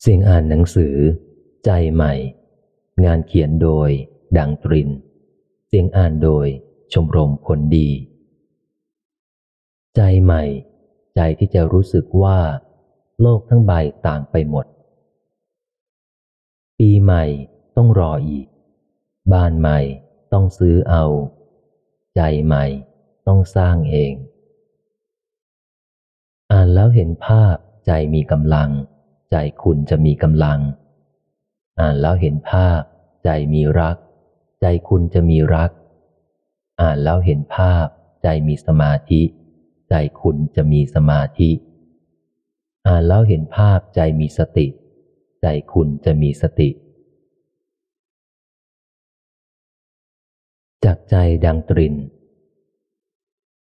เสียงอ่านหนังสือ ใจใหม่ งานเขียนโดย ดังตริน เสียงอ่านโดย ชมรมผลดี ใจใหม่ ใจที่จะรู้สึกว่า โลกทั้งใบต่างไปหมด ปีใหม่ต้องรออีก บ้านใหม่ต้องซื้อเอา ใจใหม่ต้องสร้างเอง อ่านแล้วเห็นภาพใจมีกำลัง ใจคุณจะมีกำลัง อ่านแล้วเห็นภาพ ใจมีรัก ใจคุณจะมีรัก อ่านแล้วเห็นภาพ ใจมีสมาธิ ใจคุณจะมีสมาธิ อ่านแล้วเห็นภาพใจมีสติ ใจคุณจะมีสติ จากใจดังตริน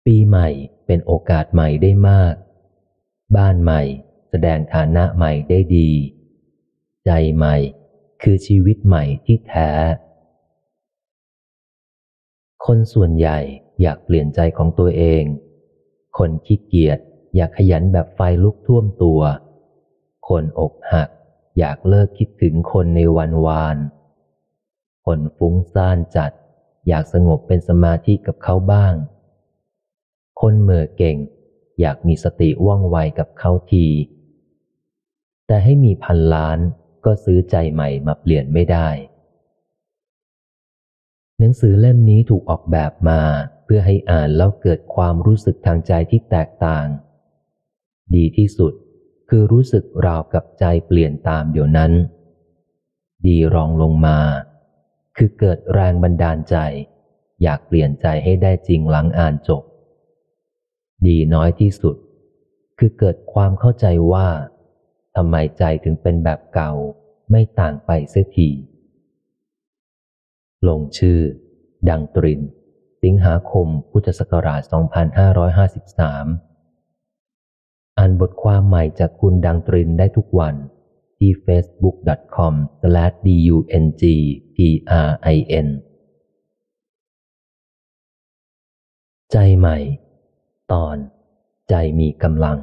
ปีใหม่เป็นโอกาสใหม่ได้มาก บ้านใหม่ ดงฐานะใหม่ได้ดี ใจใหม่คือชีวิตใหม่ที่แท้ คนส่วนใหญ่อยากเปลี่ยนใจของตัวเอง คนขี้เกียจอยากขยันแบบไฟลุกท่วมตัว คนอกหัก อยากเลิกคิดถึงคนในวันวาน คนฟุ้งซ่านจัด อยากสงบเป็นสมาธิกับเขาบ้าง คนเมื่อเก่ง อยากมีสติว่องไวกับเขาที แต่ให้มีพันล้านก็ซื้อใจใหม่มาเปลี่ยนไม่ได้ หนังสือเล่มนี้ถูกออกแบบมาเพื่อให้อ่านแล้วเกิดความรู้สึกทางใจที่แตกต่าง ดีที่สุดคือรู้สึกราวกับใจเปลี่ยนตามเดี๋ยวนั้น ดีรองลงมา คือเกิดแรงบันดาลใจ อยากเปลี่ยนใจให้ได้จริงหลังอ่านจบ ดีน้อยที่สุด คือเกิดความเข้าใจว่า ทำไมใจถึงเป็นแบบเก่าไม่ต่างไปเสียที ลงชื่อ ดังตริน สิงหาคมพุทธศักราช 2553 อ่านบทความใหม่จากคุณดังตรินได้ทุกวันที่ facebook.com/dungprin ใจใหม่ ตอนใจมีกำลัง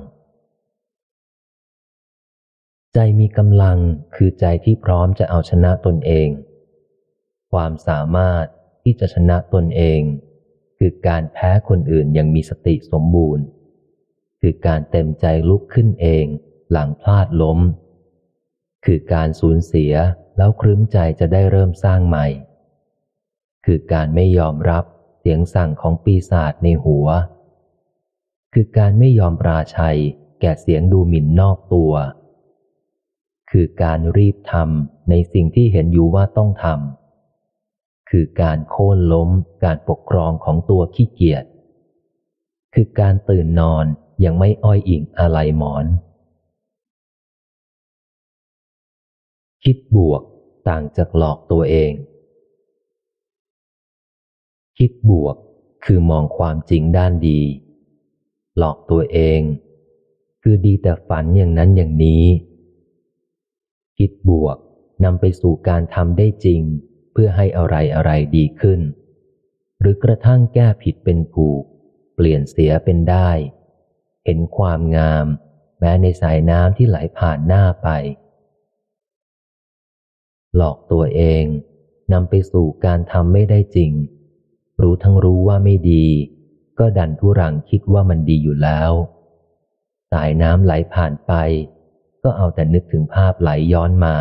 ใจมีกำลังคือใจที่พร้อมจะเอาชนะตนเอง ความสามารถที่จะชนะตนเอง คือการแพ้คนอื่นอย่างมีสติสมบูรณ์ คือการเต็มใจลุกขึ้นเองหลังพลาดล้ม คือการสูญเสียแล้วครึ้มใจจะได้เริ่มสร้างใหม่ คือการไม่ยอมรับเสียงสั่งของปีศาจในหัว คือการไม่ยอมปราชัยแก่เสียงดูหมิ่นนอกตัว คือการรีบทำในสิ่งที่เห็นอยู่ว่าต้องทำคือการโค่นล้มการปกครองของตัวขี้เกียจคือการตื่นนอนยังไม่อ้อยอิงอะไรหมอน คิดบวกต่างจากหลอกตัวเอง คิดบวกคือมองความจริงด้านดี หลอกตัวเอง คือดีแต่ฝันอย่างนั้นอย่างนี้ คิดบวกนำไปสู่การทำได้จริง เพื่อให้อะไรอะไรดีขึ้น หรือกระทั่งแก้ผิดเป็นถูก เปลี่ยนเสียเป็นได้ เห็นความงาม แม้ในสายน้ำที่ไหลผ่านหน้าไป หลอกตัวเองนำไปสู่การทำไม่ได้จริง รู้ทั้งรู้ว่าไม่ดี ก็ดันทุรังคิดว่ามันดีอยู่แล้ว สายน้ำไหลผ่านไป ก็เอาแต่นึกถึงภาพไหลย้อนมา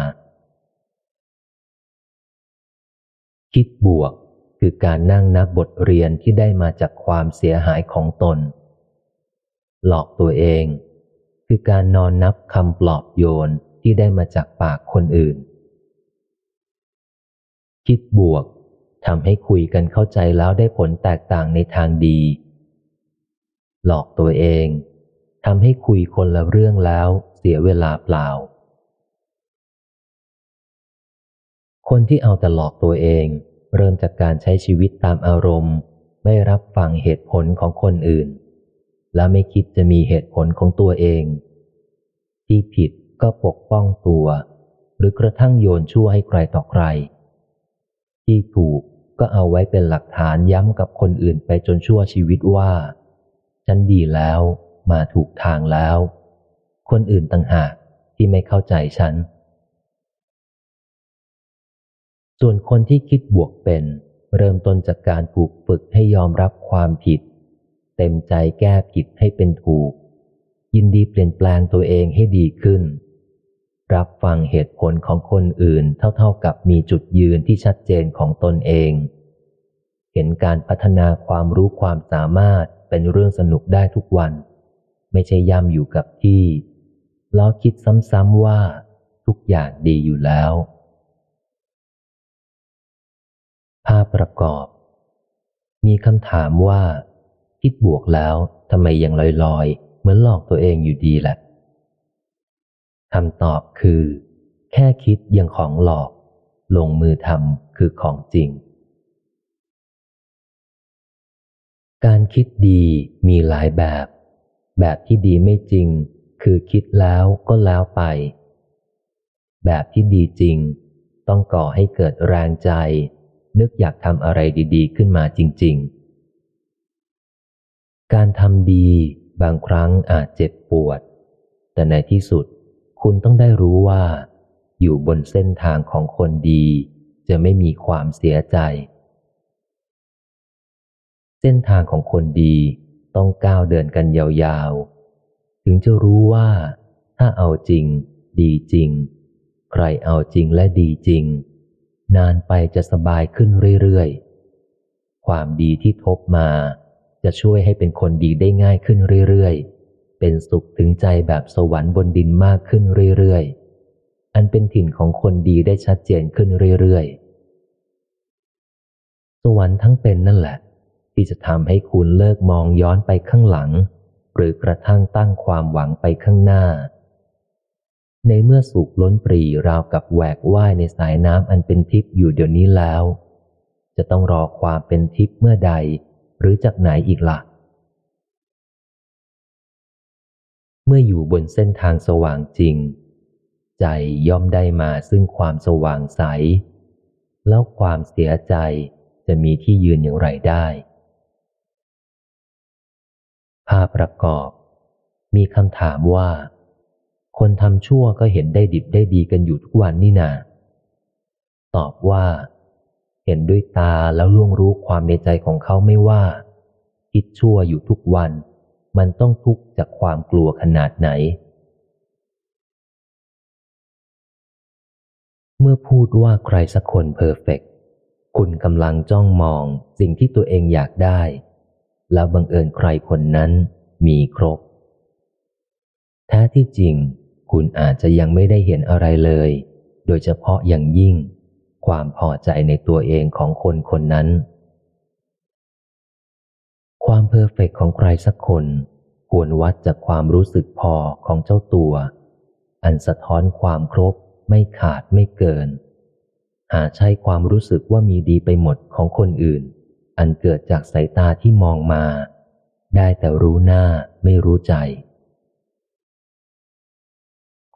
คิดบวกคือการนั่งนับบทเรียนที่ได้มาจากความเสียหายของตน หลอกตัวเอง คือการนอนนับคำปลอบโยนที่ได้มาจากปากคนอื่น คิดบวกทำให้คุยกันเข้าใจแล้วได้ผลแตกต่างในทางดี หลอกตัวเองทำให้คุยคนละเรื่องแล้ว เสียเวลาเปล่า คนที่เอาแต่หลอกตัวเอง เริ่มจากการใช้ชีวิตตามอารมณ์ ไม่รับฟังเหตุผลของคนอื่น และไม่คิดจะมีเหตุผลของตัวเอง ที่ผิดก็ปกป้องตัว หรือกระทั่งโยนชั่วให้ใครต่อใคร ที่ถูกก็เอาไว้เป็นหลักฐานย้ำกับคนอื่นไปจนชั่วชีวิตว่า ฉันดีแล้ว มาถูกทางแล้ว คนอื่นต่างหากที่ไม่เข้าใจฉัน ส่วนคนที่คิดบวกเป็น เริ่มต้นจากการถูกฝึกให้ยอมรับความผิด เต็มใจแก้ผิดให้เป็นถูก ยินดีเปลี่ยนแปลงตัวเองให้ดีขึ้น รับฟังเหตุผลของคนอื่นเท่าๆกับมีจุดยืนที่ชัดเจนของตนเอง เห็นการพัฒนาความรู้ความสามารถเป็นเรื่องสนุกได้ทุกวัน ไม่ใช่ย่ำอยู่กับที่ ล้อคิดซ้ำๆว่า ทุกอย่างดีอยู่แล้ว ภาพประกอบ มีคำถามว่า คิดบวกแล้วทำไมยังลอยๆ เหมือนหลอกตัวเองอยู่ดีแหละคำตอบคือ แค่คิดยังของหลอก ลงมือทำคือของจริง การคิดดีมีหลายแบบ แบบที่ดีไม่จริง คือคิดแล้วก็แล้วไป แบบที่ดีจริง ต้องก่อให้เกิดแรงใจ นึกอยากทำอะไรดีๆ ขึ้นมาจริง ๆ การทำดีบางครั้งอาจเจ็บปวด แต่ในที่สุดคุณต้องได้รู้ว่า อยู่บนเส้นทางของคนดี จะไม่มีความเสียใจ เส้นทางของคนดีต้องก้าวเดินกันยาวๆ ถึงจะรู้ว่า ถ้าเอาจริง ดีจริง ใครเอาจริงและดีจริง นานไปจะสบายขึ้นเรื่อยๆ ความดีที่ทบมาจะช่วยให้เป็นคนดีได้ง่ายขึ้นเรื่อยๆ เป็นสุขถึงใจแบบสวรรค์บนดินมากขึ้นเรื่อยๆ อันเป็นถิ่นของคนดีได้ชัดเจนขึ้นเรื่อยๆ สวรรค์ทั้งเป็นนั่นแหละ ที่จะทำให้คุณเลิกมองย้อนไปข้างหลัง หรือกระทั่งตั้งความหวังไปข้างหน้า ในเมื่อสุขล้นปรีราวกับแหวกว่ายในสายน้ำอันเป็นทิพย์อยู่เดี๋ยวนี้แล้ว จะต้องรอความเป็นทิพย์เมื่อใด หรือจากไหนอีกละ่ะ เมื่ออยู่บนเส้นทางสว่างจริง ใจย่อมได้มาซึ่งความสว่างใส แล้วความเสียใจจะมีที่ยืนอย่างไรได้าพประกอบ มีคำถามว่า คนทำชั่วก็เห็นได้ดิบได้ดีกันอยู่ทุกวันนี่นา ตอบว่า เห็นด้วยตาแล้วล่วงรู้ความในใจของเขาไม่ว่า คิดชั่วอยู่ทุกวัน มันต้องทุกข์จากความกลัวขนาดไหน เมื่อพูดว่าใครสักคนเพอร์เฟกคุณกำลังจ้องมองสิ่งที่ตัวเองอยากได้ แล้วบังเอิญใครคนนั้นมีครบ แท้ที่จริง คุณอาจจะยังไม่ได้เห็นอะไรเลย โดยเฉพาะอย่างยิ่ง ความพอใจในตัวเองของคนคนนั้น ความเพอร์เฟกของใครสักคนควรวัดจากความรู้สึกพอของเจ้าตัว อันสะท้อนความครบไม่ขาดไม่เกิน หาใช้ความรู้สึกว่ามีดีไปหมดของคนอื่น อันเกิดจากสายตาที่มองมา ได้แต่รู้หน้าไม่รู้ใจ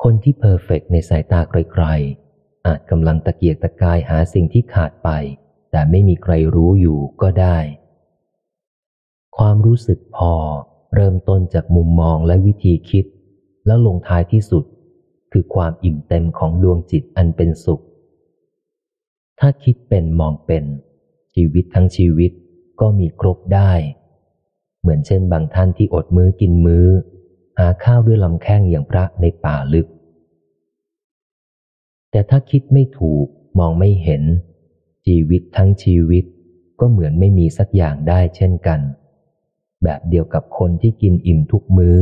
คนที่เพอร์เฟกในสายตาใครๆอาจกำลังตะเกียกตะกายหาสิ่งที่ขาดไป แต่ไม่มีใครรู้อยู่ก็ได้ ความรู้สึกพอเริ่มต้นจากมุมมองและวิธีคิด แล้วลงท้ายที่สุด คือความอิ่มเต็มของดวงจิตอันเป็นสุข ถ้าคิดเป็นมองเป็น ชีวิตทั้งชีวิตก็มีครบได้ เหมือนเช่นบางท่านที่อดมื้อกินมื้อ หาข้าวด้วยลำแข้งอย่างพระในป่าลึก แต่ถ้าคิดไม่ถูกมองไม่เห็น ชีวิตทั้งชีวิตก็เหมือนไม่มีสักอย่างได้เช่นกัน แบบเดียวกับคนที่กินอิ่มทุกมือ้อ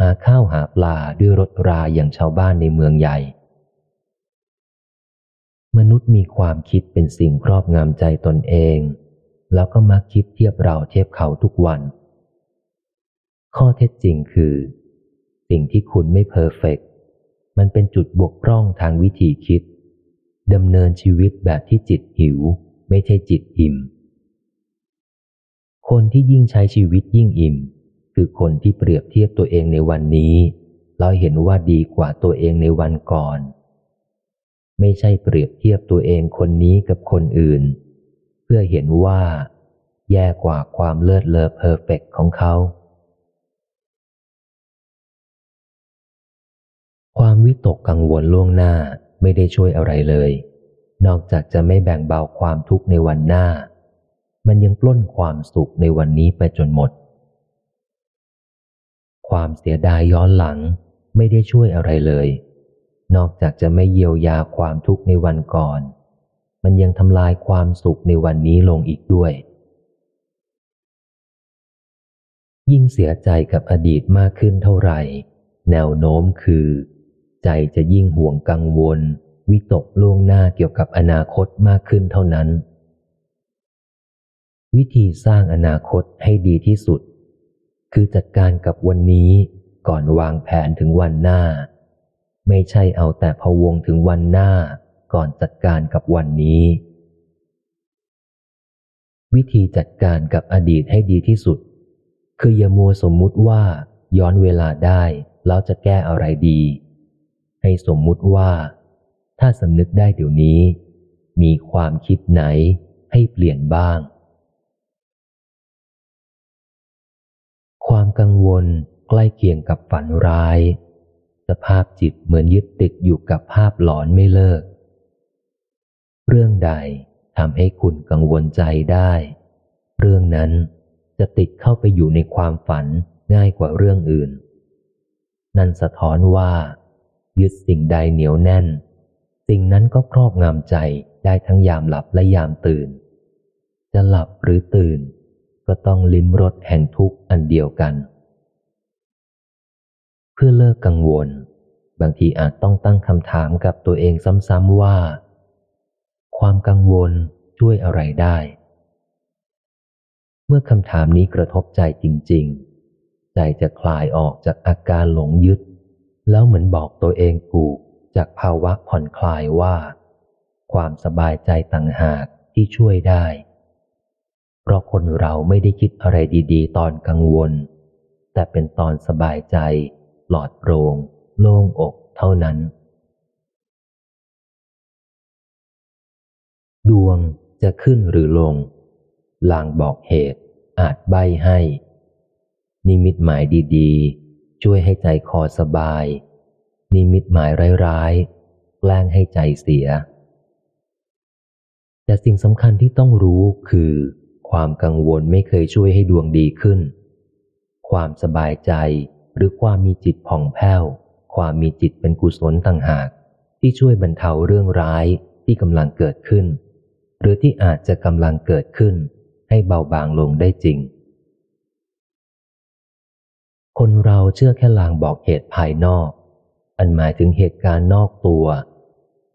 หาข้าวหาปลาด้วยรถราอย่างชาวบ้านในเมืองใหญ่ มนุษย์มีความคิดเป็นสิ่งครอบงำใจตนเอง แล้วก็มักคิดเทียบเราเทียบเขาทุกวัน ข้อเท็จจริงคือ สิ่งที่คุณไม่เพอร์เฟกมันเป็นจุดบกพร่องทางวิธีคิดดำเนินชีวิตแบบที่จิตหิว ไม่ใช่จิตอิ่ม คนที่ยิ่งใช้ชีวิตยิ่งอิ่ม คือคนที่เปรียบเทียบตัวเองในวันนี้แล้วเห็นว่าดีกว่าตัวเองในวันก่อน ไม่ใช่เปรียบเทียบตัวเองคนนี้กับคนอื่น เพื่อเห็นว่า แย่กว่าความเลิศเลอเพอร์เฟกของเขา ความวิตกกังวลล่วงหน้าไม่ได้ช่วยอะไรเลย นอกจากจะไม่แบ่งเบาความทุกข์ในวันหน้า มันยังปล้นความสุขในวันนี้ไปจนหมด ความเสียดายย้อนหลังไม่ได้ช่วยอะไรเลย นอกจากจะไม่เยียวยาความทุกข์ในวันก่อน มันยังทำลายความสุขในวันนี้ลงอีกด้วย ยิ่งเสียใจกับอดีตมากขึ้นเท่าไหร่ แนวโน้มคือ ใจจะยิ่งห่วงกังวล วิตกล่วงหน้าเกี่ยวกับอนาคตมากขึ้นเท่านั้น วิธีสร้างอนาคตให้ดีที่สุด คือจัดการกับวันนี้ก่อนวางแผนถึงวันหน้า ไม่ใช่เอาแต่พะวงถึงวันหน้าก่อนจัดการกับวันนี้ วิธีจัดการกับอดีตให้ดีที่สุด คืออย่ามัวสมมุติว่าย้อนเวลาได้แล้วจะแก้อะไรดี ให้สมมุติว่า ถ้าสำนึกได้เดี๋ยวนี้ มีความคิดไหนให้เปลี่ยนบ้าง ความกังวลใกล้เคียงกับฝันร้าย สภาพจิตเหมือนยึดติดอยู่กับภาพหลอนไม่เลิก เรื่องใดทำให้คุณกังวลใจได้ เรื่องนั้นจะติดเข้าไปอยู่ในความฝันง่ายกว่าเรื่องอื่น นั่นสะท้อนว่า ยึดสิ่งใดเหนียวแน่น สิ่งนั้นก็ครอบงำใจได้ทั้งยามหลับและยามตื่น จะหลับหรือตื่น ก็ต้องลิ้มรสแห่งทุกข์อันเดียวกัน พื่อเลิกกังวล บางทีอาจต้องตั้งคำถามกับตัวเองซ้ำๆว่า ความกังวลช่วยอะไรได้ เมื่อคำถามนี้กระทบใจจริง ๆ ใจจะคลายออกจากอาการหลงยึด แล้วเหมือนบอกตัวเองกูจากภาวะผ่อนคลายว่า ความสบายใจต่างหากที่ช่วยได้ เพราะคนเราไม่ได้คิดอะไรดี ๆ ตอนกังวล แต่เป็นตอนสบายใจ ปลอดโปร่งโล่งอกเท่านั้น ดวงจะขึ้นหรือลง ลางบอกเหตุอาจใบให้ นิมิตหมายดีๆ ช่วยให้ใจคอสบาย นิมิตหมายร้ายๆ แกล้งให้ใจเสีย แต่สิ่งสำคัญที่ต้องรู้คือ ความกังวลไม่เคยช่วยให้ดวงดีขึ้น ความสบายใจ หรือความมีจิตผ่องแผ้ว ความมีจิตเป็นกุศลต่างหาก ที่ช่วยบรรเทาเรื่องร้ายที่กำลังเกิดขึ้น หรือที่อาจจะกำลังเกิดขึ้น ให้เบาบางลงได้จริง คนเราเชื่อแค่ลางบอกเหตุภายนอก อันหมายถึงเหตุการณ์นอกตัว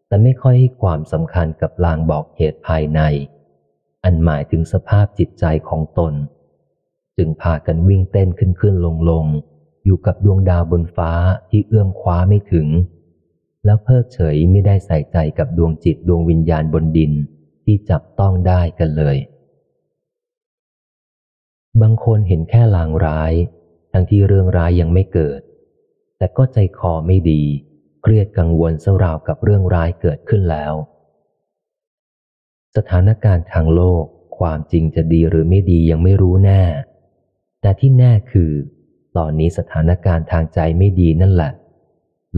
แต่ไม่ค่อยให้ความสำคัญกับลางบอกเหตุภายใน อันหมายถึงสภาพจิตใจของตน จึงพากันวิ่งเต้นขึ้นขึ้นลงลง อยู่กับดวงดาวบนฟ้าที่เอื้อมคว้าไม่ถึง แล้วเพิกเฉยไม่ได้ใส่ใจกับดวงจิตดวงวิญญาณบนดินที่จับต้องได้กันเลย บางคนเห็นแค่ลางร้าย ทั้งที่เรื่องร้ายยังไม่เกิด แต่ก็ใจคอไม่ดี เครียดกังวลเสราวกับเรื่องร้ายเกิดขึ้นแล้ว สถานการณ์ทางโลกความจริงจะดีหรือไม่ดียังไม่รู้แน่ แต่ที่แน่คือ ตอนนี้สถานการณ์ทางใจไม่ดีนั่นแหละ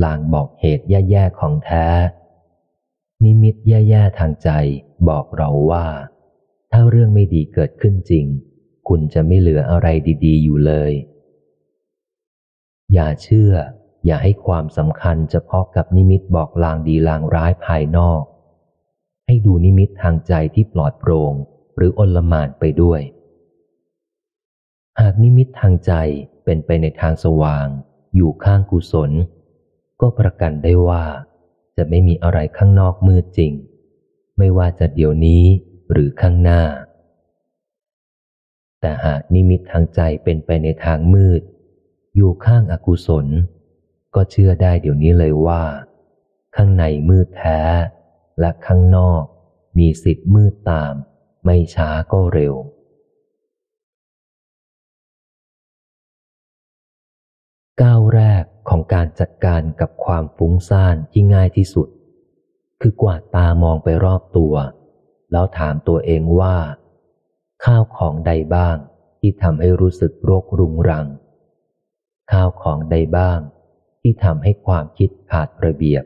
ลางบอกเหตุแย่ๆของแท้ นิมิตแย่ๆทางใจบอกเราว่า ถ้าเรื่องไม่ดีเกิดขึ้นจริง คุณจะไม่เหลืออะไรดีๆ อยู่เลย อย่าเชื่อ อย่าให้ความสำคัญเฉพาะกับนิมิตบอกลางดีลางร้ายภายนอก ให้ดูนิมิตทางใจที่ปลอดโปร่งหรืออนลมานไปด้วย หากนิมิตทางใจ เป็นไปในทางสว่าง อยู่ข้างกุศล ก็ประกันได้ว่า จะไม่มีอะไรข้างนอกมืดจริง ไม่ว่าจะเดี๋ยวนี้หรือข้างหน้า แต่หากนิมิตทางใจเป็นไปในทางมืด อยู่ข้างอากุศล ก็เชื่อได้เดี๋ยวนี้เลยว่า ข้างในมืดแท้ และข้างนอก มีสิทธิ์มืดตาม ไม่ช้าก็เร็ว ก้าวแรกของการจัดการกับความฟุ้งซ่านที่ง่ายที่สุด คือกวาดตามองไปรอบตัว แล้วถามตัวเองว่า ข้าวของใดบ้างที่ทำให้รู้สึกโรครุงรัง ข้าวของใดบ้างที่ทำให้ความคิดขาดระเบียบ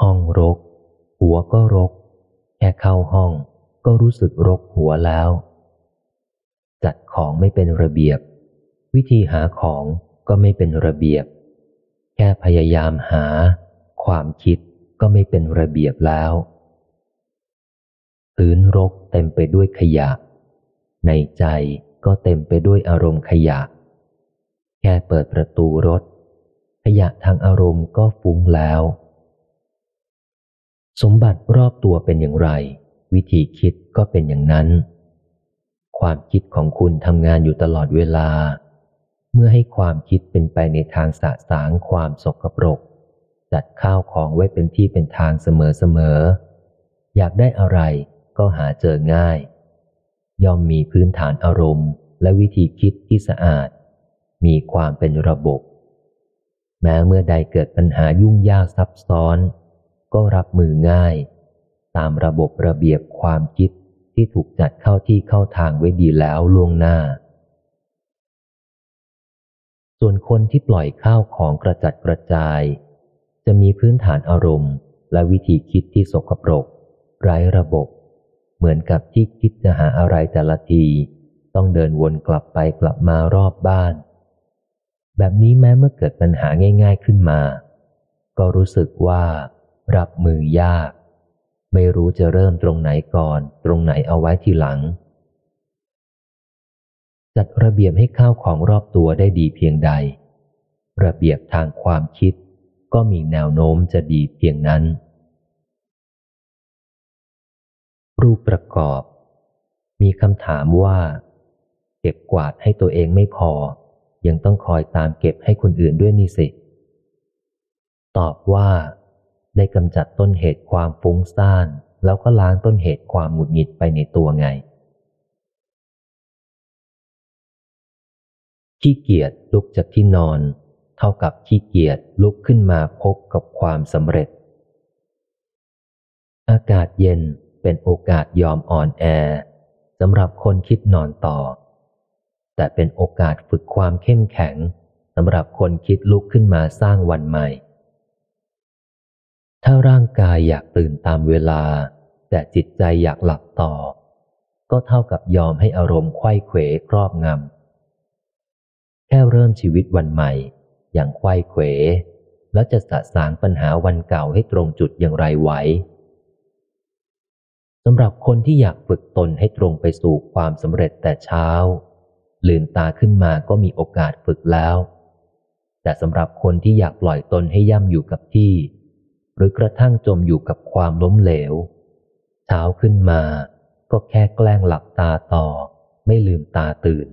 ห้องรก หัวก็รก แค่เข้าห้องก็รู้สึกรกหัวแล้ว จัดของไม่เป็นระเบียบ วิธีหาของ ก็ไม่เป็นระเบียบ แค่พยายามหา ความคิดก็ไม่เป็นระเบียบแล้วพื้นรกเต็มไปด้วยขยะ ในใจก็เต็มไปด้วยอารมณ์ขยะ แค่เปิดประตูรถ ขยะทางอารมณ์ก็ฟุ้งแล้ว สมบัติรอบตัวเป็นอย่างไร วิธีคิดก็เป็นอย่างนั้น ความคิดของคุณทำงานอยู่ตลอดเวลา เมื่อให้ความคิดเป็นไปในทางสะสางความสกปรก จัดข้าวของไว้เป็นที่เป็นทางเสมอๆ อยากได้อะไรก็หาเจอง่าย ย่อมมีพื้นฐานอารมณ์ และวิธีคิดที่สะอาด มีความเป็นระบบ แม้เมื่อใดเกิดปัญหายุ่งยากซับซ้อน ก็รับมือง่าย ตามระบบระเบียบความคิดที่ถูกจัดเข้าที่เข้าทางไว้ดีแล้วล่วงหน้า ส่วนคนที่ปล่อยข้าวของกระจัดกระจาย จะมีพื้นฐานอารมณ์ และวิธีคิดที่สกปรก ไร้ระบบ เหมือนกับที่คิดจะหาอะไรแต่ละที ต้องเดินวนกลับไปกลับมารอบบ้าน แบบนี้แม้เมื่อเกิดปัญหาง่าย ๆขึ้นมา ก็รู้สึกว่ารับมือยาก ไม่รู้จะเริ่มตรงไหนก่อน ตรงไหนเอาไว้ทีหลัง จัดระเบียบให้ข้าวของรอบตัวได้ดีเพียงใด ระเบียบทางความคิดก็มีแนวโน้มจะดีเพียงนั้น รูปประกอบ มีคำถามว่า เก็บกวาดให้ตัวเองไม่พอ ยังต้องคอยตามเก็บให้คนอื่นด้วยนี่สิ ตอบว่า ได้กำจัดต้นเหตุความฟุ้งซ่าน แล้วก็ล้างต้นเหตุความหงุดหงิดไปในตัวไง ขี้เกียจลุกจากที่นอน เท่ากับขี้เกียจลุกขึ้นมาพบกับความสำเร็จ อากาศเย็นเป็นโอกาสยอมอ่อนแอสำหรับคนคิดนอนต่อ แต่เป็นโอกาสฝึกความเข้มแข็งสำหรับคนคิดลุกขึ้นมาสร้างวันใหม่ ถ้าร่างกายอยากตื่นตามเวลา แต่จิตใจอยากหลับต่อ ก็เท่ากับยอมให้อารมณ์ไข้เขวครอบงำ ค่เริ่มชีวิตวันใหม่ อย่างไข้เขว แล้วจะสะสางปัญหาวันเก่าให้ตรงจุดอย่างไรไหวสำหรับคนที่อยากฝึกตนให้ตรงไปสู่ความสำเร็จแต่เช้า ลืมตาขึ้นมาก็มีโอกาสฝึกแล้ว แต่สำหรับคนที่อยากปล่อยตนให้ย่ำอยู่กับที่ หรือกระทั่งจมอยู่กับความล้มเหลว เช้าขึ้นมาก็แค่แกล้งหลับตาต่อ ไม่ลืมตาตื่น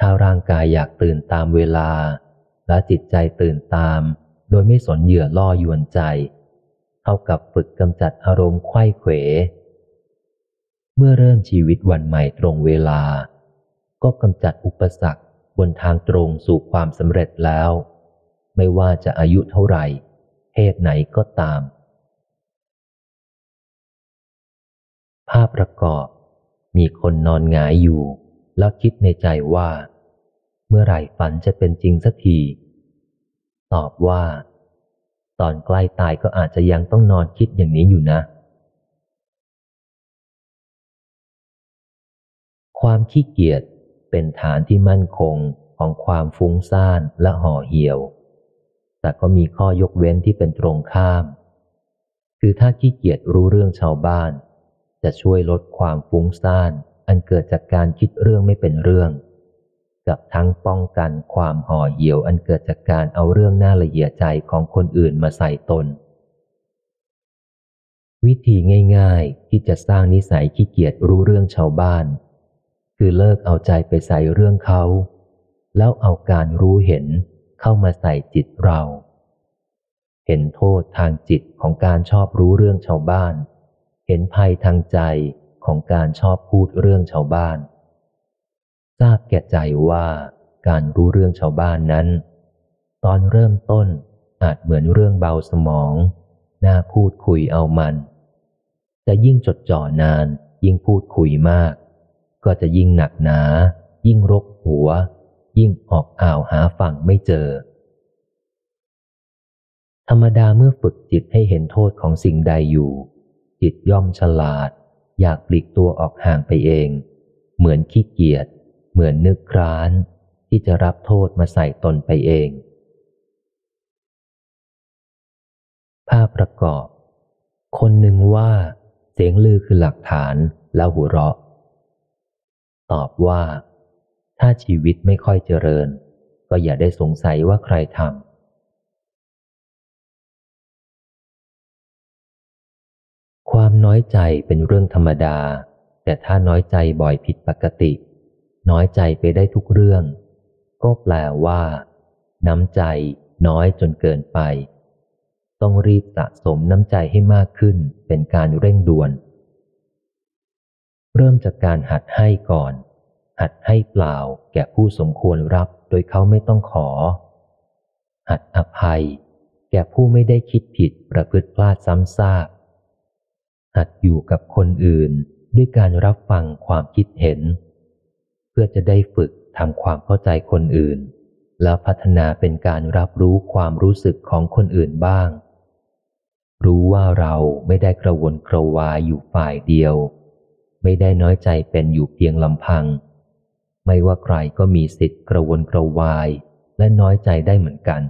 ถ้าร่างกายอยากตื่นตามเวลา และจิตใจตื่นตาม โดยไม่สนเหยื่อล่อยวนใจ เท่ากับฝึกกำจัดอารมณ์ไข้เขว เมื่อเริ่มชีวิตวันใหม่ตรงเวลา ก็กำจัดอุปสรรคบนทางตรงสู่ความสำเร็จแล้ว ไม่ว่าจะอายุเท่าไหร่เพศไหนก็ตาม ภาพประกอบมีคนนอนหงายอยู่ แล้วคิดในใจว่า เมื่อไหร่ฝันจะเป็นจริงสักที ตอบว่า ตอนใกล้ตายก็อาจจะยังต้องนอนคิดอย่างนี้อยู่นะ ความขี้เกียจเป็นฐานที่มั่นคงของความฟุ้งซ่านและห่อเหี่ยว แต่ก็มีข้อยกเว้นที่เป็นตรงข้าม คือถ้าขี้เกียจรู้เรื่องชาวบ้าน จะช่วยลดความฟุ้งซ่าน อันเกิดจากการคิดเรื่องไม่เป็นเรื่อง กับทั้งป้องกันความห่อเหี่ยวอันเกิดจากการเอาเรื่องน่าละเอียดใจของคนอื่นมาใส่ตน วิธีง่าย ๆ ที่จะสร้างนิสัยขี้เกียจรู้เรื่องชาวบ้าน คือเลิกเอาใจไปใส่เรื่องเขา แล้วเอาการรู้เห็นเข้ามาใส่จิตเรา เห็นโทษทางจิตของการชอบรู้เรื่องชาวบ้าน เห็นภัยทางใจของการชอบพูดเรื่องชาวบ้าน ทราบแก่ใจว่าการรู้เรื่องชาวบ้านนั้น ตอนเริ่มต้นอาจเหมือนเรื่องเบาสมอง น่าพูดคุยเอามัน แต่ยิ่งจดจ่อนาน ยิ่งพูดคุยมาก ก็จะยิ่งหนักหนา ยิ่งรกหัว ยิ่งออกอ่าวหาฝั่งไม่เจอ ธรรมดาเมื่อฝึกจิตให้เห็นโทษของสิ่งใดอยู่ จิตย่อมฉลาด อยากปลีกตัวออกห่างไปเอง เหมือนขี้เกียจ เหมือนนึกคร้านที่จะรับโทษมาใส่ตนไปเอง ภาพประกอบ คนหนึ่งว่าเสียงลือคือหลักฐานแล้วหัวเราะ ตอบว่า ถ้าชีวิตไม่ค่อยเจริญ ก็อย่าได้สงสัยว่าใครทำความน้อยใจเป็นเรื่องธรรมดา แต่ถ้าน้อยใจบ่อยผิดปกติ น้อยใจไปได้ทุกเรื่อง ก็แปลว่า น้ำใจน้อยจนเกินไป ต้องรีบสะสมน้ำใจให้มากขึ้นเป็นการเร่งด่วน เริ่มจากการหัดให้ก่อน หัดให้เปล่าแก่ผู้สมควรรับโดยเขาไม่ต้องขอ หัดอภัย แก่ผู้ไม่ได้คิดผิดประพฤติพลาดซ้ำซาก หัดอยู่กับคนอื่นด้วยการรับฟังความคิดเห็น พื่อจะได้ฝึกทำความเข้าใจคนอื่น แล้วพัฒนาเป็นการรับรู้ความรู้สึกของคนอื่นบ้าง รู้ว่าเราไม่ได้กระวนกระวายอยู่ฝ่ายเดียว ไม่ได้น้อยใจเป็นอยู่เพียงลำพัง ไม่ว่าใครก็มีสิทธิ์กระวนกระวายและน้อยใจได้เหมือนกัน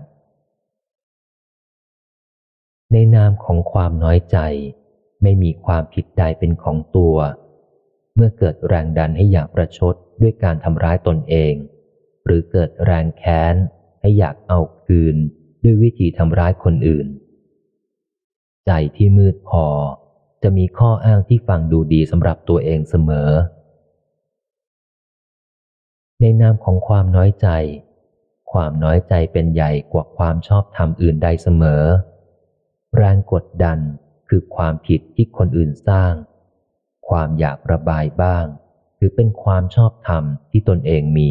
ในนามของความน้อยใจ ไม่มีความผิดใดเป็นของตัว เมื่อเกิดแรงดันให้อยากประชดด้วยการทำร้ายตนเอง หรือเกิดแรงแค้น ให้อยากเอาคืนด้วยวิธีทำร้ายคนอื่น ใจที่มืดพอ จะมีข้ออ้างที่ฟังดูดีสำหรับตัวเองเสมอ ในนามของความน้อยใจ ความน้อยใจเป็นใหญ่กว่าความชอบธรรมอื่นใดเสมอ แรงกดดันคือความผิดที่คนอื่นสร้าง ความอยากระบายบ้าง หรือเป็นความชอบธรรมที่ตนเองมี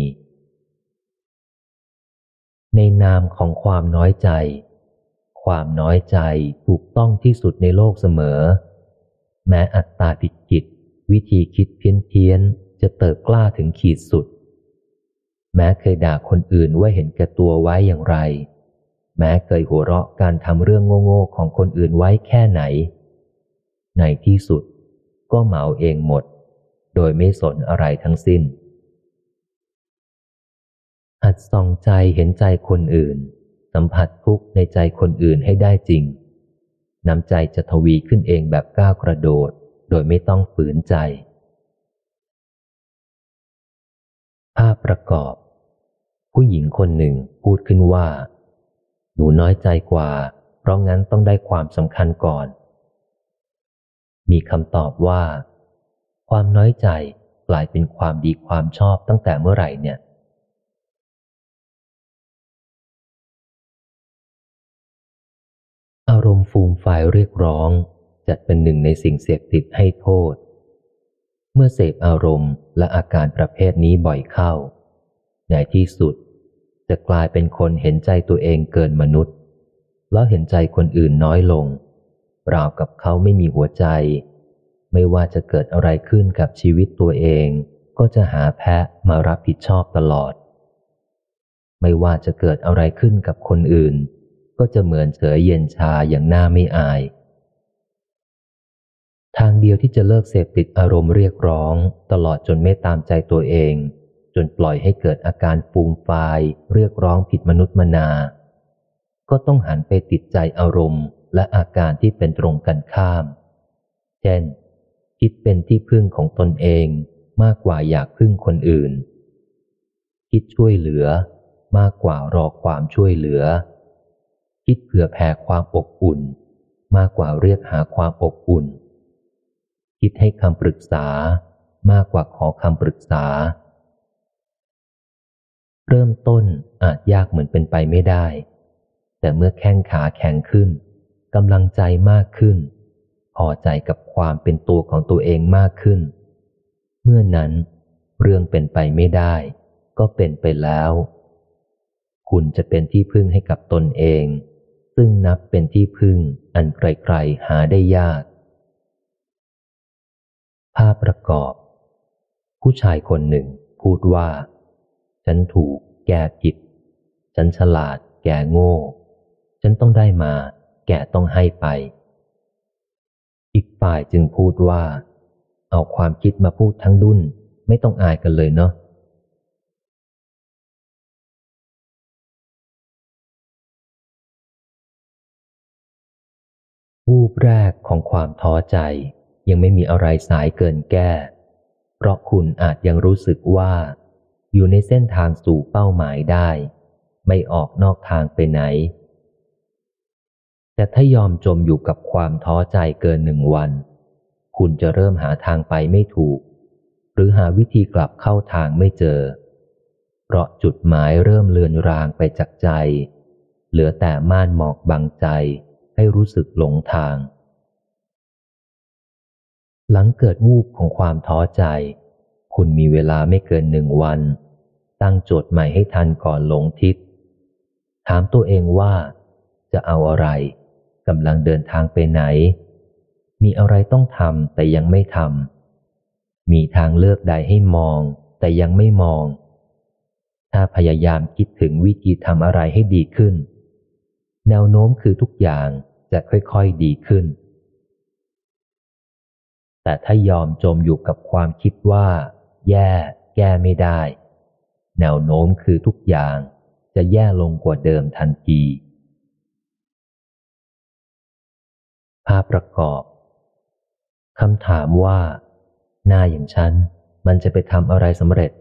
ในนามของความน้อยใจ ความน้อยใจถูกต้องที่สุดในโลกเสมอ แม้อัตตาผิดจิตวิธีคิดเพี้ยนเพียนจะเติบกล้าถึงขีดสุด แม้เคยด่าคนอื่นว่าเห็นแก่ตัวไว้อย่างไร แม้เคยหัวเราะการทำเรื่องโง่ๆของคนอื่นไว้แค่ไหน ในที่สุด ก็เหมาเองหมด โดยไม่สนอะไรทั้งสิ้น หัดส่องใจเห็นใจคนอื่น สัมผัสทุกข์ในใจคนอื่นให้ได้จริง น้ำใจจะทวีขึ้นเองแบบก้าวกระโดด โดยไม่ต้องฝืนใจ ภาพประกอบ ผู้หญิงคนหนึ่งพูดขึ้นว่า หนูน้อยใจกว่า เพราะงั้นต้องได้ความสำคัญก่อน มีคำตอบว่า ความน้อยใจกลายเป็นความดีความชอบตั้งแต่เมื่อไหร่เนี่ย อารมณ์ฟูมฝ่ายเรียกร้อง จัดเป็นหนึ่งในสิ่งเสพติดให้โทษ เมื่อเสพอารมณ์และอาการประเภทนี้บ่อยเข้า ในที่สุดจะกลายเป็นคนเห็นใจตัวเองเกินมนุษย์ แล้วเห็นใจคนอื่นน้อยลง ราวกับเขาไม่มีหัวใจ ไม่ว่าจะเกิดอะไรขึ้นกับชีวิตตัวเอง ก็จะหาแพะมารับผิดชอบตลอด ไม่ว่าจะเกิดอะไรขึ้นกับคนอื่น ก็จะเหมือนเฉยเย็นชาอย่างหน้าไม่อาย ทางเดียวที่จะเลิกเสพติดอารมณ์เรียกร้อง ตลอดจนไม่ตามใจตัวเอง จนปล่อยให้เกิดอาการฟูมฟาย เรียกร้องผิดมนุษย์มนา ก็ต้องหันไปติดใจอารมณ์ และอาการที่เป็นตรงกันข้าม เช่น คิดเป็นที่พึ่งของตนเองมากกว่าอยากพึ่งคนอื่น คิดช่วยเหลือมากกว่ารอความช่วยเหลือ คิดเผื่อแผ่ความอบอุ่น มากกว่าเรียกหาความอบอุ่น คิดให้คำปรึกษามากกว่าขอคำปรึกษา เริ่มต้นอาจยากเหมือนเป็นไปไม่ได้ แต่เมื่อแข้งขาแข็งขึ้น กำลังใจมากขึ้น พอใจกับความเป็นตัวของตัวเองมากขึ้น เมื่อนั้น เรื่องเป็นไปไม่ได้ ก็เป็นไปแล้ว คุณจะเป็นที่พึ่งให้กับตนเอง ซึ่งนับเป็นที่พึ่งอันไกลๆหาได้ยาก ภาพประกอบ ผู้ชายคนหนึ่งพูดว่า ฉันถูก แกผิด ฉันฉลาด แกโง่ ฉันต้องได้มา แก่ต้องให้ไป อีกฝ่ายจึงพูดว่า เอาความคิดมาพูดทั้งดุนไม่ต้องอายกันเลยเนาะวูบแรกของความท้อใจ ยังไม่มีอะไรสายเกินแก้ เพราะคุณอาจยังรู้สึกว่า อยู่ในเส้นทางสู่เป้าหมายได้ ไม่ออกนอกทางไปไหน แต่ถ้ายอมจมอยู่กับความท้อใจเกินหนึ่งวัน คุณจะเริ่มหาทางไปไม่ถูก หรือหาวิธีกลับเข้าทางไม่เจอ เพราะจุดหมายเริ่มเลือนรางไปจากใจ เหลือแต่ม่านหมอกบังใจให้รู้สึกหลงทาง หลังเกิดวูบของความท้อใจ คุณมีเวลาไม่เกินหนึ่งวัน ตั้งโจทย์ใหม่ให้ทันก่อนหลงทิศ ถามตัวเองว่าจะเอาอะไร กำลังเดินทางไปไหน มีอะไรต้องทำแต่ยังไม่ทำ มีทางเลือกใดให้มอง แต่ยังไม่มอง ถ้าพยายามคิดถึงวิธีทำอะไรให้ดีขึ้น แนวโน้มคือทุกอย่างจะค่อยๆดีขึ้น แต่ถ้ายอมจมอยู่กับความคิดว่า แย่ แก้ไม่ได้ แนวโน้มคือทุกอย่างจะแย่ลงกว่าเดิมทันที ภาพประกอบคำถามว่า หน้าอย่างฉัน มันจะไปทำอะไรสำเร็จ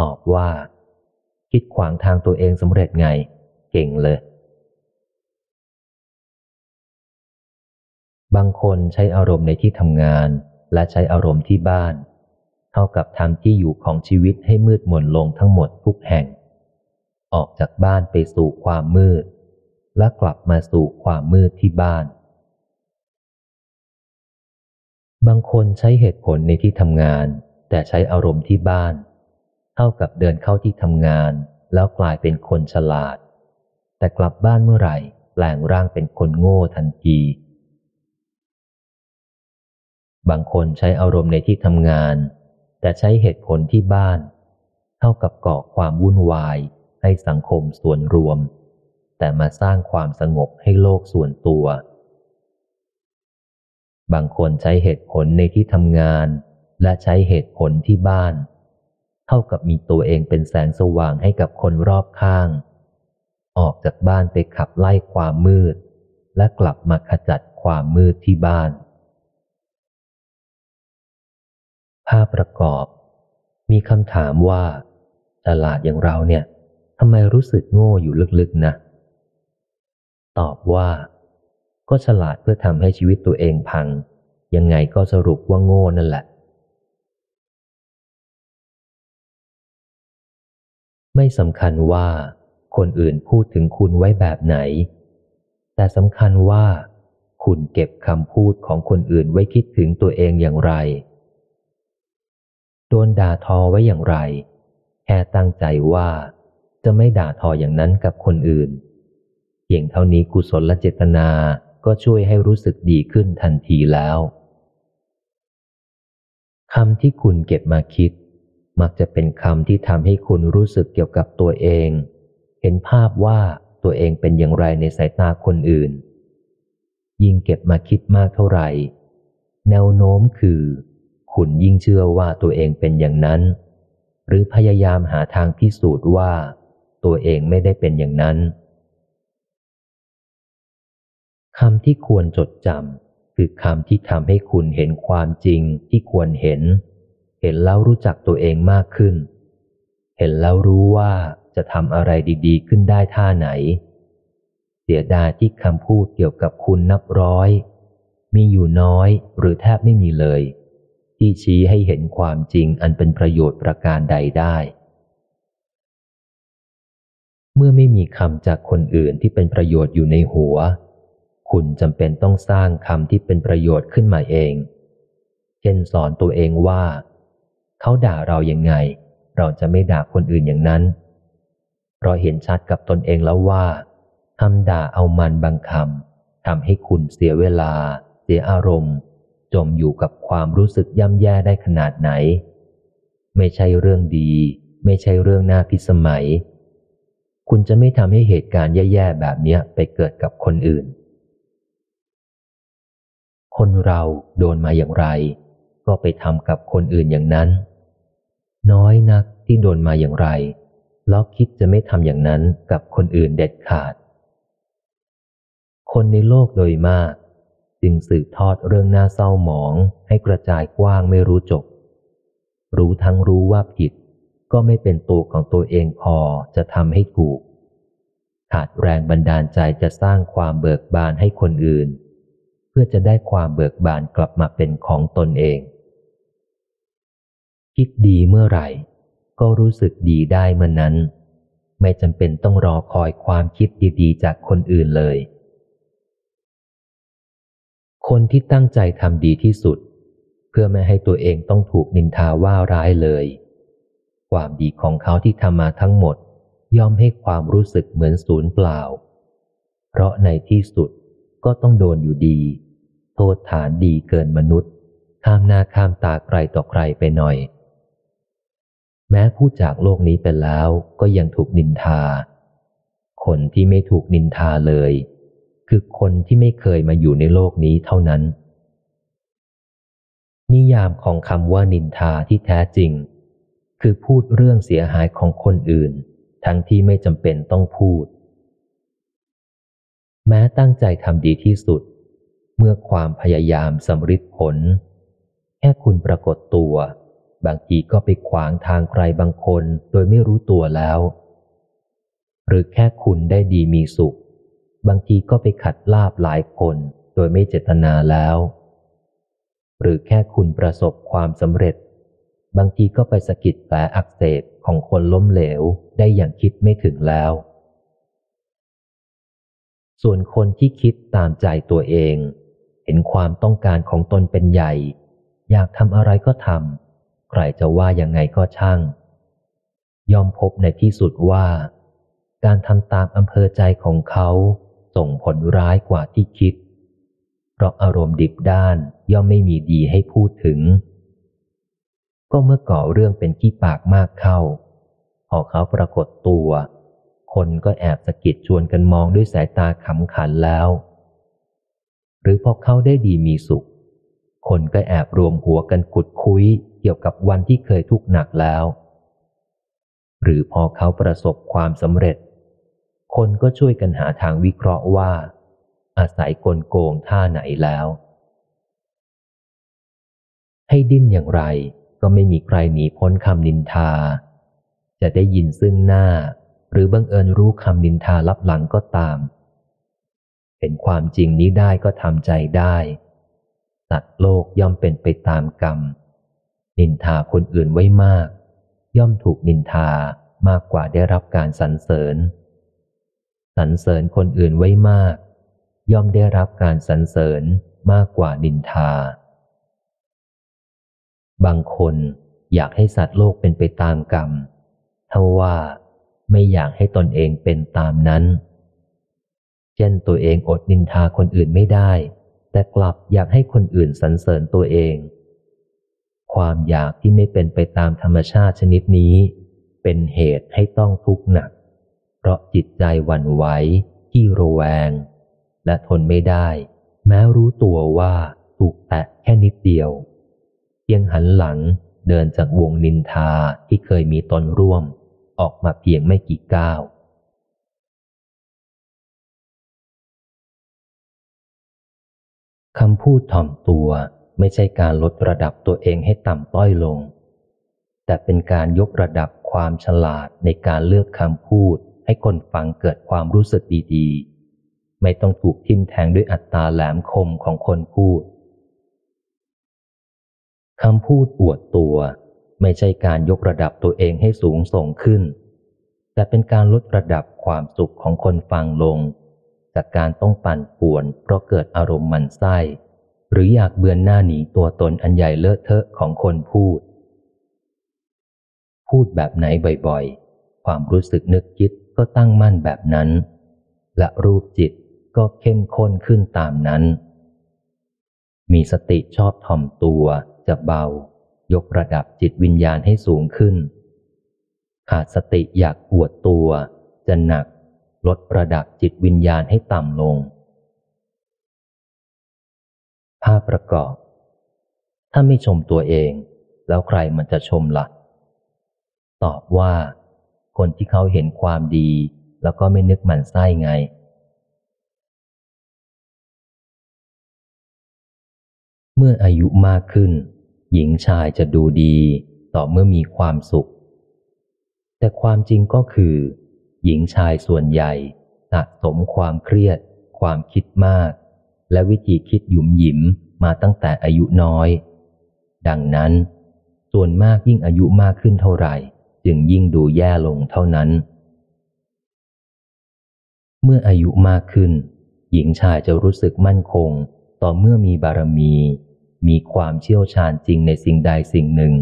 ตอบว่า คิดขวางทางตัวเองสำเร็จไง เก่งเลย บางคนใช้อารมณ์ในที่ทำงาน และใช้อารมณ์ที่บ้าน เท่ากับทำที่อยู่ของชีวิตให้มืดมนลงทั้งหมดทุกแห่ง ออกจากบ้านไปสู่ความมืด และกลับมาสู่ความมืดที่บ้าน บางคนใช้เหตุผลในที่ทำงาน แต่ใช้อารมณ์ที่บ้าน เท่ากับเดินเข้าที่ทำงาน แล้วกลายเป็นคนฉลาด แต่กลับบ้านเมื่อไหร่แปลงร่างเป็นคนโง่ทันที บางคนใช้อารมณ์ในที่ทำงาน แต่ใช้เหตุผลที่บ้าน เท่ากับก่อความวุ่นวายให้สังคมส่วนรวม แต่มาสร้างความสงบให้โลกส่วนตัว บางคนใช้เหตุผลในที่ทำงาน และใช้เหตุผลที่บ้าน เท่ากับมีตัวเองเป็นแสงสว่างให้กับคนรอบข้าง ออกจากบ้านไปขับไล่ความมืด และกลับมาขจัดความมืดที่บ้าน ภาพประกอบ มีคำถามว่าฉลาดอย่างเราเนี่ยทำไมรู้สึกโง่อยู่ลึกๆนะ ตอบว่า ก็ฉลาดเพื่อทำให้ชีวิตตัวเองพัง ยังไงก็สรุปว่าโง่นั่นแหละ ไม่สำคัญว่าคนอื่นพูดถึงคุณไว้แบบไหน แต่สำคัญว่า คุณเก็บคำพูดของคนอื่นไว้คิดถึงตัวเองอย่างไร โดนด่าทอไว้อย่างไร แค่ตั้งใจว่าจะไม่ด่าทออย่างนั้นกับคนอื่น เพียงเท่านี้กุศลและเจตนา ก็ช่วยให้รู้สึกดีขึ้นทันทีแล้วคำที่คุณเก็บมาคิด มักจะเป็นคำที่ทำให้คุณรู้สึกเกี่ยวกับตัวเอง เห็นภาพว่าตัวเองเป็นอย่างไรในสายตาคนอื่น ยิ่งเก็บมาคิดมากเท่าไหร่ แนวโน้มคือ คุณยิ่งเชื่อว่าตัวเองเป็นอย่างนั้น หรือพยายามหาทางพิสูจน์ว่า ตัวเองไม่ได้เป็นอย่างนั้น คำที่ควรจดจำคือคำที่ทำให้คุณเห็นความจริงที่ควรเห็น เห็นแล้วรู้จักตัวเองมากขึ้น เห็นแล้วรู้ว่าจะทำอะไรดี ๆ ขึ้นได้ท่าไหน เสียดายที่คำพูดเกี่ยวกับคุณนับร้อย มีอยู่น้อยหรือแทบไม่มีเลย ที่ชี้ให้เห็นความจริงอันเป็นประโยชน์ประการใดได้เมื่อไม่มีคำจากคนอื่นที่เป็นประโยชน์อยู่ในหัว คุณจำเป็นต้องสร้างคำที่เป็นประโยชน์ขึ้นมาเอง เช่นสอนตัวเองว่า เขาด่าเราอย่างไง เราจะไม่ด่าคนอื่นอย่างนั้น เพราะเห็นชัดกับตนเองแล้วว่าคำด่าเอามันบางคำทำให้คุณเสียเวลา เสียอารมณ์ จมอยู่กับความรู้สึกย่ำแย่ได้ขนาดไหน ไม่ใช่เรื่องดี ไม่ใช่เรื่องน่าพิสมัย คุณจะไม่ทำให้เหตุการณ์แย่ๆแบบนี้ไปเกิดกับคนอื่น คนเราโดนมาอย่างไร ก็ไปทำกับคนอื่นอย่างนั้น น้อยนักที่โดนมาอย่างไร แล้วคิดจะไม่ทำอย่างนั้นกับคนอื่นเด็ดขาด คนในโลกโดยมาก จึงสืบทอดเรื่องน่าเศร้าหมองให้กระจายกว้างไม่รู้จบ รู้ทั้งรู้ว่าผิด ก็ไม่เป็นตัวของตัวเองพอจะทำให้ถูกขาดแรงบันดาลใจจะสร้างความเบิกบานให้คนอื่น พื่อจะได้ความเบิกบานกลับมาเป็นของตนเอง คิดดีเมื่อไหร่ ก็รู้สึกดีได้เมื่อนนั้น ไม่จำเป็นต้องรอคอยความคิดดีๆ จากคนอื่นเลย คนที่ตั้งใจทำดีที่สุด เพื่อไม่ให้ตัวเองต้องถูกนินทาว่าร้ายเลย ความดีของเขาที่ทำมาทั้งหมด ย่อมให้ความรู้สึกเหมือนศูนย์เปล่า เพราะในที่สุดก็ต้องโดนอยู่ดี โทษฐานดีเกินมนุษย์ ข้ามหน้าข้ามตาใครต่อใครไปหน่อย แม้ผู้จากโลกนี้ไปแล้วก็ยังถูกนินทา คนที่ไม่ถูกนินทาเลย คือคนที่ไม่เคยมาอยู่ในโลกนี้เท่านั้น นิยามของคำว่านินทาที่แท้จริง คือพูดเรื่องเสียหายของคนอื่น ทั้งที่ไม่จำเป็นต้องพูด แม้ตั้งใจทำดีที่สุด เมื่อความพยายามสำฤทธิ์ผล แค่คุณปรากฏตัว บางทีก็ไปขวางทางใครบางคนโดยไม่รู้ตัวแล้ว หรือแค่คุณได้ดีมีสุข บางทีก็ไปขัดลาบหลายคนโดยไม่เจตนาแล้ว หรือแค่คุณประสบความสำเร็จ บางทีก็ไปสะกิดแผลอักเสบของคนล้มเหลวได้อย่างคิดไม่ถึงแล้ว ส่วนคนที่คิดตามใจตัวเอง เห็นความต้องการของตนเป็นใหญ่ อยากทำอะไรก็ทำใครจะว่ายังไงก็ช่าง ยอมพบในที่สุดว่า การทำตามอำเภอใจของเขาส่งผลร้ายกว่าที่คิด เพราะอารมณ์ดิบด้านย่อมไม่มีดีให้พูดถึง ก็เมื่อก่อเรื่องเป็นขี้ปากมากเข้า พอเขาปรากฏตัว คนก็แอบสะกิดชวนกันมองด้วยสายตาขำขันแล้ว หรือพอเขาได้ดีมีสุข คนก็แอบรวมหัวกันขุดคุยเกี่ยวกับวันที่เคยทุกข์หนักแล้ว หรือพอเขาประสบความสำเร็จ คนก็ช่วยกันหาทางวิเคราะห์ว่า อาศัยกลโกงท่าไหนแล้ว ให้ดิ้นอย่างไรก็ไม่มีใครหนีพ้นคำนินทา จะได้ยินซึ่งหน้า หรือบังเอิญรู้คำนินทาลับหลังก็ตาม เป็นความจริงนี้ได้ก็ทำใจได้สัตว์โลกย่อมเป็นไปตามกรรม นินทาคนอื่นไว้มาก ย่อมถูกนินทามากกว่าได้รับการสรรเสริญสรรเสริญคนอื่นไว้มาก ย่อมได้รับการสรรเสริญมากกว่านินทา บางคนอยากให้สัตว์โลกเป็นไปตามกรรมเท่าว่าไม่อยากให้ตนเองเป็นตามนั้น เช่นตัวเองอดนินทาคนอื่นไม่ได้ แต่กลับอยากให้คนอื่นสรรเสริญตัวเอง ความอยากที่ไม่เป็นไปตามธรรมชาติชนิดนี้ เป็นเหตุให้ต้องทุกข์หนัก เพราะจิตใจหวั่นไหวที่ระแวง และทนไม่ได้ แม้รู้ตัวว่าถูกแตะแค่นิดเดียวเพียงหันหลังเดินจากวงนินทาที่เคยมีตนร่วม ออกมาเพียงไม่กี่ก้าว คำพูดถ่อมตัวไม่ใช่การลดระดับตัวเองให้ต่ำต้อยลง แต่เป็นการยกระดับความฉลาดในการเลือกคำพูด ให้คนฟังเกิดความรู้สึกดีๆ ไม่ต้องถูกทิ่มแทงด้วยอัตราแหลมคมของคนพูดคำพูดอวดตัว ไม่ใช่การยกระดับตัวเองให้สูงส่งขึ้น แต่เป็นการลดระดับความสุขของคนฟังลง จากการต้องปั่นป่วน เพราะเกิดอารมณ์มันไส้ หรืออยากเบือนหน้าหนีตัวตนอันใหญ่เลอะเทอะของคนพูด พูดแบบไหนบ่อยๆ ความรู้สึกนึกคิดก็ตั้งมั่นแบบนั้น และรูปจิตก็เข้มข้นขึ้นตามนั้น มีสติชอบถ่อมตัวจะเบา ยกระดับจิตวิญญาณให้สูงขึ้น ขาดสติอยากอวดตัวจะหนัก ลดระดับจิตวิญญาณให้ต่ำลง ภาพประกอบ ถ้าไม่ชมตัวเอง แล้วใครมันจะชมละ่ะ ตอบว่า คนที่เขาเห็นความดี แล้วก็ไม่นึกหมันไส้ไง เมื่ออายุมากขึ้น หญิงชายจะดูดี ต่อเมื่อมีความสุข แต่ความจริงก็คือ หญิงชายส่วนใหญ่สะสมความเครียด ความคิดมาก และวิธีคิดหยุมหยิมมาตั้งแต่อายุน้อย ดังนั้น ส่วนมากยิ่งอายุมากขึ้นเท่าไหร่ จึงยิ่งดูแย่ลงเท่านั้น เมื่ออายุมากขึ้น หญิงชายจะรู้สึกมั่นคง ต่อเมื่อมีบารมี มีความเชี่ยวชาญจริงในสิ่งใดสิ่งหนึ่ง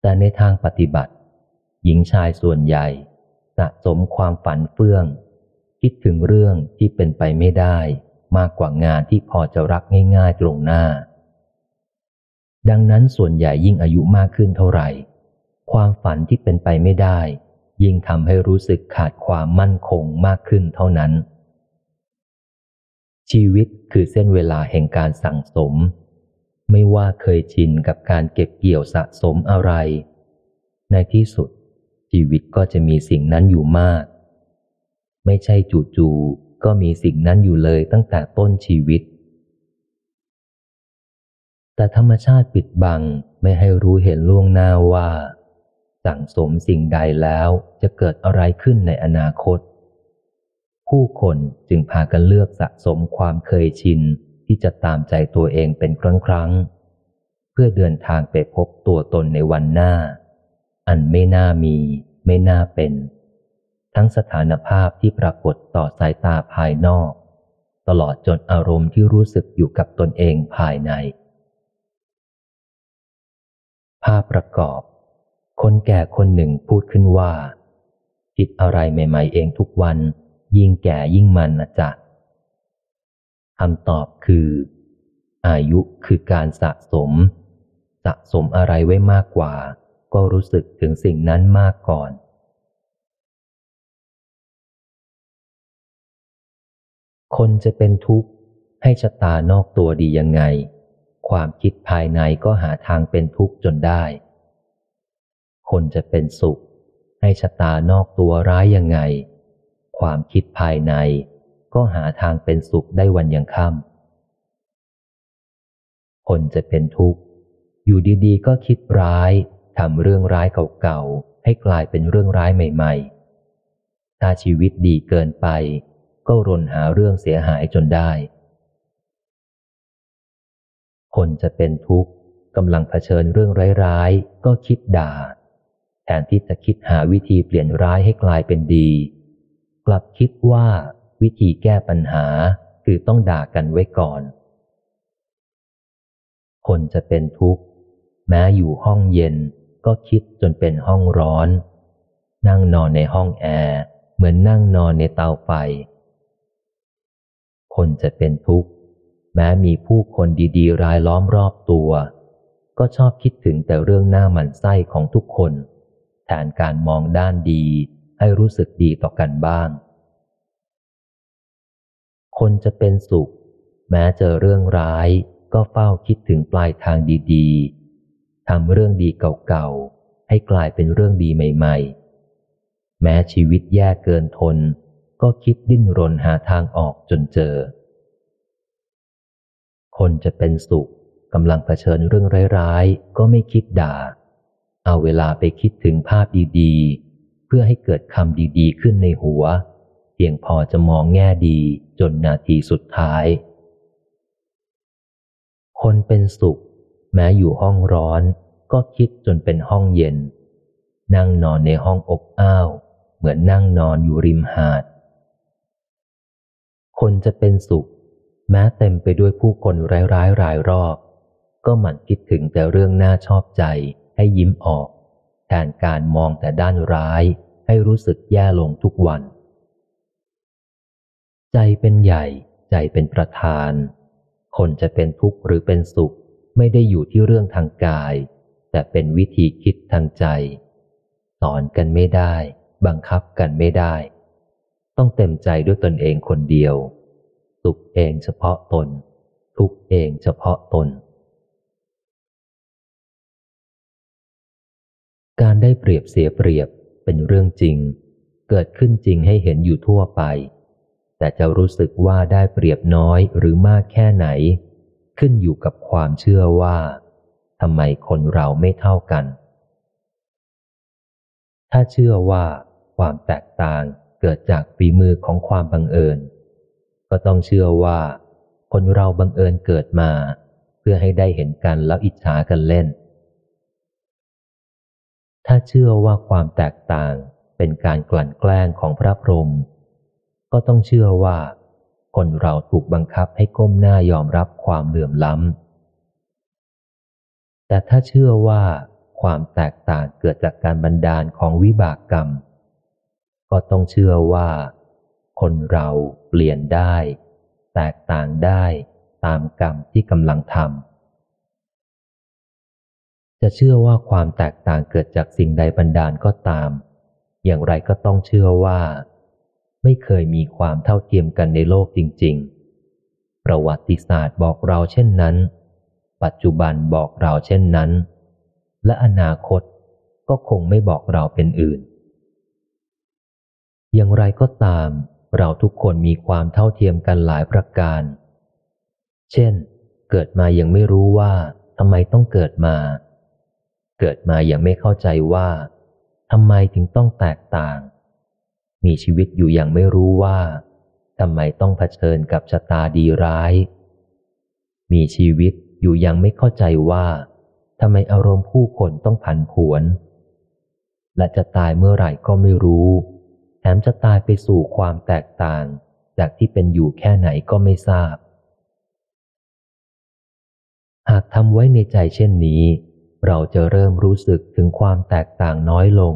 แต่ในทางปฏิบัติ หญิงชายส่วนใหญ่ สะสมความฝันเฟื่อง คิดถึงเรื่องที่เป็นไปไม่ได้มากกว่างานที่พอจะรักง่ายๆตรงหน้า ดังนั้นส่วนใหญ่ยิ่งอายุมากขึ้นเท่าไหร่ ความฝันที่เป็นไปไม่ได้ ยิ่งทำให้รู้สึกขาดความมั่นคงมากขึ้นเท่านั้น ชีวิตคือเส้นเวลาแห่งการสั่งสม ไม่ว่าเคยชินกับการเก็บเกี่ยวสะสมอะไร ในที่สุด ชีวิตก็จะมีสิ่งนั้นอยู่มาก ไม่ใช่จู่ๆก็มีสิ่งนั้นอยู่เลยตั้งแต่ต้นชีวิต แต่ธรรมชาติปิดบังไม่ให้รู้เห็นล่วงหน้าว่า สั่งสมสิ่งใดแล้วจะเกิดอะไรขึ้นในอนาคต ผู้คนจึงพากันเลือกสะสมความเคยชินที่จะตามใจตัวเองเป็นครั้งครั้ง เพื่อเดินทางไปพบตัวตนในวันหน้า อันไม่น่ามี ไม่น่าเป็น ทั้งสถานภาพที่ปรากฏต่อสายตาภายนอก ตลอดจนอารมณ์ที่รู้สึกอยู่กับตนเองภายใน ภาพประกอบ คนแก่คนหนึ่งพูดขึ้นว่า คิดอะไรใหม่ ๆ เองทุกวัน ยิ่งแก่ยิ่งมันนะจ๊ะคำตอบคือ อายุคือการสะสม สะสมอะไรไว้มากกว่า ก็รู้สึกถึงสิ่งนั้นมากก่อนคนจะเป็นทุกข์ ให้ชะตานอกตัวดียังไง ความคิดภายในก็หาทางเป็นทุกข์จนได้ คนจะเป็นสุข ให้ชะตานอกตัวร้ายยังไง ความคิดภายใน ก็หาทางเป็นสุขได้วันยังค่ำคนจะเป็นทุกข์ อยู่ดีๆ ก็คิดร้าย ทำเรื่องร้ายเก่าๆ ให้กลายเป็นเรื่องร้ายใหม่ๆ ถ้าชีวิตดีเกินไป ก็รนหาเรื่องเสียหายจนได้ คนจะเป็นทุกข์กำลังเผชิญเรื่องร้ายๆ ก็คิดด่า แทนที่จะคิดหาวิธีเปลี่ยนร้ายให้กลายเป็นดี กลับคิดว่าวิธีแก้ปัญหาคือต้องด่ากันไว้ก่อน คนจะเป็นทุกข์ แม้อยู่ห้องเย็น ก็คิดจนเป็นห้องร้อน นั่งนอนในห้องแอร์เหมือนนั่งนอนในเตาไฟ คนจะเป็นทุกข์ แม้มีผู้คนดีๆ รายล้อมรอบตัว ก็ชอบคิดถึงแต่เรื่องหน้าหมันไส้ของทุกคน แทนการมองด้านดีให้รู้สึกดีต่อกันบ้าง คนจะเป็นสุข แม้เจอเรื่องร้ายก็เฝ้าคิดถึงปลายทางดีๆ ทำเรื่องดีเก่าๆ ให้กลายเป็นเรื่องดีใหม่ ๆ แม้ชีวิตแย่เกินทน ก็คิดดิ้นรนหาทางออกจนเจอ คนจะเป็นสุขกำลังเผชิญเรื่องร้ายๆ ก็ไม่คิดด่า เอาเวลาไปคิดถึงภาพดีๆ เพื่อให้เกิดคำดีๆ ขึ้นในหัว เพียงพอจะมองแง่ดีจนนาทีสุดท้าย คนเป็นสุข แม้อยู่ห้องร้อน ก็คิดจนเป็นห้องเย็น นั่งนอนในห้องอบอ้าว เหมือนนั่งนอนอยู่ริมหาด คนจะเป็นสุข แม้เต็มไปด้วยผู้คนร้ายๆรายรอบ ก็หมั่นคิดถึงแต่เรื่องน่าชอบใจให้ยิ้มออก แทนการมองแต่ด้านร้ายให้รู้สึกแย่ลงทุกวัน ใจเป็นใหญ่ ใจเป็นประธาน คนจะเป็นทุกข์หรือเป็นสุข ไม่ได้อยู่ที่เรื่องทางกาย แต่เป็นวิธีคิดทางใจ สอนกันไม่ได้ บังคับกันไม่ได้ ต้องเต็มใจด้วยตนเองคนเดียว สุขเองเฉพาะตน ทุกเองเฉพาะตน การได้เปรียบเสียเปรียบเป็นเรื่องจริง เกิดขึ้นจริงให้เห็นอยู่ทั่วไป แต่จะรู้สึกว่าได้เปรียบน้อยหรือมากแค่ไหน ขึ้นอยู่กับความเชื่อว่าทำไมคนเราไม่เท่ากัน ถ้าเชื่อว่าความแตกต่างเกิดจากฝีมือของความบังเอิญ ก็ต้องเชื่อว่า คนเราบังเอิญเกิดมา เพื่อให้ได้เห็นกันแล้วอิจฉากันเล่น ถ้าเชื่อว่าความแตกต่างเป็นการกลั่นแกล้งของพระพรหมก็ต้องเชื่อว่า คนเราถูกบังคับให้ก้มหน้ายอมรับความเหลื่อมล้ำ แต่ถ้าเชื่อว่าความแตกต่างเกิดจากการบันดาลของวิบากกรรม ก็ต้องเชื่อว่า คนเราเปลี่ยนได้ แตกต่างได้ตามกรรมที่กำลังทำ จะเชื่อว่าความแตกต่างเกิดจากสิ่งใดบันดาลก็ตาม อย่างไรก็ต้องเชื่อว่า ไม่เคยมีความเท่าเทียมกันในโลกจริง ๆ ประวัติศาสตร์บอกเราเช่นนั้น ปัจจุบันบอกเราเช่นนั้น และอนาคตก็คงไม่บอกเราเป็นอื่น อย่างไรก็ตาม เราทุกคนมีความเท่าเทียมกันหลายประการ เช่น เกิดมายังไม่รู้ว่าทำไมต้องเกิดมา เกิดมายังไม่เข้าใจว่าทำไมถึงต้องแตกต่าง มีชีวิตอยู่อย่างไม่รู้ว่าทำไมต้องเผชิญกับชะตาดีร้าย มีชีวิตอยู่ยังไม่เข้าใจว่าทำไมอารมณ์ผู้คนต้องผันผวน และจะตายเมื่อไหร่ก็ไม่รู้ แถมจะตายไปสู่ความแตกต่าง จากที่เป็นอยู่แค่ไหนก็ไม่ทราบ หากทำไว้ในใจเช่นนี้ เราจะเริ่มรู้สึกถึงความแตกต่างน้อยลง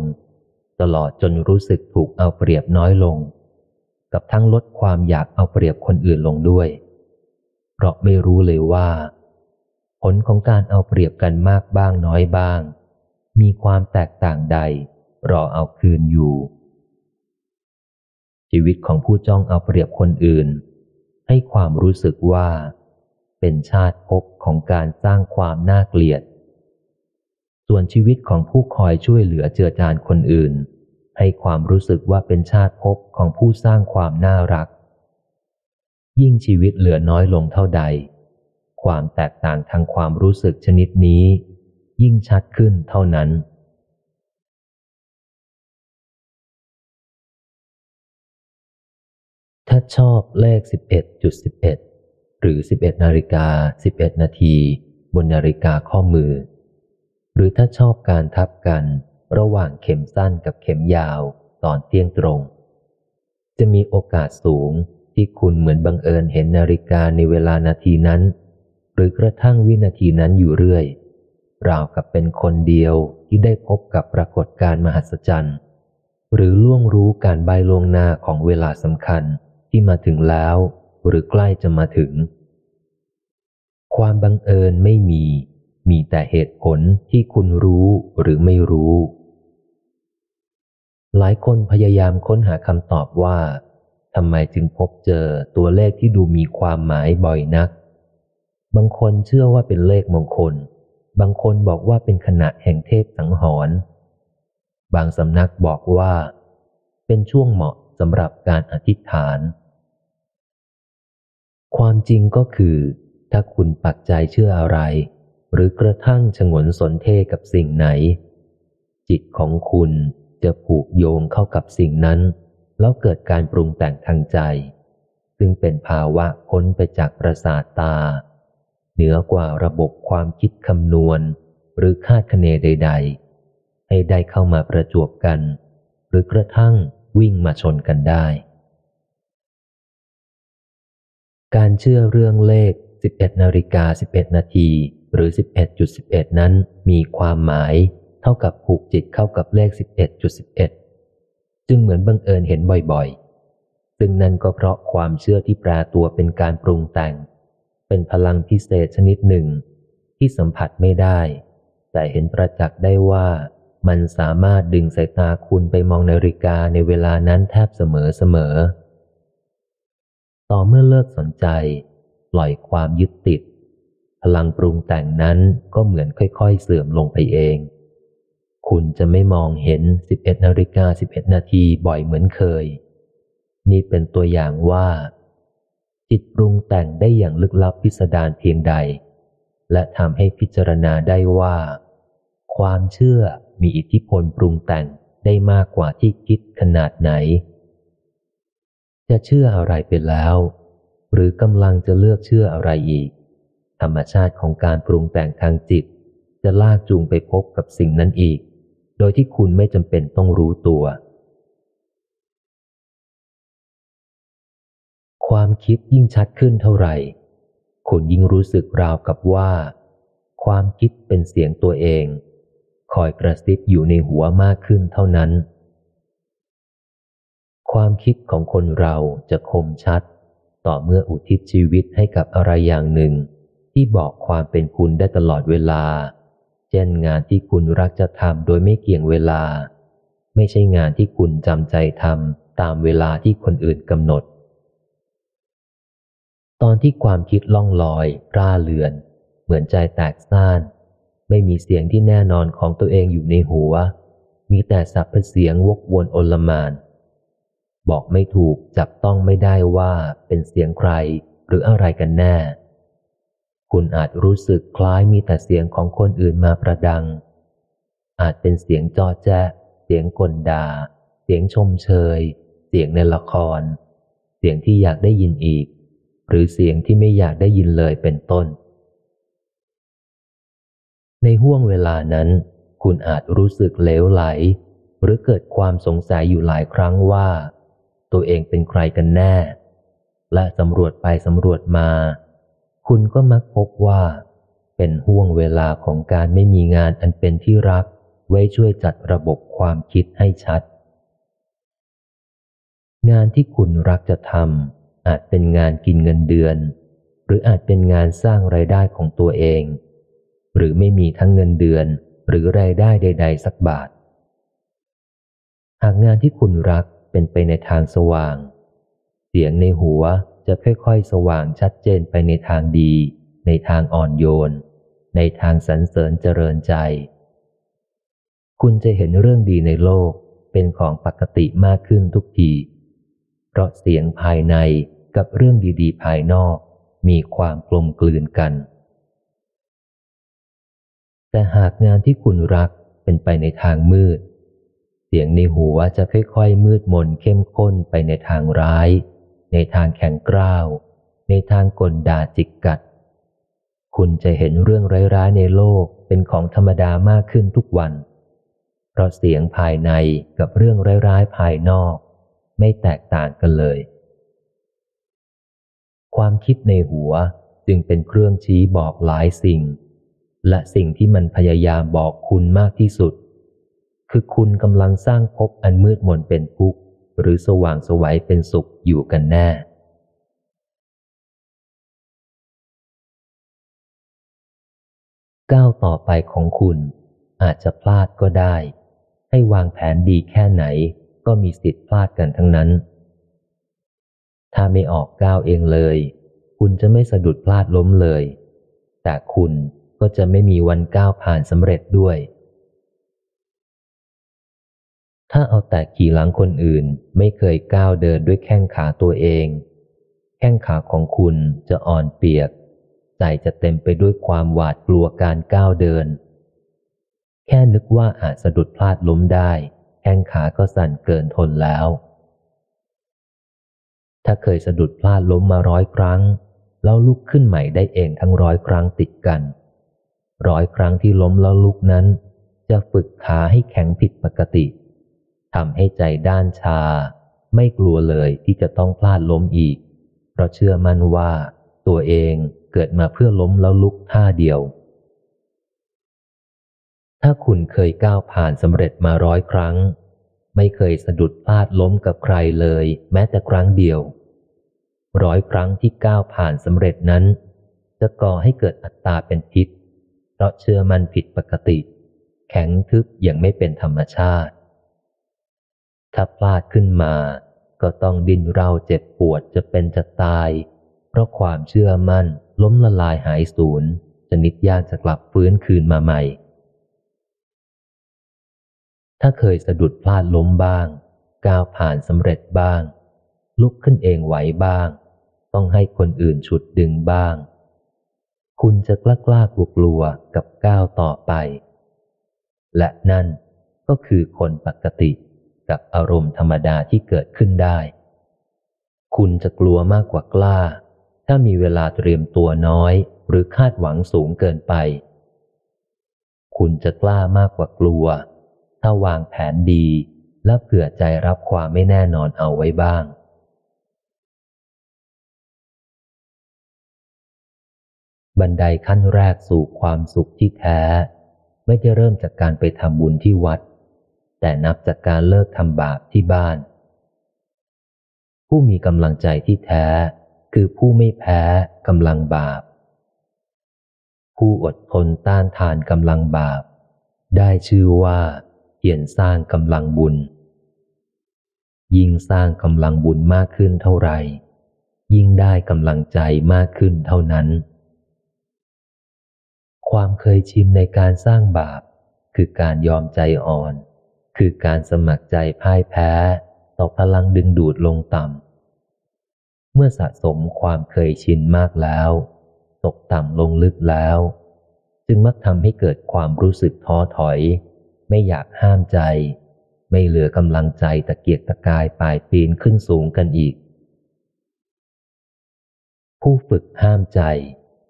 ตลอดจนรู้สึกถูกเอาเปรียบน้อยลง กับทั้งลดความอยากเอาเปรียบคนอื่นลงด้วย เพราะไม่รู้เลยว่า ผลของการเอาเปรียบกันมากบ้างน้อยบ้าง มีความแตกต่างใด รอเอาคืนอยู่ ชีวิตของผู้จ้องเอาเปรียบคนอื่น ให้ความรู้สึกว่า เป็นชาติภพของการสร้างความน่าเกลียด ส่วนชีวิตของผู้คอยช่วยเหลือเจือจานคนอื่น ให้ความรู้สึกว่าเป็นชาติภพของผู้สร้างความน่ารัก ยิ่งชีวิตเหลือน้อยลงเท่าใด ความแตกต่างทางความรู้สึกชนิดนี้ ยิ่งชัดขึ้นเท่านั้น ถ้าชอบเลข 11.11 หรือ 11นาฬิกา11 นาทีบนนาฬิกาข้อมือ หรือถ้าชอบการทับกัน ระหว่างเข็มสั้นกับเข็มยาวตอนเที่ยงตรง จะมีโอกาสสูงที่คุณเหมือนบังเอิญเห็นนาฬิกาในเวลานาทีนั้น หรือกระทั่งวินาทีนั้นอยู่เรื่อย ราวกับเป็นคนเดียวที่ได้พบกับปรากฏการมหัศจรรย์ หรือล่วงรู้การใบล่วงหน้าของเวลาสำคัญที่มาถึงแล้ว หรือใกล้จะมาถึง ความบังเอิญไม่มี มีแต่เหตุผลที่คุณรู้หรือไม่รู้ หลายคนพยายามค้นหาคำตอบว่าทำไมจึงพบเจอตัวเลขที่ดูมีความหมายบ่อยนัก บางคนเชื่อว่าเป็นเลขมงคล บางคนบอกว่าเป็นขณะแห่งเทพสังหรณ์ บางสำนักบอกว่า เป็นช่วงเหมาะสำหรับการอธิษฐาน ความจริงก็คือ ถ้าคุณปักใจเชื่ออะไร หรือกระทั่งฉงนสนเทกับสิ่งไหน จิตของคุณจะผูกโยงเข้ากับสิ่งนั้น แล้วเกิดการปรุงแต่งทางใจ ซึ่งเป็นภาวะพ้นไปจากประสาทตา เหนือกว่าระบบความคิดคำนวณ หรือคาดคะเนใด ๆ ให้ได้เข้ามาประจวบกัน หรือกระทั่งวิ่งมาชนกันได้ การเชื่อเรื่องเลข 11นาฬิกา11 นาที หรือ 11.11 นั้นมีความหมายเท่ากับผูกจิตเข้ากับเลข 11.11 จึงเหมือนบังเอิญเห็นบ่อยๆ ซึ่งนั่นก็เพราะความเชื่อที่แปรตัวเป็นการปรุงแต่ง เป็นพลังพิเศษชนิดหนึ่ง ที่สัมผัสไม่ได้ แต่เห็นประจักษ์ได้ว่ามันสามารถดึงสายตาคุณไปมองนาฬิกาในเวลานั้นแทบเสมอเสมอ ต่อเมื่อเลิกสนใจ ปล่อยความยึดติด พลังปรุงแต่งนั้นก็เหมือนค่อย ๆ เสื่อมลงไปเอง คุณจะไม่มองเห็น 11นาฬิกา11 นาทีบ่อยเหมือนเคย นี่เป็นตัวอย่างว่า จิตปรุงแต่งได้อย่างลึกลับพิสดารเพียงใด และทำให้พิจารณาได้ว่า ความเชื่อมีอิทธิพลปรุงแต่งได้มากกว่าที่คิดขนาดไหน จะเชื่ออะไรไปแล้ว หรือกำลังจะเลือกเชื่ออะไรอีก ธรรมชาติของการปรุงแต่งทางจิต จะลากจูงไปพบกับสิ่งนั้นอีก โดยที่คุณไม่จำเป็นต้องรู้ตัว ความคิดยิ่งชัดขึ้นเท่าไหร่ คุณยิ่งรู้สึกราวกับว่า ความคิดเป็นเสียงตัวเอง คอยกระซิบอยู่ในหัวมากขึ้นเท่านั้น ความคิดของคนเราจะคมชัดต่อเมื่ออุทิศชีวิตให้กับอะไรอย่างหนึ่ง ที่บอกความเป็นคุณได้ตลอดเวลา เช่นงานที่คุณรักจะทำโดยไม่เกี่ยงเวลา ไม่ใช่งานที่คุณจำใจทำตามเวลาที่คนอื่นกำหนด ตอนที่ความคิดล่องลอยร่าเลือน เหมือนใจแตกซ่าน ไม่มีเสียงที่แน่นอนของตัวเองอยู่ในหัว มีแต่สับเสียงวกวนโอลมานบอกไม่ถูกจับต้องไม่ได้ว่าเป็นเสียงใครหรืออะไรกันแน่ คุณอาจรู้สึกคล้ายมีแต่เสียงของคนอื่นมาประดัง อาจเป็นเสียงจอแจ๊เสียงกลดาเสียงชมเชย เสียงในละคร เสียงที่อยากได้ยินอีก หรือเสียงที่ไม่อยากได้ยินเลยเป็นต้น ในห่วงเวลานั้น คุณอาจรู้สึกเลวไหล หรือเกิดความสงสัยอยู่หลายครั้งว่า ตัวเองเป็นใครกันแน่ และสำรวจไปสำรวจมา คุณก็มักพบว่า เป็นห่วงเวลาของการไม่มีงานอันเป็นที่รัก ไว้ช่วยจัดระบบความคิดให้ชัด งานที่คุณรักจะทำอาจเป็นงานกินเงินเดือน หรืออาจเป็นงานสร้างไรายได้ของตัวเอง หรือไม่มีทั้งเงินเดือน หรือรายได้ใด ๆ สักบาท หากงานที่คุณรักเป็นไปในทางสว่าง เสียงในหัว จะค่อยๆ สว่างชัดเจนไปในทางดี ในทางอ่อนโยน ในทางสรรเสริญเจริญใจ คุณจะเห็นเรื่องดีในโลกเป็นของปกติมากขึ้นทุกที เพราะเสียงภายในกับเรื่องดีๆ ภายนอกมีความกลมกลืนกัน แต่หากงานที่คุณรักเป็นไปในทางมืด เสียงในหัวจะค่อยๆ มืดมนเข้มข้นไปในทางร้าย ในทางแข็งกร้าว ในทางกลด่าจิกกัด คุณจะเห็นเรื่องร้ายๆในโลกเป็นของธรรมดามากขึ้นทุกวัน เพราะเสียงภายในกับเรื่องร้ายๆภายนอก ไม่แตกต่างกันเลย ความคิดในหัวจึงเป็นเครื่องชี้บอกหลายสิ่ง และสิ่งที่มันพยายามบอกคุณมากที่สุด คือคุณกำลังสร้างภพอันมืดมนเป็นทุกข์ หรือสว่างสวัยเป็นสุขอยู่กันแน่ก้าวต่อไปของคุณ อาจจะพลาดก็ได้ ให้วางแผนดีแค่ไหน ก็มีสิทธิ์พลาดกันทั้งนั้น ถ้าไม่ออกก้าวเองเลย คุณจะไม่สะดุดพลาดล้มเลย แต่คุณก็จะไม่มีวันก้าวผ่านสำเร็จด้วย ถ้าเอาแต่ขี่หลังคนอื่นไม่เคยก้าวเดินด้วยแข้งขาตัวเอง แข้งขาของคุณจะอ่อนเปียก ใจจะเต็มไปด้วยความหวาดกลัวการก้าวเดิน แค่นึกว่าอาจสะดุดพลาดล้มได้ แข้งขาก็สั่นเกินทนแล้ว ถ้าเคยสะดุดพลาดล้มมาร้อยครั้ง แล้วลุกขึ้นใหม่ได้เองทั้งร้อยครั้งติดกัน ร้อยครั้งที่ล้มแล้วลุกนั้น จะฝึกขาให้แข็งผิดปกติ ทำให้ใจด้านชา ไม่กลัวเลยที่จะต้องพลาดล้มอีก เพราะเชื่อมั่นว่า ตัวเองเกิดมาเพื่อล้มแล้วลุกท่าเดียว ถ้าคุณเคยก้าวผ่านสำเร็จมาร้อยครั้ง ไม่เคยสะดุดพลาดล้มกับใครเลย แม้แต่ครั้งเดียว ร้อยครั้งที่ก้าวผ่านสำเร็จนั้น จะก่อให้เกิดอัตตาเป็นพิษ เพราะเชื่อมันผิดปกติ แข็งทึบอย่างไม่เป็นธรรมชาติ ถ้าพลาดขึ้นมา ก็ต้องดิ้นเราเจ็บปวดจะเป็นจะตาย เพราะความเชื่อมั่น ล้มละลายหายสูญชนิดยากจะกลับฟื้นคืนมาใหม่ ถ้าเคยสะดุดพลาดล้มบ้าง ก้าวผ่านสำเร็จบ้าง ลุกขึ้นเองไหวบ้าง ต้องให้คนอื่นฉุดดึงบ้าง คุณจะกล้ากล้ากลัวกลัวกับก้าวต่อไป และนั่นก็คือคนปกติ กับอารมณ์ธรรมดาที่เกิดขึ้นได้ คุณจะกลัวมากกว่ากล้า ถ้ามีเวลาเตรียมตัวน้อย หรือคาดหวังสูงเกินไป คุณจะกล้ามากกว่ากลัว ถ้าวางแผนดีและเผื่อใจรับความไม่แน่นอนเอาไว้บ้างบันไดขั้นแรกสู่ความสุขที่แท้ ไม่ได้เริ่มจากการไปทำบุญที่วัด แต่นับจากการเลิกทำบาปที่บ้าน ผู้มีกำลังใจที่แท้ คือผู้ไม่แพ้กำลังบาป ผู้อดทนต้านทานกำลังบาป ได้ชื่อว่าเขียนสร้างกำลังบุญ ยิ่งสร้างกำลังบุญมากขึ้นเท่าไหร่ ยิ่งได้กำลังใจมากขึ้นเท่านั้น ความเคยชินในการสร้างบาปคือการยอมใจอ่อน คือการสมัครใจพ่ายแพ้ ต่อพลังดึงดูดลงต่ำ เมื่อสะสมความเคยชินมากแล้ว ตกต่ำลงลึกแล้ว จึงมักทำให้เกิดความรู้สึกท้อถอย ไม่อยากห้ามใจ ไม่เหลือกำลังใจตะเกียกตะกายปลายปีนขึ้นสูงกันอีก ผู้ฝึกห้ามใจ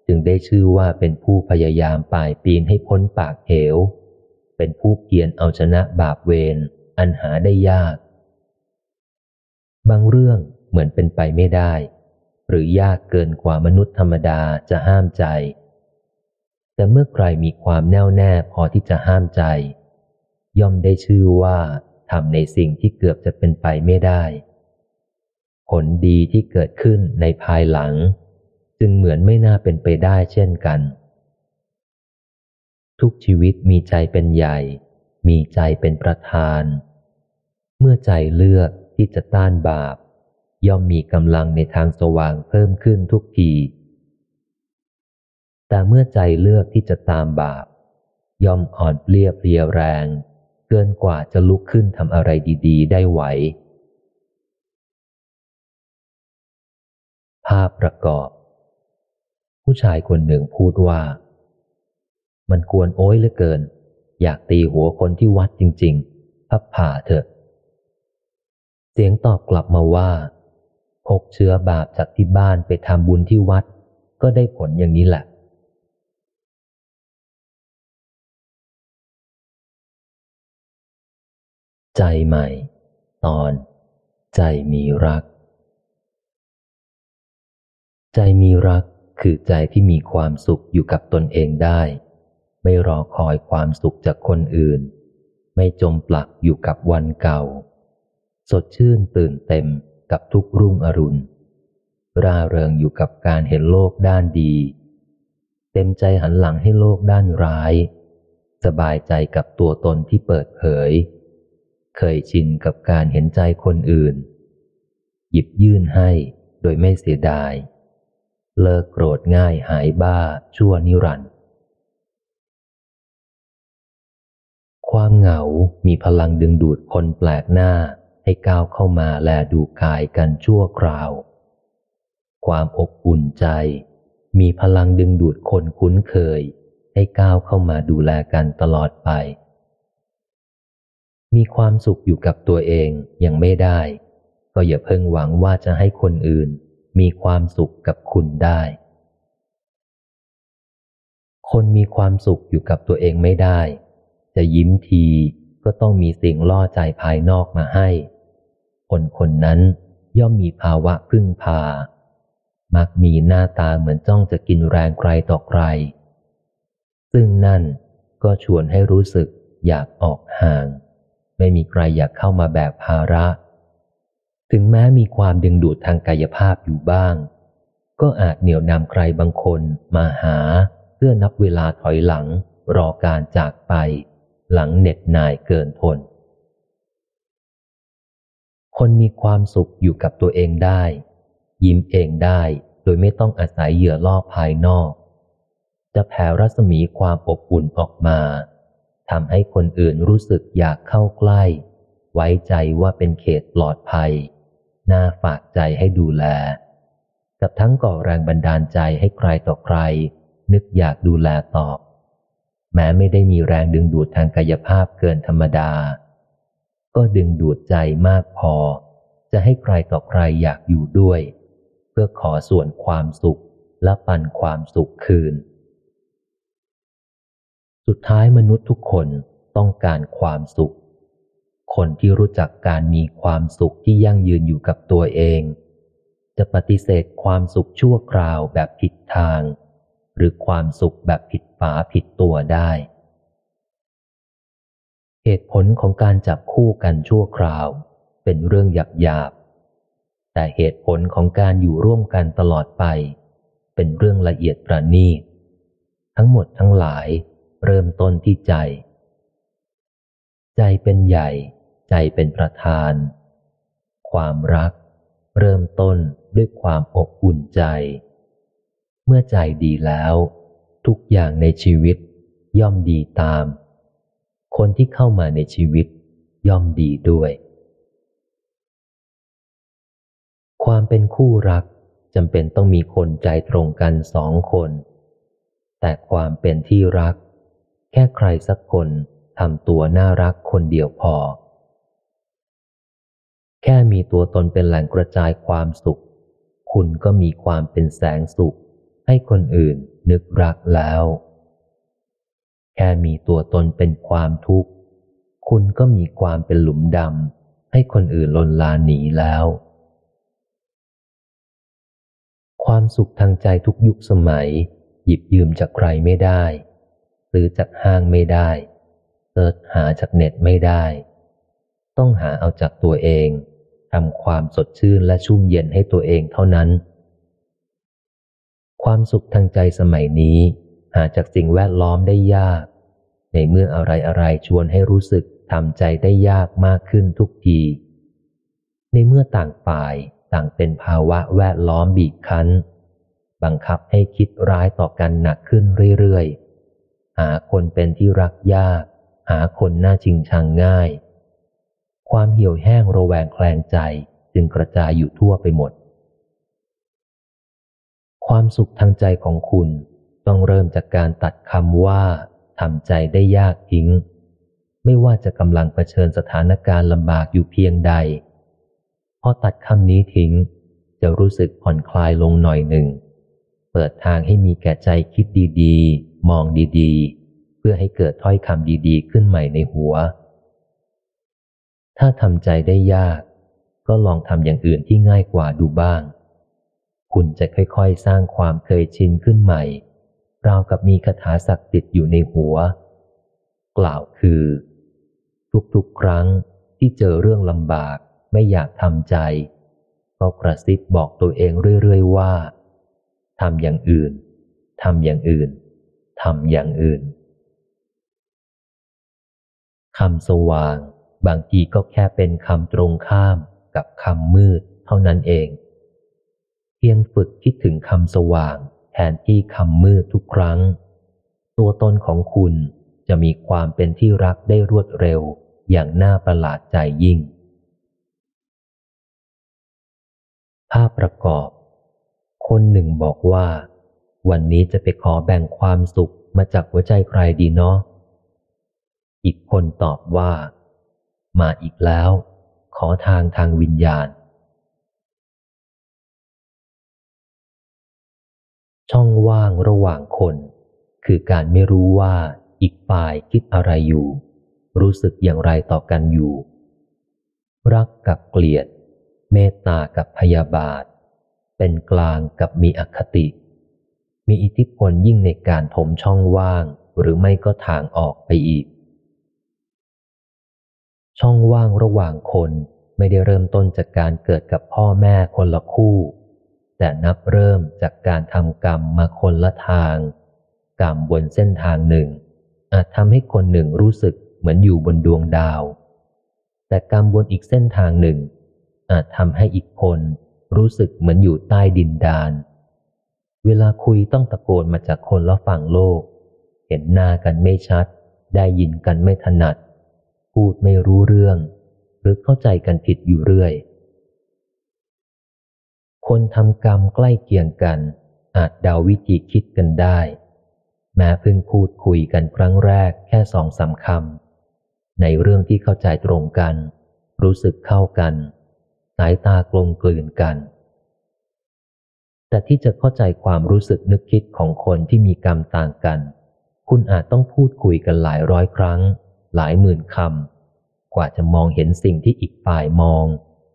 จึงได้ชื่อว่าเป็นผู้พยายามป่ายปีนให้พ้นปากเหว เป็นผู้เกียนเอาชนะบาปเวรอันหาได้ยาก บางเรื่องเหมือนเป็นไปไม่ได้ หรือยากเกินกว่ามนุษย์ธรรมดาจะห้ามใจ แต่เมื่อใครมีความแน่วแน่พอที่จะห้ามใจ ย่อมได้ชื่อว่าทำในสิ่งที่เกือบจะเป็นไปไม่ได้ ผลดีที่เกิดขึ้นในภายหลัง จึงเหมือนไม่น่าเป็นไปได้เช่นกัน ทุกชีวิตมีใจเป็นใหญ่ มีใจเป็นประธาน เมื่อใจเลือกที่จะต้านบาป ย่อมมีกำลังในทางสว่างเพิ่มขึ้นทุกที แต่เมื่อใจเลือกที่จะตามบาป ย่อมอ่อนเปลี้ยเพลียแรง เกินกว่าจะลุกขึ้นทำอะไรดี ๆ ได้ไหว ภาพประกอบ ผู้ชายคนหนึ่งพูดว่า มันกวนโอ้ยเหลือเกิน อยากตีหัวคนที่วัดจริง ๆ พับผ่าเถอะ เสียงตอบกลับมาว่า พกเชื้อบาปจากที่บ้านไปทำบุญที่วัด ก็ได้ผลอย่างนี้แหละใจใหม่ ตอน ใจมีรัก ใจมีรักคือใจที่มีความสุขอยู่กับตนเองได้ ไม่รอคอยความสุขจากคนอื่น ไม่จมปลักอยู่กับวันเก่า สดชื่นตื่นเต็มกับทุกรุ่งอรุณ ร่าเริงอยู่กับการเห็นโลกด้านดี เต็มใจหันหลังให้โลกด้านร้าย สบายใจกับตัวตนที่เปิดเผย เคยชินกับการเห็นใจคนอื่น หยิบยื่นให้โดยไม่เสียดาย เลิกโกรธง่ายหายบ้าชั่วนิรันดร์ ความเหงา มีพลังดึงดูดคนแปลกหน้า ให้ก้าวเข้ามาแลดูกายกันชั่วคราว ความอบอุ่นใจ มีพลังดึงดูดคนคุ้นเคย ให้ก้าวเข้ามาดูแลกันตลอดไป มีความสุขอยู่กับตัวเองยังไม่ได้ ก็อย่าเพิ่งหวังว่าจะให้คนอื่น มีความสุขกับคุณได้ คนมีความสุขอยู่กับตัวเองไม่ได้ จะยิ้มทีก็ต้องมีสิ่งล่อใจภายนอกมาให้ คนคนนั้นย่อมมีภาวะพึ่งพา มักมีหน้าตาเหมือนจ้องจะกินแรงใครต่อใคร ซึ่งนั่นก็ชวนให้รู้สึกอยากออกห่าง ไม่มีใครอยากเข้ามาแบกภาระ ถึงแม้มีความดึงดูดทางกายภาพอยู่บ้าง ก็อาจเหนี่ยวนำใครบางคนมาหา เพื่อนับเวลาถอยหลังรอการจากไป หลังเหน็ดหน่ายเกินทน คนมีความสุขอยู่กับตัวเองได้ ยิ้มเองได้โดยไม่ต้องอาศัยเหยื่อล่อภายนอก จะแผ่รัศมีความอบอุ่นออกมาทำให้คนอื่นรู้สึกอยากเข้าใกล้ ไว้ใจว่าเป็นเขตปลอดภัย น่าฝากใจให้ดูแล กับทั้งก่อแรงบันดาลใจให้ใครต่อใคร นึกอยากดูแลตอบ แม้ไม่ได้มีแรงดึงดูดทางกายภาพเกินธรรมดา ก็ดึงดูดใจมากพอ จะให้ใครต่อใครอยากอยู่ด้วย เพื่อขอส่วนความสุขและปันความสุขคืน สุดท้ายมนุษย์ทุกคนต้องการความสุข คนที่รู้จักการมีความสุขที่ยั่งยืนอยู่กับตัวเอง จะปฏิเสธความสุขชั่วคราวแบบผิดทาง หรือความสุขแบบผิด ฝาผิดตัวได้ เหตุผลของการจับคู่กันชั่วคราว เป็นเรื่องหยาบหยาบ แต่เหตุผลของการอยู่ร่วมกันตลอดไป เป็นเรื่องละเอียดประณีต ทั้งหมดทั้งหลายเริ่มต้นที่ใจ ใจเป็นใหญ่ ใจเป็นประธาน ความรัก เริ่มต้นด้วยความอบอุ่นใจ เมื่อใจดีแล้ว ทุกอย่างในชีวิต ย่อมดีตาม คนที่เข้ามาในชีวิต ย่อมดีด้วย ความเป็นคู่รักจำเป็นต้องมีคนใจตรงกันสองคน แต่ความเป็นที่รัก แค่ใครสักคนทำตัวน่ารักคนเดียวพอ แค่มีตัวตนเป็นแหล่งกระจายความสุข คุณก็มีความเป็นแสงสุขให้คนอื่น นึกรักแล้ว แค่มีตัวตนเป็นความทุกข์ คุณก็มีความเป็นหลุมดำให้คนอื่นลนลานหนีแล้ว ความสุขทางใจทุกยุคสมัย หยิบยืมจากใครไม่ได้ ซื้อจากห้างไม่ได้เสิร์ชหาจากเน็ตไม่ได้ ต้องหาเอาจากตัวเองทำความสดชื่นและชุ่มเย็นให้ตัวเองเท่านั้น ความสุขทางใจสมัยนี้ หาจากสิ่งแวดล้อมได้ยาก ในเมื่ออะไรอะไรชวนให้รู้สึกทำใจได้ยากมากขึ้นทุกที ในเมื่อต่างฝ่ายต่างเป็นภาวะแวดล้อมบีบคั้น บังคับให้คิดร้ายต่อกันหนักขึ้นเรื่อยๆ หาคนเป็นที่รักยาก หาคนน่าชิงชังง่าย ความเหี่ยวแห้งระแวงแคลงใจจึงกระจายอยู่ทั่วไปหมด ความสุขทางใจของคุณต้องเริ่มจากการตัดคำว่าทำใจได้ยากทิ้ง ไม่ว่าจะกำลังเผชิญสถานการณ์ลำบากอยู่เพียงใด พอตัดคำนี้ทิ้ง จะรู้สึกผ่อนคลายลงหน่อยหนึ่ง เปิดทางให้มีแก่ใจคิดดีๆ มองดีๆ เพื่อให้เกิดถ้อยคำดีๆ ขึ้นใหม่ในหัว ถ้าทำใจได้ยาก ก็ลองทำอย่างอื่นที่ง่ายกว่าดูบ้าง คุณจะค่อยๆ สร้างความเคยชินขึ้นใหม่ ราวกับมีคาถาศักดิ์สิทธิ์อยู่ในหัว กล่าวคือ ทุกๆ ครั้งที่เจอเรื่องลำบากไม่อยากทำใจ ก็กระซิบบอกตัวเองเรื่อยๆ ว่าทำอย่างอื่นทำอย่างอื่นทำอย่างอื่นคำสว่าง บางทีก็แค่เป็นคำตรงข้ามกับคำมืดเท่านั้นเอง เพียงฝึกคิดถึงคำสว่าง แทนที่คำมืดทุกครั้ง ตัวตนของคุณจะมีความเป็นที่รักได้รวดเร็วอย่างน่าประหลาดใจยิ่ง ภาพประกอบ คนหนึ่งบอกว่า วันนี้จะไปขอแบ่งความสุขมาจากหัวใจใครดีเนาะ อีกคนตอบว่า มาอีกแล้ว ขอทางทางวิญญาณ ช่องว่างระหว่างคน คือการไม่รู้ว่าอีกฝ่ายคิดอะไรอยู่ รู้สึกอย่างไรต่อกันอยู่ รักกับเกลียด เมตตากับพยาบาท เป็นกลางกับมีอคติ มีอิทธิพลยิ่งในการถมช่องว่างหรือไม่ก็ทางออกไปอีก ช่องว่างระหว่างคนไม่ได้เริ่มต้นจากการเกิดกับพ่อแม่คนละคู่ แต่นับเริ่มจากการทำกรรมมาคนละทาง กรรมบนเส้นทางหนึ่ง อาจทำให้คนหนึ่งรู้สึกเหมือนอยู่บนดวงดาว แต่กรรมบนอีกเส้นทางหนึ่ง อาจทำให้อีกคนรู้สึกเหมือนอยู่ใต้ดินดาน เวลาคุยต้องตะโกนมาจากคนละฝั่งโลก เห็นหน้ากันไม่ชัด ได้ยินกันไม่ถนัด พูดไม่รู้เรื่อง หรือเข้าใจกันผิดอยู่เรื่อย คนทำกรรมใกล้เคียงกัน อาจเดาวิธีคิดกันได้ แม้เพิ่งพูดคุยกันครั้งแรกแค่สองสาคำในเรื่องที่เข้าใจตรงกัน รู้สึกเข้ากัน สายตากลมกลืนกัน แต่ที่จะเข้าใจความรู้สึกนึกคิดของคนที่มีกรรมต่างกัน คุณอาจต้องพูดคุยกันหลายร้อยครั้ง หลายหมื่นคำกว่าจะมองเห็นสิ่งที่อีกฝ่ายมอง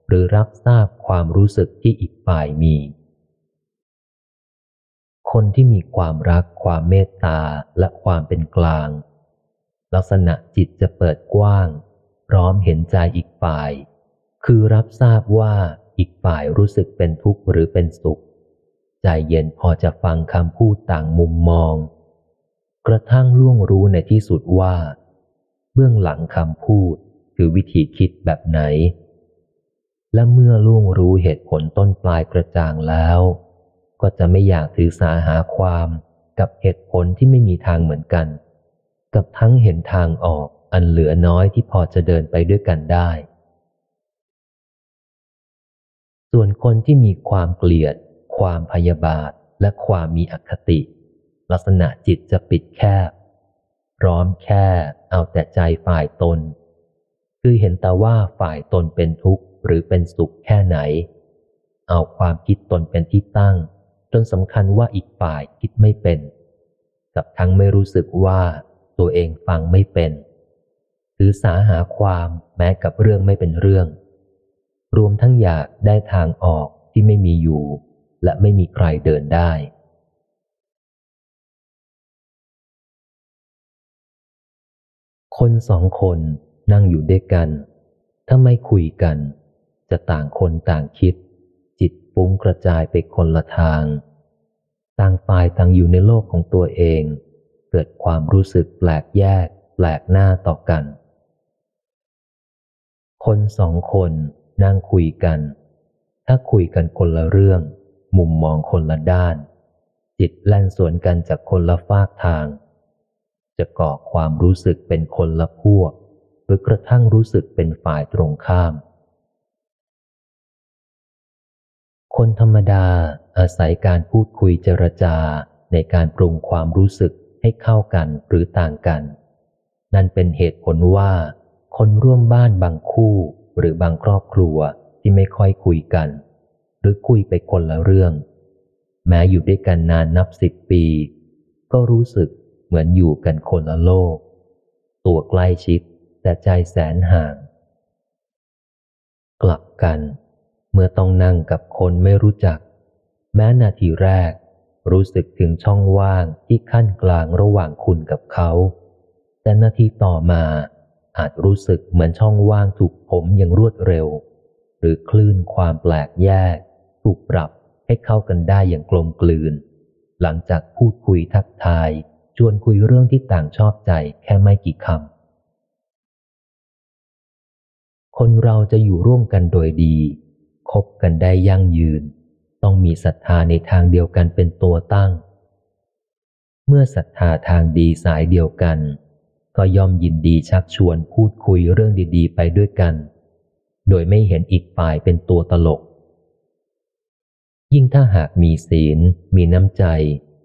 หรือรับทราบความรู้สึกที่อีกฝ่ายมี คนที่มีความรักความเมตตาและความเป็นกลาง ลักษณะจิตจะเปิดกว้าง พร้อมเห็นใจอีกฝ่าย คือรับทราบว่าอีกฝ่ายรู้สึกเป็นทุกข์หรือเป็นสุข ใจเย็นพอจะฟังคำพูดต่างมุมมอง กระทั่งล่วงรู้ในที่สุดว่า เบื้องหลังคำพูดคือวิธีคิดแบบไหน และเมื่อล่วงรู้เหตุผลต้นปลายกระจ่างแล้ว ก็จะไม่อยากถือสาหาความกับเหตุผลที่ไม่มีทางเหมือนกัน กับทั้งเห็นทางออกอันเหลือน้อยที่พอจะเดินไปด้วยกันได้ ส่วนคนที่มีความเกลียด ความพยาบาท และความมีอคติ ลักษณะจิตจะปิดแคบ พร้อมแค่เอาแต่ใจฝ่ายตน คือเห็นแต่ว่าฝ่ายตนเป็นทุกข์ หรือเป็นสุขแค่ไหน เอาความคิดตนเป็นที่ตั้ง จนสำคัญว่าอีกฝ่ายคิดไม่เป็น กับทั้งไม่รู้สึกว่าตัวเองฟังไม่เป็นหรือสาหาความแม้กับเรื่องไม่เป็นเรื่อง รวมทั้งอยากได้ทางออกที่ไม่มีอยู่ และไม่มีใครเดินได้คนสองคนนั่งอยู่ด้วยกัน ถ้าไม่คุยกัน จะต่างคนต่างคิด จิตฟุ้งกระจายไปคนละทาง ต่างฝ่ายต่างอยู่ในโลกของตัวเอง เกิดความรู้สึกแปลกแยก แปลกหน้าต่อกัน คนสองคนนั่งคุยกัน ถ้าคุยกันคนละเรื่อง มุมมองคนละด้าน จิตแล่นสวนกันจากคนละฟากทาง จะก่อความรู้สึกเป็นคนละพวก หรือกระทั่งรู้สึกเป็นฝ่ายตรงข้าม คนธรรมดาอาศัยการพูดคุยเจรจาในการปรุงความรู้สึกให้เข้ากันหรือต่างกัน นั่นเป็นเหตุผลว่า คนร่วมบ้านบางคู่หรือบางครอบครัวที่ไม่ค่อยคุยกัน หรือคุยไปคนละเรื่อง แม้อยู่ด้วยกันนานนับสิบปี ก็รู้สึกเหมือนอยู่กันคนละโลก ตัวใกล้ชิดแต่ใจแสนห่าง กลับกัน เมื่อต้องนั่งกับคนไม่รู้จัก แม้นาทีแรก รู้สึกถึงช่องว่างที่ขั้นกลางระหว่างคุณกับเขา แต่นาทีต่อมาอาจรู้สึกเหมือนช่องว่างถูกผมอย่างรวดเร็ว หรือคลื่นความแปลกแยก ถูกปรับให้เข้ากันได้อย่างกลมกลืน หลังจากพูดคุยทักทาย ชวนคุยเรื่องที่ต่างชอบใจแค่ไม่กี่คำคนเราจะอยู่ร่วมกันโดยดี คบกันได้ยั่งยืน ต้องมีศรัทธาในทางเดียวกันเป็นตัวตั้ง เมื่อศรัทธาทางดีสายเดียวกัน ก็ย่อมยินดีชักชวนพูดคุยเรื่องดี ๆ ไปด้วยกัน โดยไม่เห็นอีกฝ่ายเป็นตัวตลก ยิ่งถ้าหากมีศีล มีน้ำใจ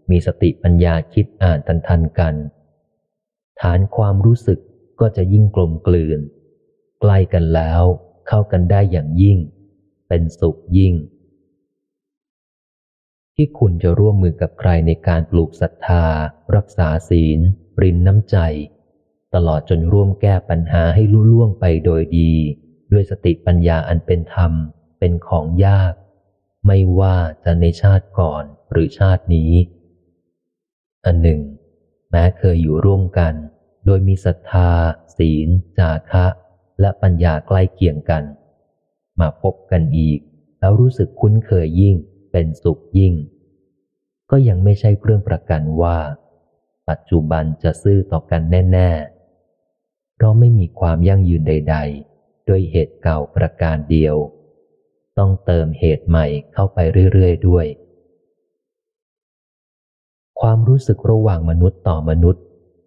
มีสติปัญญาคิดอ่านทันทันกัน ฐานความรู้สึกก็จะยิ่งกลมกลืนใกล้กันแล้วเข้ากันได้อย่างยิ่ง เป็นสุขยิ่ง ที่คุณจะร่วมมือกับใครในการปลูกศรัทธา รักษาศีล รินน้ำใจ ตลอดจนร่วมแก้ปัญหาให้ลุล่วงไปโดยดี ด้วยสติปัญญาอันเป็นธรรม เป็นของยาก ไม่ว่าจะในชาติก่อนหรือชาตินี้ อันหนึ่ง แม้เคยอยู่ร่วมกัน โดยมีศรัทธา ศีล จาคะ และปัญญาใกล้เคียงกัน มาพบกันอีก แล้วรู้สึกคุ้นเคยยิ่งเป็นสุขยิ่ง ก็ยังไม่ใช่เครื่องประกันว่า ปัจจุบันจะซื่อต่อกันแน่ๆเพราะไม่มีความยั่งยืนใด ๆ โดยเหตุเก่าประการเดียว ต้องเติมเหตุใหม่เข้าไปเรื่อยๆด้วย ความรู้สึกระหว่างมนุษย์ต่อมนุษย์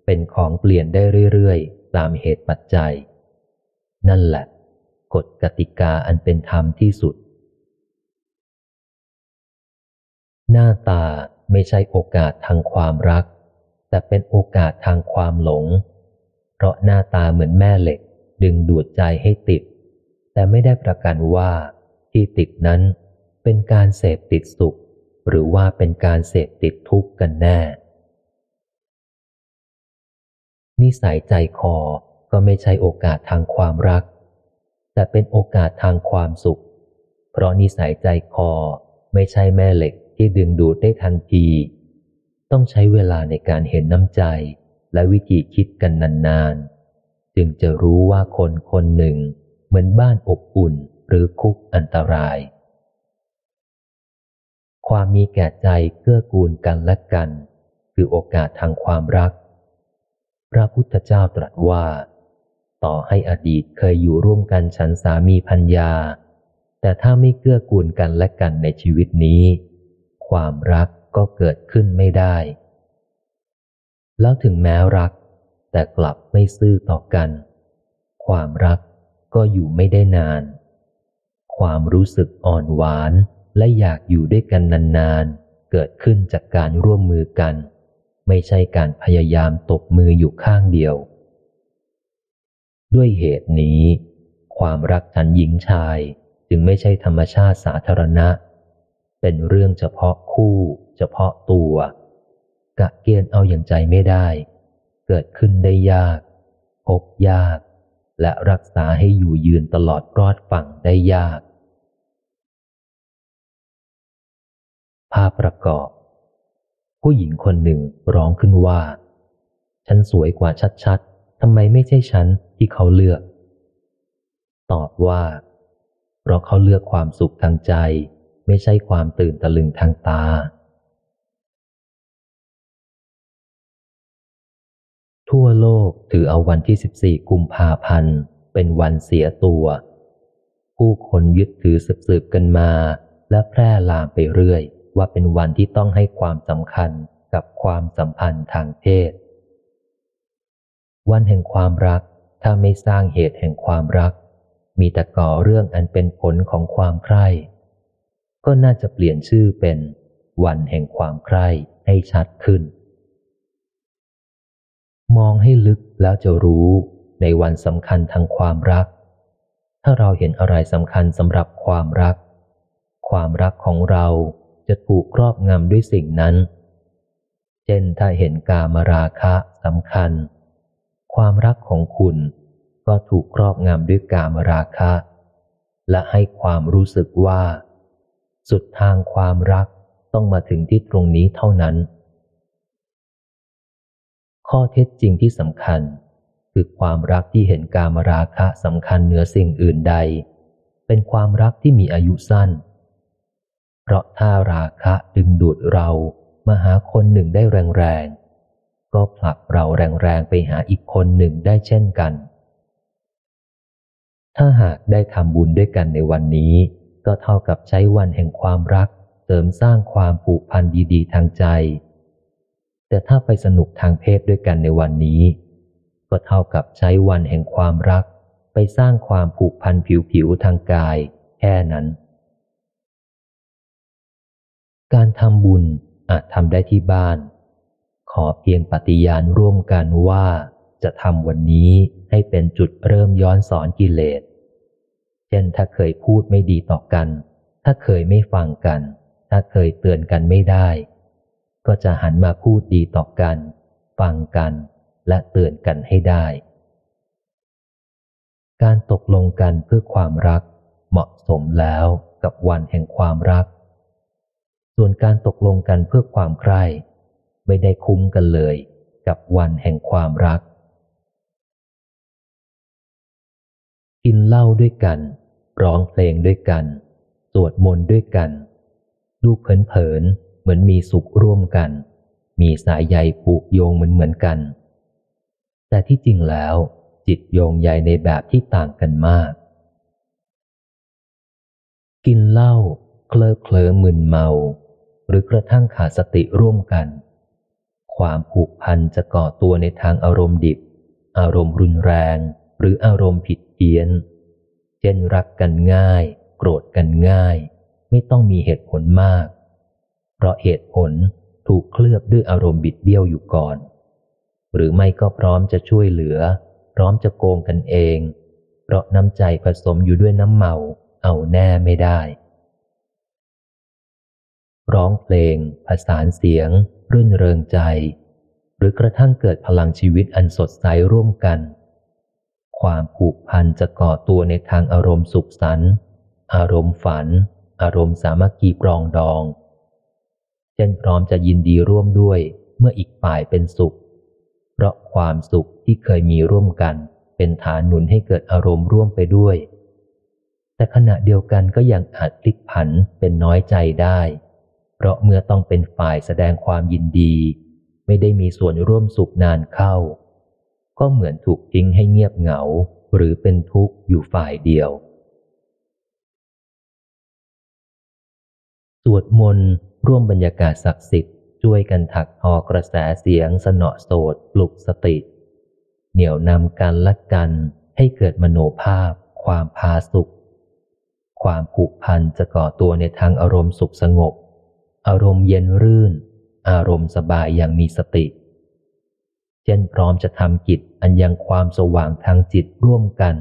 เป็นของเปลี่ยนได้เรื่อยๆ ตามเหตุปัจจัย นั่นแหละ กฎกติกาอันเป็นธรรมที่สุด หน้าตาไม่ใช่โอกาสทางความรัก แต่เป็นโอกาสทางความหลง เพราะหน้าตาเหมือนแม่เหล็ก ดึงดูดใจให้ติด แต่ไม่ได้ประกันว่าที่ติดนั้นเป็นการเสพติดสุข หรือว่าเป็นการเสพติดทุกข์กันแน่ นิสัยใจคอก็ไม่ใช่โอกาสทางความรัก แต่เป็นโอกาสทางความสุข เพราะนิสัยใจคอไม่ใช่แม่เหล็กที่ดึงดูดได้ทันที ต้องใช้เวลาในการเห็นน้ำใจและวิธีคิดกันนานๆ จึงจะรู้ว่าคนคนหนึ่งเหมือนบ้านอบอุ่นหรือคุกอันตราย ความมีแก่ใจเกื้อกูลกันและกัน คือโอกาสทางความรัก พระพุทธเจ้าตรัสว่า ต่อให้อดีตเคยอยู่ร่วมกันฉันสามีพัญญา แต่ถ้าไม่เกื้อกูลกันและกันในชีวิตนี้ ความรักก็เกิดขึ้นไม่ได้ แล้วถึงแม้รัก แต่กลับไม่ซื่อต่อกัน ความรักก็อยู่ไม่ได้นาน ความรู้สึกอ่อนหวานและอยากอยู่ด้วยกันนานๆ เกิดขึ้นจากการร่วมมือกัน ไม่ใช่การพยายามตบมืออยู่ข้างเดียว ด้วยเหตุนี้ ความรักฉันหญิงชายจึงไม่ใช่ธรรมชาติสาธารณะ เป็นเรื่องเฉพาะคู่ เฉพาะตัว กะเกณฑ์เอาอย่างใจไม่ได้ เกิดขึ้นได้ยาก พบยาก และรักษาให้อยู่ยืนตลอดรอดฝั่งได้ยาก ภาพประกอบ ผู้หญิงคนหนึ่งร้องขึ้นว่า ฉันสวยกว่าชัดๆทำไมไม่ใช่ฉัน ที่เขาเลือก ตอบว่า เพราะเขาเลือกความสุขทางใจ ไม่ใช่ความตื่นตะลึงทางตา ทั่วโลกถือเอาวันที่ 14 กุมภาพันธ์ เป็นวันเสียตัว ผู้คนยึดถือสืบๆกันมา และแพร่ลามไปเรื่อย ว่าเป็นวันที่ต้องให้ความสำคัญกับความสัมพันธ์ทางเพศ วันแห่งความรัก ถ้าไม่สร้างเหตุแห่งความรัก มีแต่ก่อเรื่องอันเป็นผลของความใคร่ก็น่าจะเปลี่ยนชื่อเป็น วันแห่งความใคร่ให้ชัดขึ้น มองให้ลึกแล้วจะรู้ในวันสำคัญทางความรัก ถ้าเราเห็นอะไรสำคัญสำหรับความรัก ความรักของเราจะถูกครอบงำด้วยสิ่งนั้น เช่นถ้าเห็นกามราคะสำคัญ ความรักของคุณ ก็ถูกครอบงำด้วยกามราคะ และให้ความรู้สึกว่า สุดทางความรักต้องมาถึงที่ตรงนี้เท่านั้น ข้อเท็จจริงที่สำคัญ คือความรักที่เห็นการมราคะสำคัญเหนือสิ่งอื่นใด เป็นความรักที่มีอายุสั้น เพราะถ้าราคะดึงดูดเรามาหาคนหนึ่งได้แรงๆ ก็ผลักเราแรงๆไปหาอีกคนหนึ่งได้เช่นกัน ถ้าหากได้ทำบุญด้วยกันในวันนี้ ก็เท่ากับใช้วันแห่งความรัก เสริมสร้างความผูกพันดีๆ ทางใจ แต่ถ้าไปสนุกทางเพศด้วยกันในวันนี้ ก็เท่ากับใช้วันแห่งความรัก ไปสร้างความผูกพันผิวๆทางกาย แค่นั้น การทำบุญอาจทำได้ที่บ้าน ขอเพียงปฏิญาณร่วมกันว่าจะทำวันนี้ให้เป็นจุดเริ่มย้อนสอนกิเลส เช่นถ้าเคยพูดไม่ดีต่อกัน ถ้าเคยไม่ฟังกัน ถ้าเคยเตือนกันไม่ได้ ก็จะหันมาพูดดีต่อกัน ฟังกันและเตือนกันให้ได้ การตกลงกันเพื่อความรัก เหมาะสมแล้วกับวันแห่งความรัก ส่วนการตกลงกันเพื่อความใคร่ ไม่ได้คุ้มกันเลยกับวันแห่งความรัก กินเหล้าด้วยกัน ร้องเพลงด้วยกัน สวดมนต์ด้วยกัน ดูเผินเหมือนมีสุขร่วมกัน มีสายใยผูกโยงเหมือนเหมือนกัน แต่ที่จริงแล้ว จิตโยงใยในแบบที่ต่างกันมาก กินเหล้าเคลิบเคลิ้มมึนเมา หรือกระทั่งขาดสติร่วมกัน ความผูกพันจะก่อตัวในทางอารมณ์ดิบ อารมณ์รุนแรง หรืออารมณ์ผิดเพี้ยน เช่นรักกันง่าย โกรธกันง่าย ไม่ต้องมีเหตุผลมาก เพราะเหตุผลถูกเคลือบด้วยอารมณ์บิดเบี้ยวอยู่ก่อน หรือไม่ก็พร้อมจะช่วยเหลือ พร้อมจะโกงกันเอง เพราะน้ำใจผสมอยู่ด้วยน้ำเมาเอาแน่ไม่ได้ ร้องเพลง ผสานเสียง รื่นเริงใจ หรือกระทั่งเกิดพลังชีวิตอันสดใสร่วมกัน ความผูกพันจะก่อตัวในทางอารมณ์สุขสันต์อารมณ์ฝัน อารมณ์สามัคคีปรองดอง เช่นพร้อมจะยินดีร่วมด้วยเมื่ออีกฝ่ายเป็นสุข เพราะความสุขที่เคยมีร่วมกัน เป็นฐานหนุนให้เกิดอารมณ์ร่วมไปด้วย แต่ขณะเดียวกันก็ยังอาจพลิกผันเป็นน้อยใจได้ เพราะเมื่อต้องเป็นฝ่ายแสดงความยินดี ไม่ได้มีส่วนร่วมสุขนานเข้า ก็เหมือนถูกทิ้งให้เงียบเหงาหรือเป็นทุกข์อยู่ฝ่ายเดียว สวดมนต์ร่วมบรรยากาศศักดิ์สิทธิ์ช่วยกันถักทอกระแสเสียงสนอโสดปลุกสติ เหนี่ยวนำกันละกันให้เกิดมโนภาพ ความพาสุข ความผูกพันจะก่อตัวในทางอารมณ์สุขสงบ อารมณ์เย็นรื่น อารมณ์สบายอย่างมีสติ เช่นพร้อมจะทำกิจอันยังความสว่างทางจิตร่วมกัน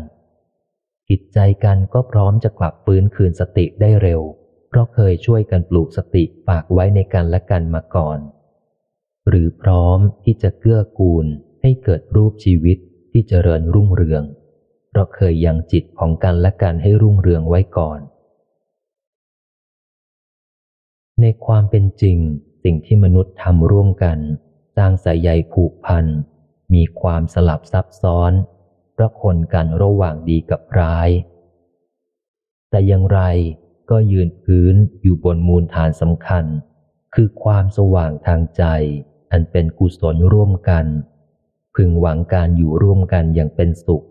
จิตใจกันก็พร้อมจะกลับฟื้นคืนสติได้เร็ว เพราะเคยช่วยกันปลูกสติฝากไว้ในกันและกันมาก่อน หรือพร้อมที่จะเกื้อกูลให้เกิดรูปชีวิตที่เจริญรุ่งเรือง เพราะเคยยังจิตของกันและกันให้รุ่งเรืองไว้ก่อน ในความเป็นจริง สิ่งที่มนุษย์ทำร่วมกัน สร้างสายใยผูกพัน มีความสลับซับซ้อนเพระคนกันระหว่างดีกับร้าย แต่อย่างไรก็ยืนพื้นอยู่บนมูลฐานสำคัญ คือความสว่างทางใจ อันเป็นกุศลร่วมกัน พึงหวังการอยู่ร่วมกันอย่างเป็นสุข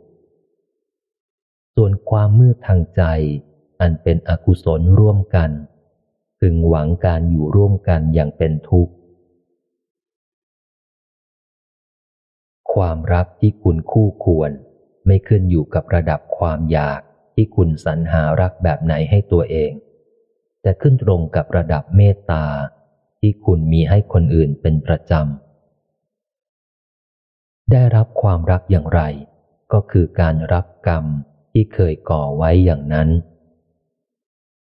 ส่วนความมืดทางใจ อันเป็นอกุศลร่วมกัน พึงหวังการอยู่ร่วมกันอย่างเป็นทุกข์ ความรักที่คุณคู่ควร ไม่ขึ้นอยู่กับระดับความอยากที่คุณสรรหารักแบบไหนให้ตัวเอง แต่ขึ้นตรงกับระดับเมตตาที่คุณมีให้คนอื่นเป็นประจำ ได้รับความรักอย่างไร ก็คือการรับกรรมที่เคยก่อไว้อย่างนั้น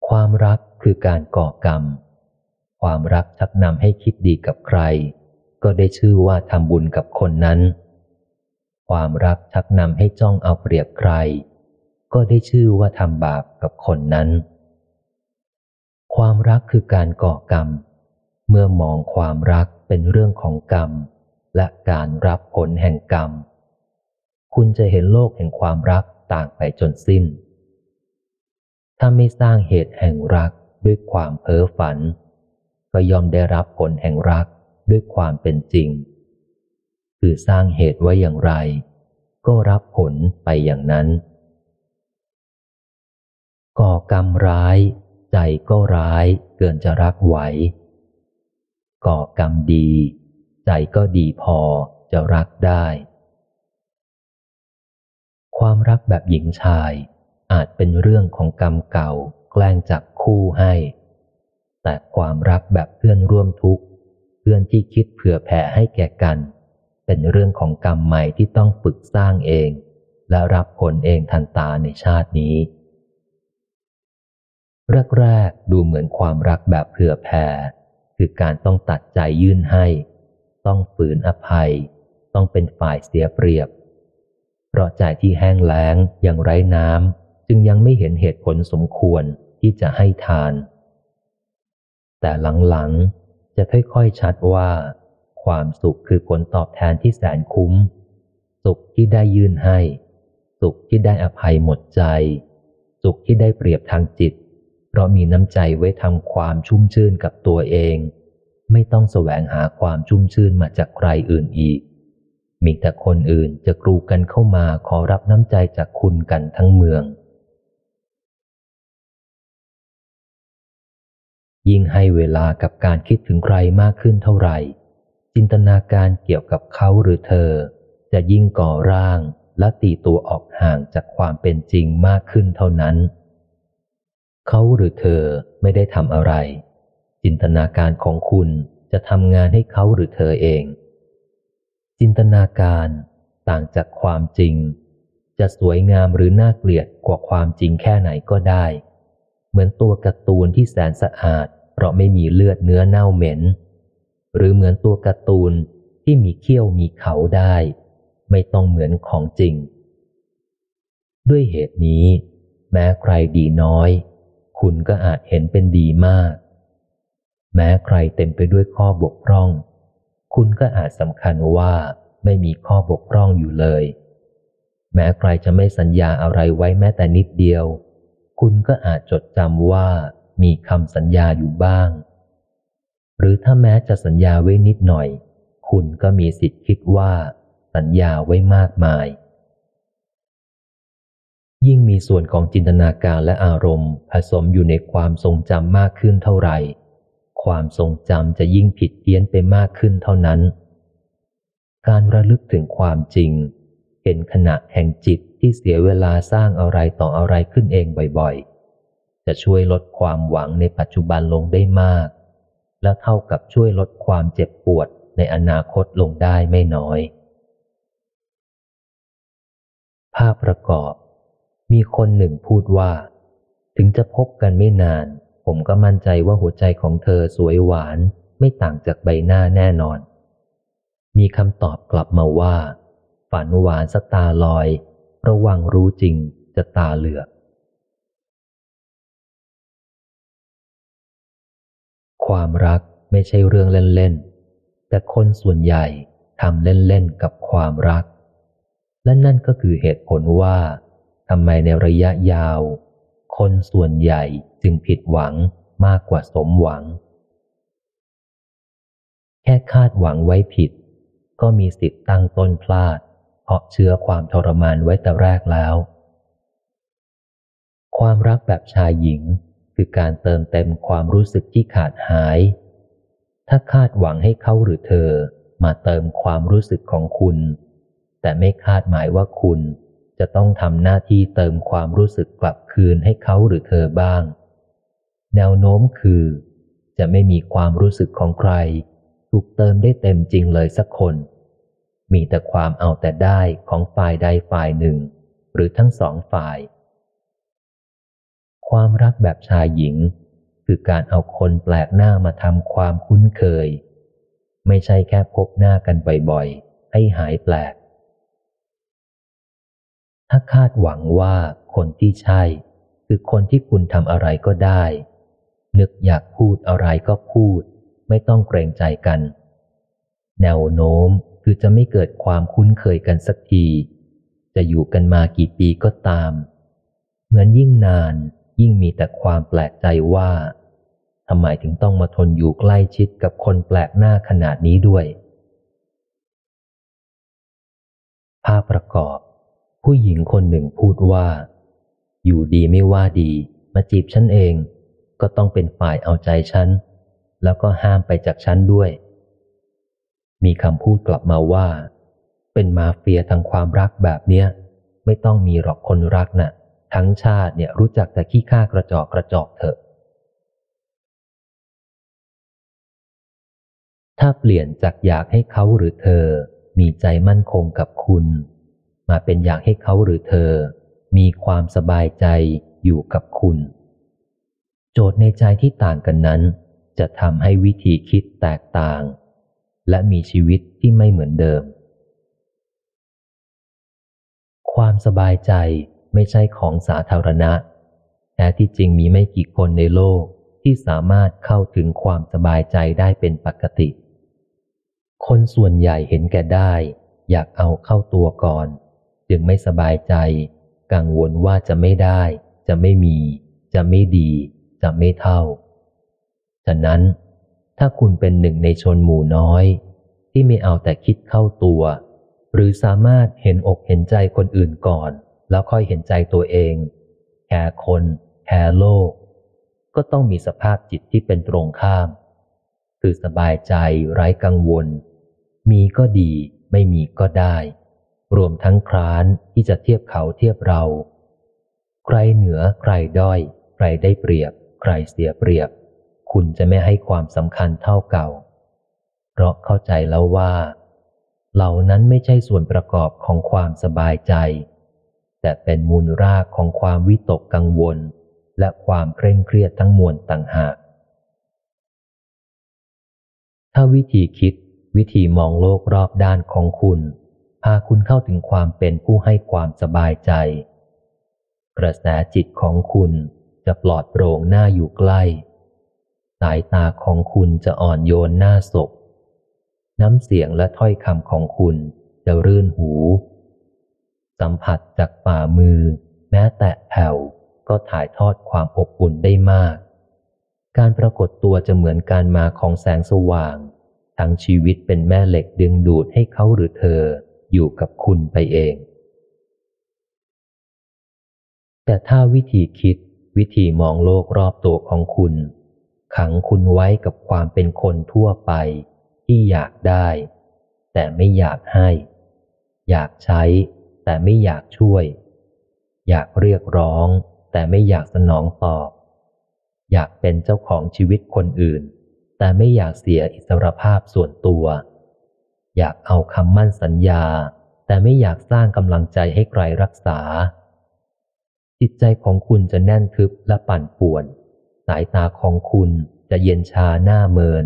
ความรัก คือการก่อกรรม ความรักชักนำให้คิดดีกับใคร ก็ได้ชื่อว่าทำบุญกับคนนั้น ความรักชักนำให้จ้องเอาเปรียบใคร ก็ได้ชื่อว่าทำบาปกับคนนั้น ความรักคือการก่อกรรม เมื่อมองความรักเป็นเรื่องของกรรม และการรับผลแห่งกรรม คุณจะเห็นโลกแห่งความรักต่างไปจนสิ้นถ้าไม่สร้างเหตุแห่งรัก ด้วยความเพ้อฝัน ก็ยอมได้รับผลแห่งรักด้วยความเป็นจริง คือสร้างเหตุไว้อย่างไร ก็รับผลไปอย่างนั้น ก่อกรรมร้าย ใจก็ร้ายเกินจะรักไหว ก่อกรรมดี ใจก็ดีพอจะรักได้ ความรักแบบหญิงชายอาจเป็นเรื่องของกรรมเก่า แกล้งจักคู่ให้ แต่ความรักแบบเพื่อนร่วมทุกข์เพื่อนที่คิดเผื่อแผ่ให้แก่กัน เป็นเรื่องของกรรมใหม่ที่ต้องฝึกสร้างเอง และรับผลเองทันตาในชาตินี้แรกๆดูเหมือนความรักแบบเผื่อแผ่คือการต้องตัดใจยื่นให้ ต้องฝืนอภัย ต้องเป็นฝ่ายเสียเปรียบ เพราะใจที่แห้งแล้งยังไร้น้ำจึงยังไม่เห็นเหตุผลสมควร ที่จะให้ทาน แต่หลังๆ จะค่อยๆชัดว่า ความสุขคือผลตอบแทนที่แสนคุ้ม สุขที่ได้ยื่นให้ สุขที่ได้อภัยหมดใจ สุขที่ได้เปรียบทางจิต เพราะมีน้ำใจไว้ทำความชุ่มชื่นกับตัวเอง ไม่ต้องแสวงหาความชุ่มชื่นมาจากใครอื่นอีกมีแต่คนอื่นจะกรูกันเข้ามาขอรับน้ำใจจากคุณกันทั้งเมือง ยิ่งให้เวลากับการคิดถึงใครมากขึ้นเท่าไหร่ จินตนาการเกี่ยวกับเขาหรือเธอ จะยิ่งก่อร่างและตีตัวออกห่างจากความเป็นจริงมากขึ้นเท่านั้น เขาหรือเธอไม่ได้ทำอะไร จินตนาการของคุณจะทำงานให้เขาหรือเธอเอง จินตนาการต่างจากความจริง จะสวยงามหรือน่าเกลียดกว่าความจริงแค่ไหนก็ได้ เหมือนตัวการ์ตูนที่แสนสะอาด เพราะไม่มีเลือดเนื้อเน่าเหม็น หรือเหมือนตัวการ์ตูนที่มีเขี้ยวมีเขาได้ ไม่ต้องเหมือนของจริง ด้วยเหตุนี้ แม้ใครดีน้อย คุณก็อาจเห็นเป็นดีมาก แม้ใครเต็มไปด้วยข้อบกพร่อง คุณก็อาจสำคัญว่าไม่มีข้อบกพร่องอยู่เลย แม้ใครจะไม่สัญญาอะไรไว้แม้แต่นิดเดียว คุณก็อาจจดจำว่ามีคำสัญญาอยู่บ้าง หรือถ้าแม้จะสัญญาไว้นิดหน่อย คุณก็มีสิทธิ์คิดว่า สัญญาไว้มากมาย ยิ่งมีส่วนของจินตนาการและอารมณ์ ผสมอยู่ในความทรงจำมากขึ้นเท่าไหร่ ความทรงจำจะยิ่งผิดเพี้ยนไปมากขึ้นเท่านั้น การระลึกถึงความจริงเห็นขณะแห่งจิต ที่เสียเวลาสร้างอะไรต่ออะไรขึ้นเองบ่อยๆ จะช่วยลดความหวังในปัจจุบันลงได้มาก และเท่ากับช่วยลดความเจ็บปวดในอนาคตลงได้ไม่น้อย ภาพประกอบ มีคนหนึ่งพูดว่า ถึงจะพบกันไม่นาน ผมก็มั่นใจว่าหัวใจของเธอสวยหวานไม่ต่างจากใบหน้าแน่นอน มีคำตอบกลับมาว่า ฝันหวานสตาลอย ระวังรู้จริงจะตาเหลือก ความรักไม่ใช่เรื่องเล่นๆ แต่คนส่วนใหญ่ทำเล่นๆ กับความรัก และนั่นก็คือเหตุผลว่าทำไมในระยะยาว คนส่วนใหญ่จึงผิดหวังมากกว่าสมหวัง แค่คาดหวังไว้ผิด ก็มีสิทธิ์ตั้งต้นพลาด เพราะเชื้อความทรมานไว้แต่แรกแล้ว ความรักแบบชายหญิงคือการเติมเต็มความรู้สึกที่ขาดหาย ถ้าคาดหวังให้เขาหรือเธอมาเติมความรู้สึกของคุณ แต่ไม่คาดหมายว่าคุณจะต้องทำหน้าที่เติมความรู้สึกกลับคืนให้เขาหรือเธอบ้าง แนวโน้มคือ จะไม่มีความรู้สึกของใคร ถูกเติมได้เต็มจริงเลยสักคน มีแต่ความเอาแต่ได้ของฝ่ายใดฝ่ายหนึ่ง หรือทั้งสองฝ่าย ความรักแบบชายหญิง คือการเอาคนแปลกหน้ามาทำความคุ้นเคย ไม่ใช่แค่พบหน้ากันบ่อยๆ ให้หายแปลก ถ้าคาดหวังว่าคนที่ใช่ คือคนที่คุณทำอะไรก็ได้ นึกอยากพูดอะไรก็พูด ไม่ต้องเกรงใจกัน แนวโน้ม คือจะไม่เกิดความคุ้นเคยกันสักที จะอยู่กันมากี่ปีก็ตาม เหมือนยิ่งนานยิ่งมีแต่ความแปลกใจว่าทำไมถึงต้องมาทนอยู่ใกล้ชิดกับคนแปลกหน้าขนาดนี้ด้วย ภาพประกอบ ผู้หญิงคนหนึ่งพูดว่า อยู่ดีไม่ว่าดี มาจีบฉันเอง ก็ต้องเป็นฝ่ายเอาใจฉัน แล้วก็ห้ามไปจากฉันด้วย มีคำพูดกลับมาว่า เป็นมาเฟียทางความรักแบบเนี้ย ไม่ต้องมีหรอกคนรักนะ่ะ ทั้งชาติเนี่ยรู้จักแต่ขี้ข้ากระจอกกระจอกเถอะ ถ้าเปลี่ยนจากอยากให้เขาหรือเธอ มีใจมั่นคงกับคุณ มาเป็นอยากให้เขาหรือเธอ มีความสบายใจอยู่กับคุณ โจทย์ในใจที่ต่างกันนั้น จะทำให้วิธีคิดแตกต่าง และมีชีวิตที่ไม่เหมือนเดิม ความสบายใจไม่ใช่ของสาธารณะ แต่ที่จริงมีไม่กี่คนในโลกที่สามารถเข้าถึงความสบายใจได้เป็นปกติ คนส่วนใหญ่เห็นแก่ได้ อยากเอาเข้าตัวก่อน จึงไม่สบายใจ กังวลว่าจะไม่ได้ จะไม่มี จะไม่ดี จะไม่เท่า ฉะนั้น ถ้าคุณเป็นหนึ่งในชนหมู่น้อย ที่ไม่เอาแต่คิดเข้าตัว หรือสามารถเห็นอกเห็นใจคนอื่นก่อน แล้วค่อยเห็นใจตัวเองแคร์คนแคร์โลก ก็ต้องมีสภาพจิตที่เป็นตรงข้าม คือสบายใจไร้กังวล มีก็ดีไม่มีก็ได้ รวมทั้งคร้านที่จะเทียบเขาเทียบเรา ใครเหนือใครด้อย ใครได้เปรียบ ใครเสียเปรียบ คุณจะไม่ให้ความสำคัญเท่าเก่า เพราะเข้าใจแล้วว่า เหล่านั้นไม่ใช่ส่วนประกอบของความสบายใจ แต่เป็นมูลรากของความวิตกกังวล และความเคร่งเครียดทั้งมวลต่างหาก ถ้าวิธีคิดวิธีมองโลกรอบด้านของคุณ พาคุณเข้าถึงความเป็นผู้ให้ความสบายใจ กระแสจิตของคุณจะปลอดโปร่งหน้าอยู่ใกล้ายตาของคุณจะอ่อนโยนหน้าศพ น้ำเสียงและถ้อยคำของคุณจะรื่นหู สัมผัสจากฝ่ามือ แม้แต่แผ่วก็ถ่ายทอดความอบอุ่นได้มาก การปรากฏตัวจะเหมือนการมาของแสงสว่าง ทั้งชีวิตเป็นแม่เหล็กดึงดูดให้เขาหรือเธออยู่กับคุณไปเอง แต่ถ้าวิธีคิดวิธีมองโลกรอบตัวของคุณ ขังคุณไว้กับความเป็นคนทั่วไป ที่อยากได้ แต่ไม่อยากให้ อยากใช้ แต่ไม่อยากช่วย อยากเรียกร้อง แต่ไม่อยากสนองตอบ อยากเป็นเจ้าของชีวิตคนอื่น แต่ไม่อยากเสียอิสรภาพส่วนตัว อยากเอาคำมั่นสัญญา แต่ไม่อยากสร้างกำลังใจให้ใครรักษา จิตใจของคุณจะแน่นทึบและปั่นป่วน สายตาของคุณจะเย็นชาหน้าเมิน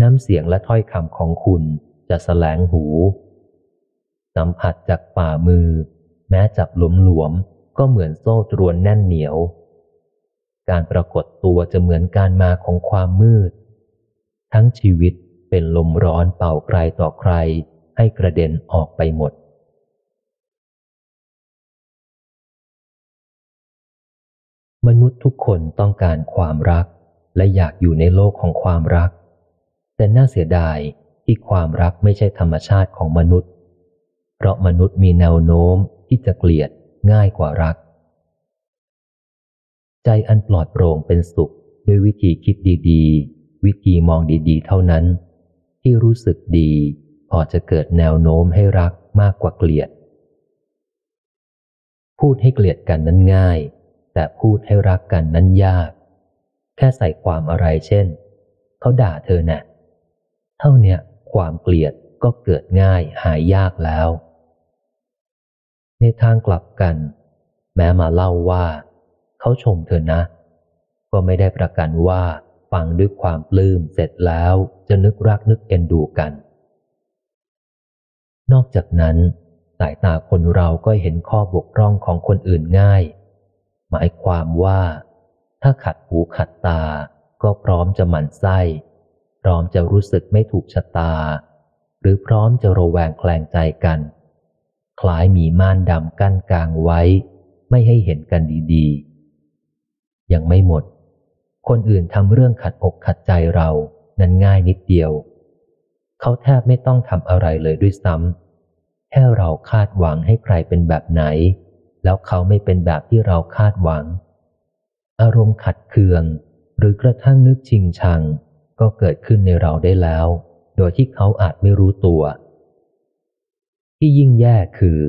น้ำเสียงและถ้อยคำของคุณจะแสลงหู สัมผัสจากฝ่ามือ แม้จับหลวมหลวมก็เหมือนโซ่ตรวนแน่นเหนียว การปรากฏตัวจะเหมือนการมาของความมืด ทั้งชีวิตเป็นลมร้อนเป่าไกลต่อใครให้กระเด็นออกไปหมด มนุษย์ทุกคนต้องการความรัก และอยากอยู่ในโลกของความรัก แต่น่าเสียดายที่ความรักไม่ใช่ธรรมชาติของมนุษย์ เพราะมนุษย์มีแนวโน้มที่จะเกลียดง่ายกว่ารัก ใจอันปลอดโปร่งเป็นสุขด้วยวิธีคิดดีๆ วิธีมองดีๆ เท่านั้น ที่รู้สึกดีพอจะเกิดแนวโน้มให้รักมากกว่าเกลียด พูดให้เกลียดกันนั้นง่าย แต่พูดให้รักกันนั้นยาก แค่ใส่ความอะไรเช่น เขาด่าเธอนะ่ะ เท่าเนี้ยความเกลียดก็เกิดง่ายหายยากแล้ว ในทางกลับกัน แม้มาเล่าว่า เขาชมเธอนะ ก็ไม่ได้ประกันว่าฟังด้วยความปลื้มเสร็จแล้วจะนึกรักนึกเอ็นดูกัน นอกจากนั้น สายตาคนเราก็เห็นข้อบกพร่องของคนอื่นง่าย หมายความว่า ถ้าขัดหูขัดตา ก็พร้อมจะหมั่นไส้ พร้อมจะรู้สึกไม่ถูกชะตา หรือพร้อมจะระแวงแคลงใจกัน คล้ายมีม่านดำกั้นกลางไว้ ไม่ให้เห็นกันดีๆ ยังไม่หมด คนอื่นทำเรื่องขัดอกขัดใจเรานั้นง่ายนิดเดียว เขาแทบไม่ต้องทำอะไรเลยด้วยซ้ำแค่เราคาดหวังให้ใครเป็นแบบไหน แล้วเขาไม่เป็นแบบที่เราคาดหวัง อารมณ์ขัดเคือง หรือกระทั่งนึกชิงชัง ก็เกิดขึ้นในเราได้แล้ว โดยที่เขาอาจไม่รู้ตัว ที่ยิ่งแย่คือ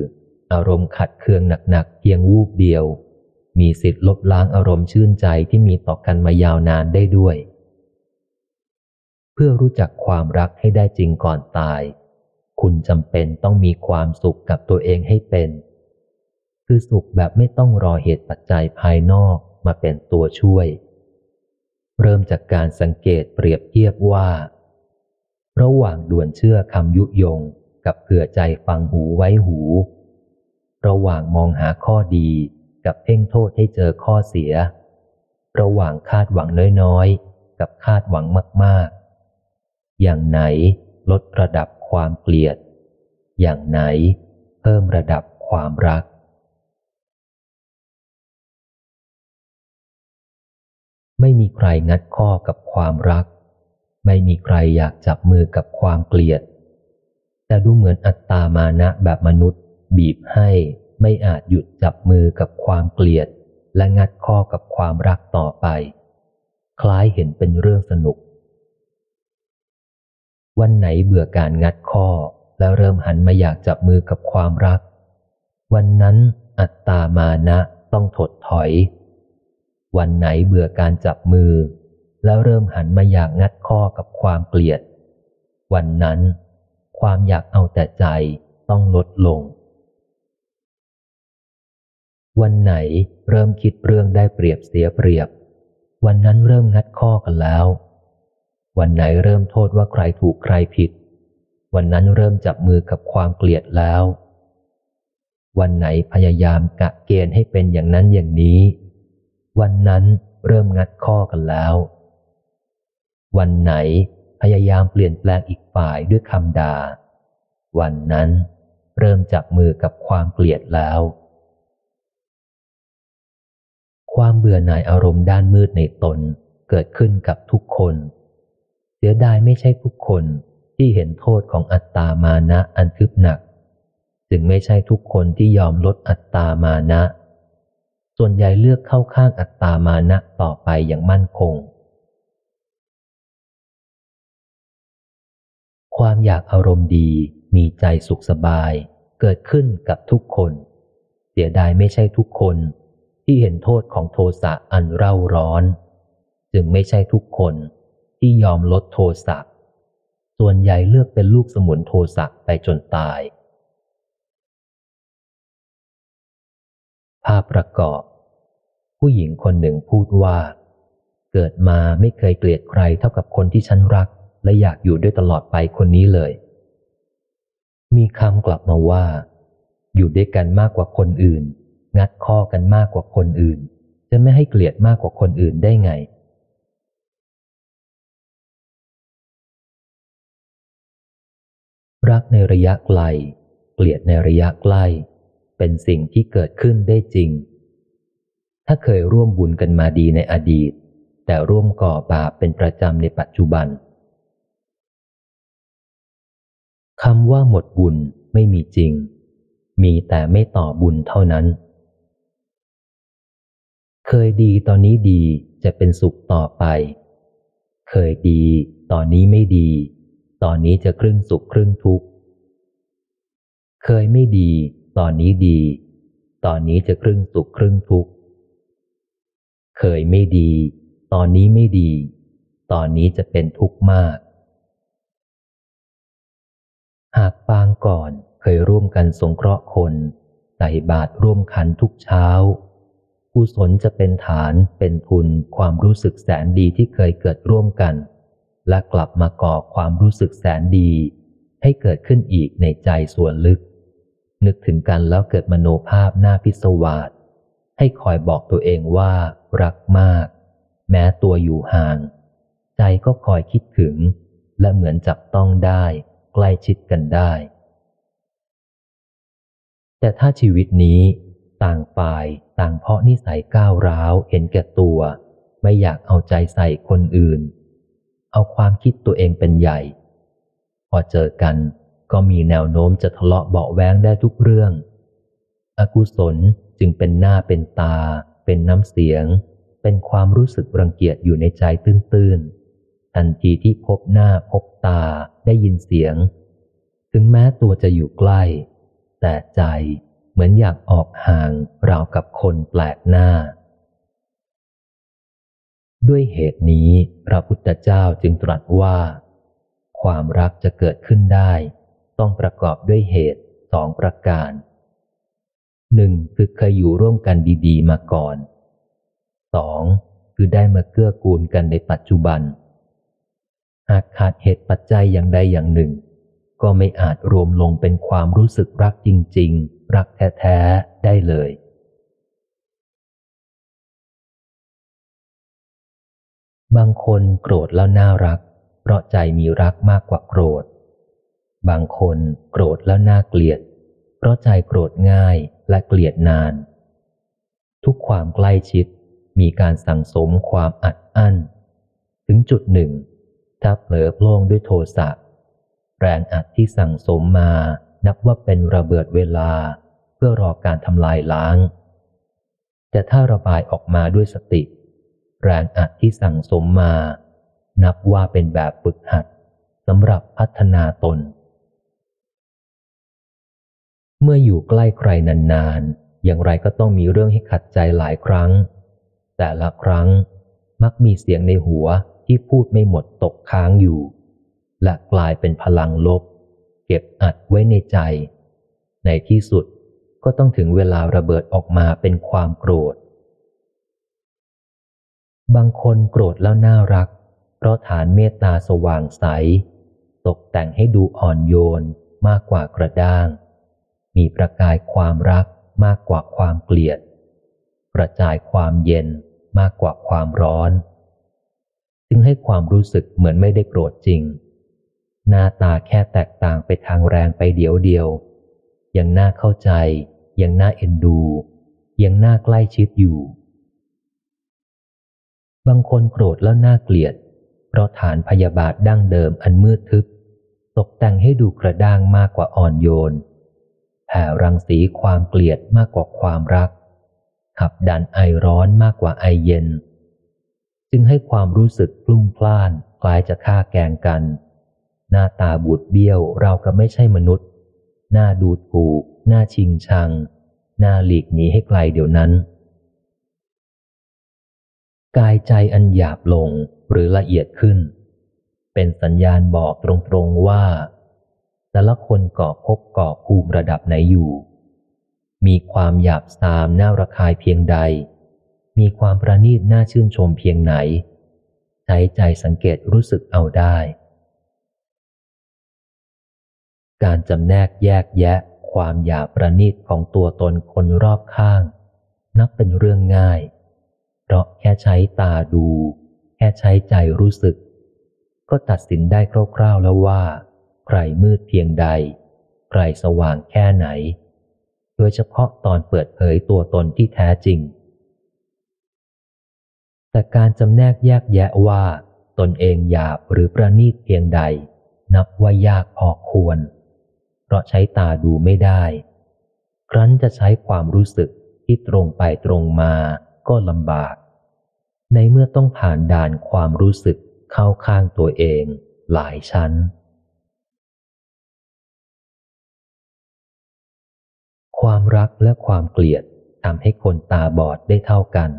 อารมณ์ขัดเคืองหนักๆเพียงวูบเดียว มีสิทธิ์ลบล้างอารมณ์ชื่นใจที่มีต่อกันมายาวนานได้ด้วย เพื่อรู้จักความรักให้ได้จริงก่อนตาย คุณจำเป็นต้องมีความสุขกับตัวเองให้เป็น คือสุขแบบไม่ต้องรอเหตุปัจจัยภายนอกมาเป็นตัวช่วย เริ่มจากการสังเกตเปรียบเทียบว่า ระหว่างด่วนเชื่อคำยุยงกับเผื่อใจฟังหูไว้หู ระหว่างมองหาข้อดีกับเพ่งโทษให้เจอข้อเสีย ระหว่างคาดหวังน้อยๆ กับคาดหวังมากๆ อย่างไหนลดระดับความเกลียด อย่างไหน เพิ่มระดับความรัก ไม่มีใครงัดข้อกับความรัก ไม่มีใครอยากจับมือกับความเกลียด แต่ดูเหมือนอัตตามานะแบบมนุษย์ บีบให้ไม่อาจหยุดจับมือกับความเกลียด และงัดข้อกับความรักต่อไป คล้ายเห็นเป็นเรื่องสนุก วันไหนเบื่อการงัดข้อแล้วเริ่มหันมาอยากจับมือกับความรัก วันนั้นอัตตามานะต้องถดถอย วันไหนเบื่อการจับมือ แล้วเริ่มหันมาอยากงัดข้อกับความเกลียด วันนั้น ความอยากเอาแต่ใจต้องลดลง วันไหนเริ่มคิดเรื่องได้เปรียบเสียเปรียบ วันนั้นเริ่มงัดข้อกันแล้ว วันไหนเริ่มโทษว่าใครถูกใครผิด วันนั้นเริ่มจับมือกับความเกลียดแล้ว วันไหนพยายามกะเกณฑ์ให้เป็นอย่างนั้นอย่างนี้ วันนั้นเริ่มงัดข้อกันแล้ว วันไหนพยายามเปลี่ยนแปลงอีกฝ่ายด้วยคำด่า วันนั้นเริ่มจับมือกับความเกลียดแล้ว ความเบื่อหน่ายอารมณ์ด้านมืดในตนเกิดขึ้นกับทุกคน เสียดายไม่ใช่ทุกคนที่เห็นโทษของอัตตามานะอันทึบหนัก จึงไม่ใช่ทุกคนที่ยอมลดอัตตามานะ ส่วนใหญ่เลือกเข้าข้างอัตตามานะต่อไปอย่างมั่นคง ความอยากอารมณ์ดีมีใจสุขสบาย เกิดขึ้นกับทุกคน เสียดายไม่ใช่ทุกคน ที่เห็นโทษของโทสะอันเร่าร้อน จึงไม่ใช่ทุกคนที่ยอมลดโทสะส่วนใหญ่เลือกเป็นลูกสมุนโทสะไปจนตาย ภาพประกอบ ผู้หญิงคนหนึ่งพูดว่า เกิดมาไม่เคยเกลียดใครเท่ากับคนที่ฉันรัก และอยากอยู่ด้วยตลอดไปคนนี้เลย มีคำกลับมาว่า อยู่ด้วยกันมากกว่าคนอื่น งัดข้อกันมากกว่าคนอื่น จะไม่ให้เกลียดมากกว่าคนอื่นได้ไงรักในระยะไกล เกลียดในระยะใกล้ เป็นสิ่งที่เกิดขึ้นได้จริง ถ้าเคยร่วมบุญกันมาดีในอดีต แต่ร่วมก่อบาปเป็นประจำในปัจจุบันคำว่าหมดบุญไม่มีจริง มีแต่ไม่ต่อบุญเท่านั้น เคยดีตอนนี้ดีจะเป็นสุขต่อไป เคยดี ตอนนี้ไม่ดี ตอนนี้จะครึ่งสุขครึ่งทุกข์ เคยไม่ดี ตอนนี้ดี ตอนนี้จะครึ่งสุขครึ่งทุกข์ เคยไม่ดี ตอนนี้ไม่ดี ตอนนี้จะเป็นทุกข์มาก หากปางก่อนเคยร่วมกันสงเคราะห์คนใส่บาตรร่วมขันทุกเช้ากุศลจะเป็นฐานเป็นทุนความรู้สึกแสนดีที่เคยเกิดร่วมกัน และกลับมาก่อความรู้สึกแสนดี ให้เกิดขึ้นอีกในใจส่วนลึก นึกถึงกันแล้วเกิดมโนภาพหน้าพิศวาส ให้คอยบอกตัวเองว่ารักมาก แม้ตัวอยู่ห่าง ใจก็คอยคิดถึง และเหมือนจับต้องได้ ใกล้ชิดกันได้ แต่ถ้าชีวิตนี้ต่างฝ่ายต่างเพราะนิสัยก้าวร้าวเห็นแก่ตัว ไม่อยากเอาใจใส่คนอื่น เอาความคิดตัวเองเป็นใหญ่ พอเจอกันก็มีแนวโน้มจะทะเลาะเบาแวงได้ทุกเรื่อง อกุศล จึงเป็นหน้าเป็นตา เป็นน้ำเสียง เป็นความรู้สึกรังเกียจอยู่ในใจตื้นๆ ทันทีที่พบหน้าพบตาได้ยินเสียง ถึงแม้ตัวจะอยู่ใกล้ แต่ใจเหมือนอยากออกห่างราวกับคนแปลกหน้า ด้วยเหตุนี้พระพุทธเจ้าจึงตรัสว่า ความรักจะเกิดขึ้นได้ ต้องประกอบด้วยเหตุสองประการ หนึ่งคือเคยอยู่ร่วมกันดีๆ มาก่อนสองคือได้มาเกื้อกูลกันในปัจจุบัน หากขาดเหตุปัจจัยอย่างใดอย่างหนึ่ง ก็ไม่อาจรวมลงเป็นความรู้สึกรักจริง ๆ รักแท้ ๆ ได้เลย บางคนโกรธแล้วน่ารัก เพราะใจมีรักมากกว่าโกรธ บางคนโกรธแล้วน่าเกลียด เพราะใจโกรธง่าย และเกลียดนาน ทุกความใกล้ชิดมีการสั่งสมความอัดอั้น ถึงจุดหนึ่ง ถ้าเผลอโพล่งด้วยโทสะแรงอัดที่สั่งสมมานับว่าเป็นระเบิดเวลาเพื่อรอการทำลายล้าง แต่ถ้าระบายออกมาด้วยสติ แรงอัดที่สั่งสมมา นับว่าเป็นแบบฝึกหัดสำหรับพัฒนาตน เมื่ออยู่ใกล้ใครนานๆ อย่างไรก็ต้องมีเรื่องให้ขัดใจหลายครั้ง แต่ละครั้งมักมีเสียงในหัวที่พูดไม่หมดตกค้างอยู่ และกลายเป็นพลังลบ เก็บอัดไว้ในใจ ในที่สุดก็ต้องถึงเวลาระเบิดออกมาเป็นความโกรธ บางคนโกรธแล้วน่ารัก เพราะฐานเมตตาสว่างใส ตกแต่งให้ดูอ่อนโยนมากกว่ากระด้าง มีประกายความรักมากกว่าความเกลียด กระจายความเย็นมากกว่าความร้อน จึงให้ความรู้สึกเหมือนไม่ได้โกรธจริง หน้าตาแค่แตกต่างไปทางแรงไปเดียวเดียว ยังน่าเข้าใจ ยังน่าเอ็นดู ยังน่าใกล้ชิดอยู่ บางคนโกรธแล้วน่าเกลียด เพราะฐานพยาบาทดั้งเดิมอันมืดทึบ ตกแต่งให้ดูกระด้างมากกว่าอ่อนโยน แผ่รังสีความเกลียดมากกว่าความรัก ขับดันไอร้อนมากกว่าไอเย็น จึงให้ความรู้สึกพลุ่งพล่านคล้ายจะฆ่าแกงกัน หน้าตาบูดเบี้ยวเราก็ไม่ใช่มนุษย์ หน้าดูถูก หน้าชิงชัง หน้าหลีกหนีให้ไกลเดี๋ยวนั้น กายใจอันหยาบลงหรือละเอียดขึ้น เป็นสัญญาณบอกตรงๆว่า แต่ละคนก่อภพก่อภูมิระดับไหนอยู่ มีความหยาบซามน่าระคายเพียงใด มีความประณีตน่าชื่นชมเพียงไหน ใช้ใจสังเกตรู้สึกเอาได้ การจำแนกแยกแยะความหยาบประณีตของตัวตนคนรอบข้าง นับเป็นเรื่องง่าย เพราะแค่ใช้ตาดู แค่ใช้ใจรู้สึก ก็ตัดสินได้คร่าวๆแล้วว่า ใครมืดเพียงใด ใครสว่างแค่ไหน โดยเฉพาะตอนเปิดเผยตัวตนที่แท้จริง แต่การจำแนกแยกแยะว่า ตนเองหยาบหรือประณีตเพียงใด นับว่ายากพอควร เพราะใช้ตาดูไม่ได้ ครั้นจะใช้ความรู้สึกที่ตรงไปตรงมาก็ลำบาก ในเมื่อต้องผ่านด่านความรู้สึกเข้าข้างตัวเองหลายชั้น ความรักและความเกลียดทำให้คนตาบอดได้เท่ากัน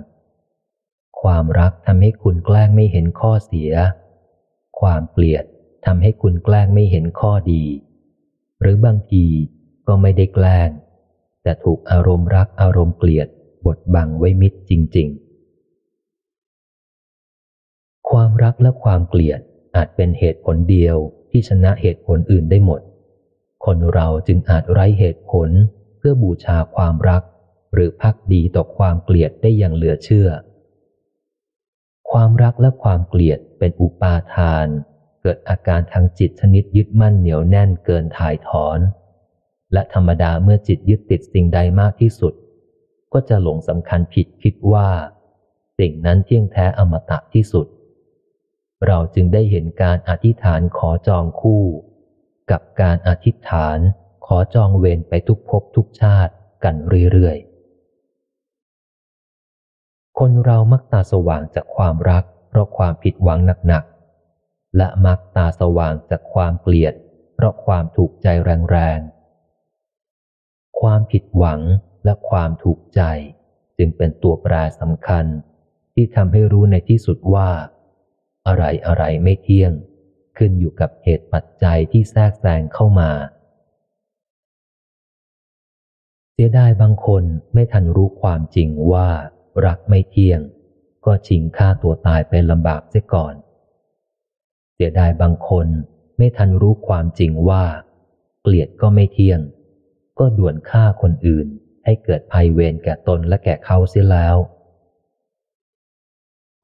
ความรักทำให้คุณแกล้งไม่เห็นข้อเสีย ความเกลียดทำให้คุณแกล้งไม่เห็นข้อดี หรือบางทีก็ไม่ได้แกล้ง แต่ถูกอารมณ์รักอารมณ์เกลียดบดบังไว้มิดจริง ๆ ความรักและความเกลียดอาจเป็นเหตุผลเดียวที่ชนะเหตุผลอื่นได้หมด คนเราจึงอาจไร้เหตุผล เพื่อบูชาความรัก หรือพักดีต่อความเกลียดได้อย่างเหลือเชื่อ ความรักและความเกลียดเป็นอุปาทาน เกิดอาการทางจิตชนิดยึดมั่นเหนียวแน่นเกินถ่ายถอน และธรรมดาเมื่อจิตยึดติดสิ่งใดมากที่สุด ก็จะหลงสำคัญผิดคิดว่า สิ่งนั้นเที่ยงแท้อมตะที่สุด เราจึงได้เห็นการอธิษฐานขอจองคู่ กับการอธิษฐาน อจองเวรไปทุกภพทุกชาติกันเรื่อยๆ คนเรามักตาสว่างจากความรัก เพราะความผิดหวังหนักๆ และมักตาสว่างจากความเกลียด เพราะความถูกใจแรงๆ ความผิดหวังและความถูกใจ จึงเป็นตัวแปรสำคัญ ที่ทำให้รู้ในที่สุดว่า อะไรอะไรไม่เที่ยง ขึ้นอยู่กับเหตุปัจจัยที่แทรกแซงเข้ามา สียดายบางคนไม่ทันรู้ความจริงว่า รักไม่เที่ยง ก็ชิงฆ่าตัวตายไปลำบากเสียก่อน เสียดายบางคนไม่ทันรู้ความจริงว่า เกลียดก็ไม่เที่ยง ก็ด่วนฆ่าคนอื่นให้เกิดภัยเวรแก่ตนและแก่เขาเสียแล้ว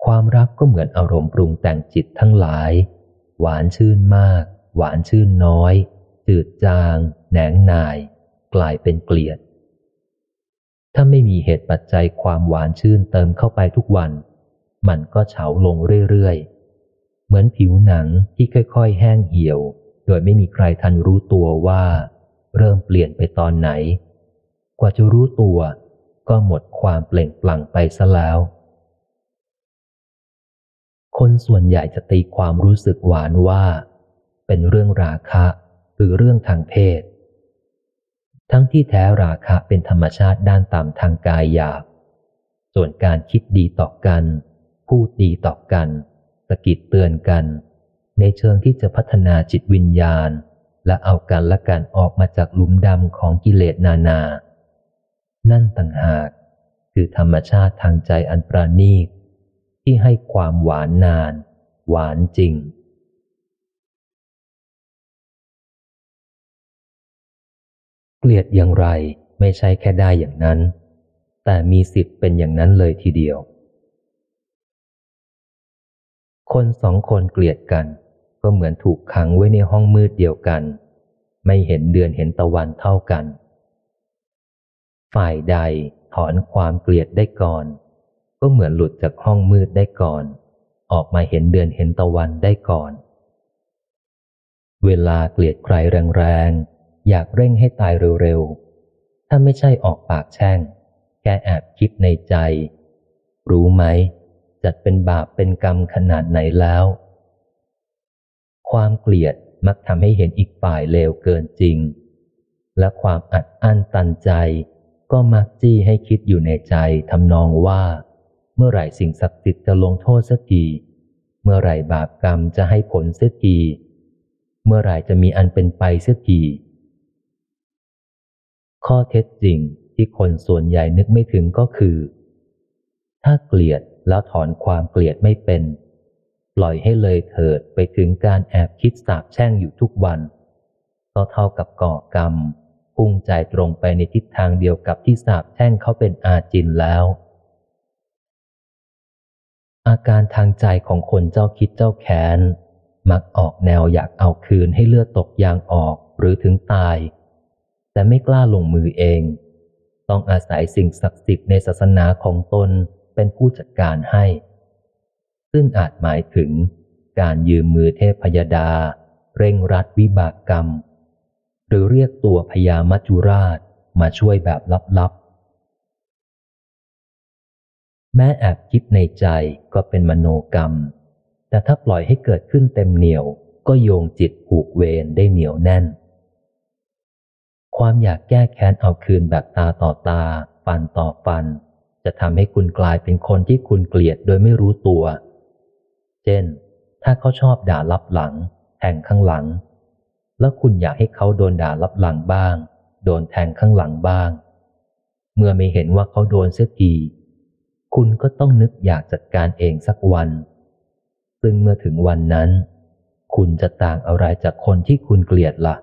ความรักก็เหมือนอารมณ์ปรุงแต่งจิตทั้งหลาย หวานชื่นมาก หวานชื่นน้อย จืดจาง แหนงนาย กลายเป็นเกลียด ถ้าไม่มีเหตุปัจจัยความหวานชื่นเติมเข้าไปทุกวัน มันก็เฉาลงเรื่อยๆ เหมือนผิวหนังที่ค่อยๆ แห้งเหี่ยว โดยไม่มีใครทันรู้ตัวว่า เริ่มเปลี่ยนไปตอนไหน กว่าจะรู้ตัว ก็หมดความเปล่งปลั่งไปซะแล้ว คนส่วนใหญ่จะตีความรู้สึกหวานว่า เป็นเรื่องราคะหรือเรื่องทางเพศ ทั้งที่แท้ราคะเป็นธรรมชาติด้านต่ำทางกายหยาบ ส่วนการคิดดีต่อกัน พูดดีต่อกันสกิดเตือนกัน ในเชิงที่จะพัฒนาจิตวิญญาณ และเอากันและกันออกมาจากหลุมดำของกิเลสนานา นั่นต่างหาก คือธรรมชาติทางใจอันประณีตที่ให้ความหวานนาน หวานจริง เกลียดอย่างไรไม่ใช่แค่ได้อย่างนั้น แต่มีสิทธิ์เป็นอย่างนั้นเลยทีเดียว คนสองคนเกลียดกัน ก็เหมือนถูกขังไว้ในห้องมืดเดียวกัน ไม่เห็นเดือนเห็นตะวันเท่ากัน ฝ่ายใดถอนความเกลียดได้ก่อน ก็เหมือนหลุดจากห้องมืดได้ก่อน ออกมาเห็นเดือนเห็นตะวันได้ก่อน เวลาเกลียดใครแรงๆ อยากเร่งให้ตายเร็วๆ ถ้าไม่ใช่ออกปากแช่ง แกแอบคิดในใจ รู้ไหม จัดเป็นบาปเป็นกรรมขนาดไหนแล้ว ความเกลียดมักทำให้เห็นอีกฝ่ายเลวเกินจริง และความอัดอั้นตันใจ ก็มักจี้ให้คิดอยู่ในใจทำนองว่า เมื่อไหร่สิ่งศักดิ์สิทธิ์จะลงโทษสักทีเมื่อไหร่บาปกรรมจะให้ผลเสียทีเมื่อไหร่จะมีอันเป็นไปเสียที ข้อเท็จจริงที่คนส่วนใหญ่นึกไม่ถึงก็คือ ถ้าเกลียดแล้วถอนความเกลียดไม่เป็น ปล่อยให้เลยเถิดไปถึงการแอบคิดสาบแช่งอยู่ทุกวัน ก็เท่ากับก่อกรรมพุ่งใจตรงไปในทิศทางเดียวกับที่สาบแช่งเขาเป็นอาจินแล้ว อาการทางใจของคนเจ้าคิดเจ้าแค้น มักออกแนวอยากเอาคืนให้เลือดตกยางออกหรือถึงตาย แต่ไม่กล้าลงมือเอง ต้องอาศัยสิ่งศักดิ์สิทธิ์ในศาสนาของตนเป็นผู้จัดการให้ ซึ่งอาจหมายถึงการยืมมือเทพพยดา เร่งรัดวิบากกรรม หรือเรียกตัวพญามัจจุราชมาช่วยแบบลับๆ แม้แอบคิดในใจก็เป็นมโนกรรม แต่ถ้าปล่อยให้เกิดขึ้นเต็มเหนียวก็โยงจิตผูกเวรได้เหนียวแน่น ความอยากแก้แค้นเอาคืนแบบตาต่อตา ฟันต่อฟัน จะทำให้คุณกลายเป็นคนที่คุณเกลียดโดยไม่รู้ตัว เช่น ถ้าเขาชอบด่าลับหลัง แทงข้างหลัง แล้วคุณอยากให้เขาโดนด่ารับหลังบ้าง โดนแทงข้างหลังบ้าง เมื่อไม่เห็นว่าเขาโดนเสียทีคุณก็ต้องนึกอยากจัดการเองสักวัน ซึ่งเมื่อถึงวันนั้น คุณจะต่างอะไรจากคนที่คุณเกลียดละ่ะ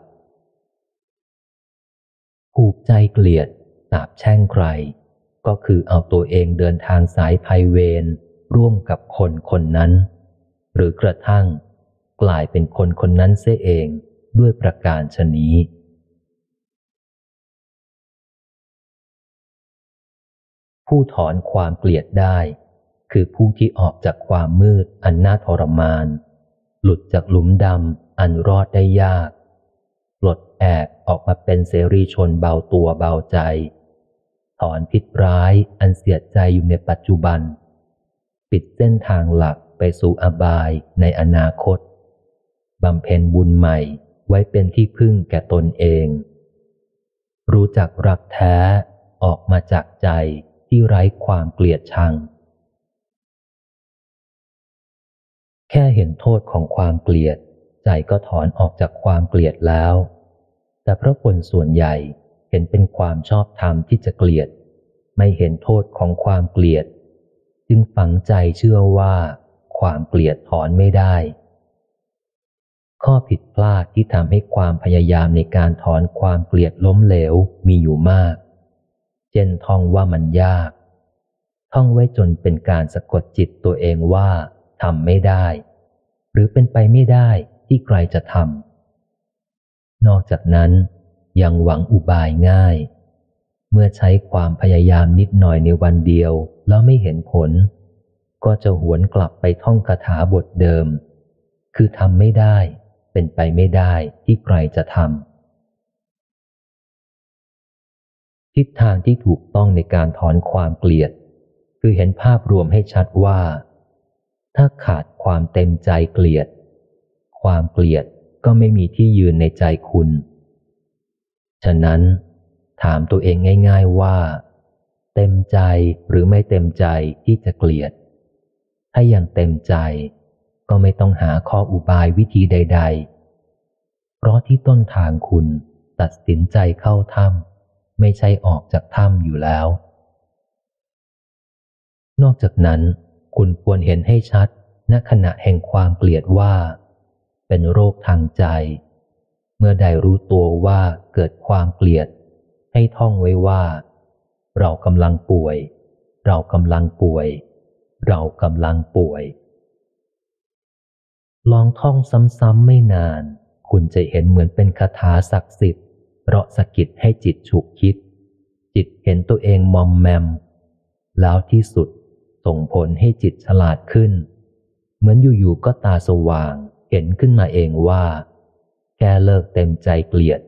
ผูกใจเกลียดสาบแช่งใคร ก็คือเอาตัวเองเดินทางสายภัยเวรร่วมกับคนคนนั้น หรือกระทั่ง กลายเป็นคนคนนั้นเสียเองด้วยประการชนี้ ผู้ถอนความเกลียดได้ คือผู้ที่ออกจากความมืดอันน่าทรมาน หลุดจากหลุมดำอันรอดได้ยาก ปลดแอกออกมาเป็นเสรีชนเบาตัวเบาใจ ถอนพิษร้ายอันเสียใจอยู่ในปัจจุบัน ปิดเส้นทางหลักไปสู่อบายในอนาคตบำเพ็ญบุญใหม่ไว้เป็นที่พึ่งแก่ตนเอง รู้จักรักแท้ออกมาจากใจที่ไร้ความเกลียดชัง แค่เห็นโทษของความเกลียด ใจก็ถอนออกจากความเกลียดแล้ว แต่พระคนส่วนใหญ่เห็นเป็นความชอบธรรมที่จะเกลียด ไม่เห็นโทษของความเกลียด จึงฝังใจเชื่อว่า ความเกลียดถอนไม่ได้ ข้อผิดพลาดที่ทำให้ความพยายามในการถอนความเกลียดล้มเหลวมีอยู่มาก เช่นท่องว่ามันยาก ท่องไว้จนเป็นการสะกดจิตตัวเองว่าทำไม่ได้ หรือเป็นไปไม่ได้ที่ใครจะทำ นอกจากนั้นยังหวังอุบายง่าย เมื่อใช้ความพยายามนิดหน่อยในวันเดียวแล้วไม่เห็นผล ก็จะหวนกลับไปท่องคาถาบทเดิม คือทำไม่ได้ เป็นไปไม่ได้ที่ใครจะทำทิศทางที่ถูกต้องในการถอนความเกลียด คือเห็นภาพรวมให้ชัดว่า ถ้าขาดความเต็มใจเกลียด ความเกลียด ก็ไม่มีที่ยืนในใจคุณ ฉะนั้น ถามตัวเองง่าย ๆว่า เต็มใจหรือไม่เต็มใจที่จะเกลียด ถ้ายังเต็มใจ ก็ไม่ต้องหาข้ออุบายวิธีใด ๆ เพราะที่ต้นทางคุณตัดสินใจเข้าถ้ำไม่ใช่ออกจากถ้ำอยู่แล้ว นอกจากนั้น คุณควรเห็นให้ชัดณขณะแห่งความเกลียดว่า เป็นโรคทางใจ เมื่อใดรู้ตัวว่าเกิดความเกลียด ให้ท่องไว้ว่า เรากำลังป่วย เรากำลังป่วย เรากำลังป่วย ลองท่องซ้ำๆไม่นาน คุณจะเห็นเหมือนเป็นคาถาศักดิ์สิทธิ์เพราะสะกิดให้จิตฉุกคิด จิตเห็นตัวเองมอมแมม แล้วที่สุดส่งผลให้จิตฉลาดขึ้น เหมือนอยู่ๆก็ตาสว่าง เห็นขึ้นมาเองว่า แค่เลิกเต็มใจเกลียด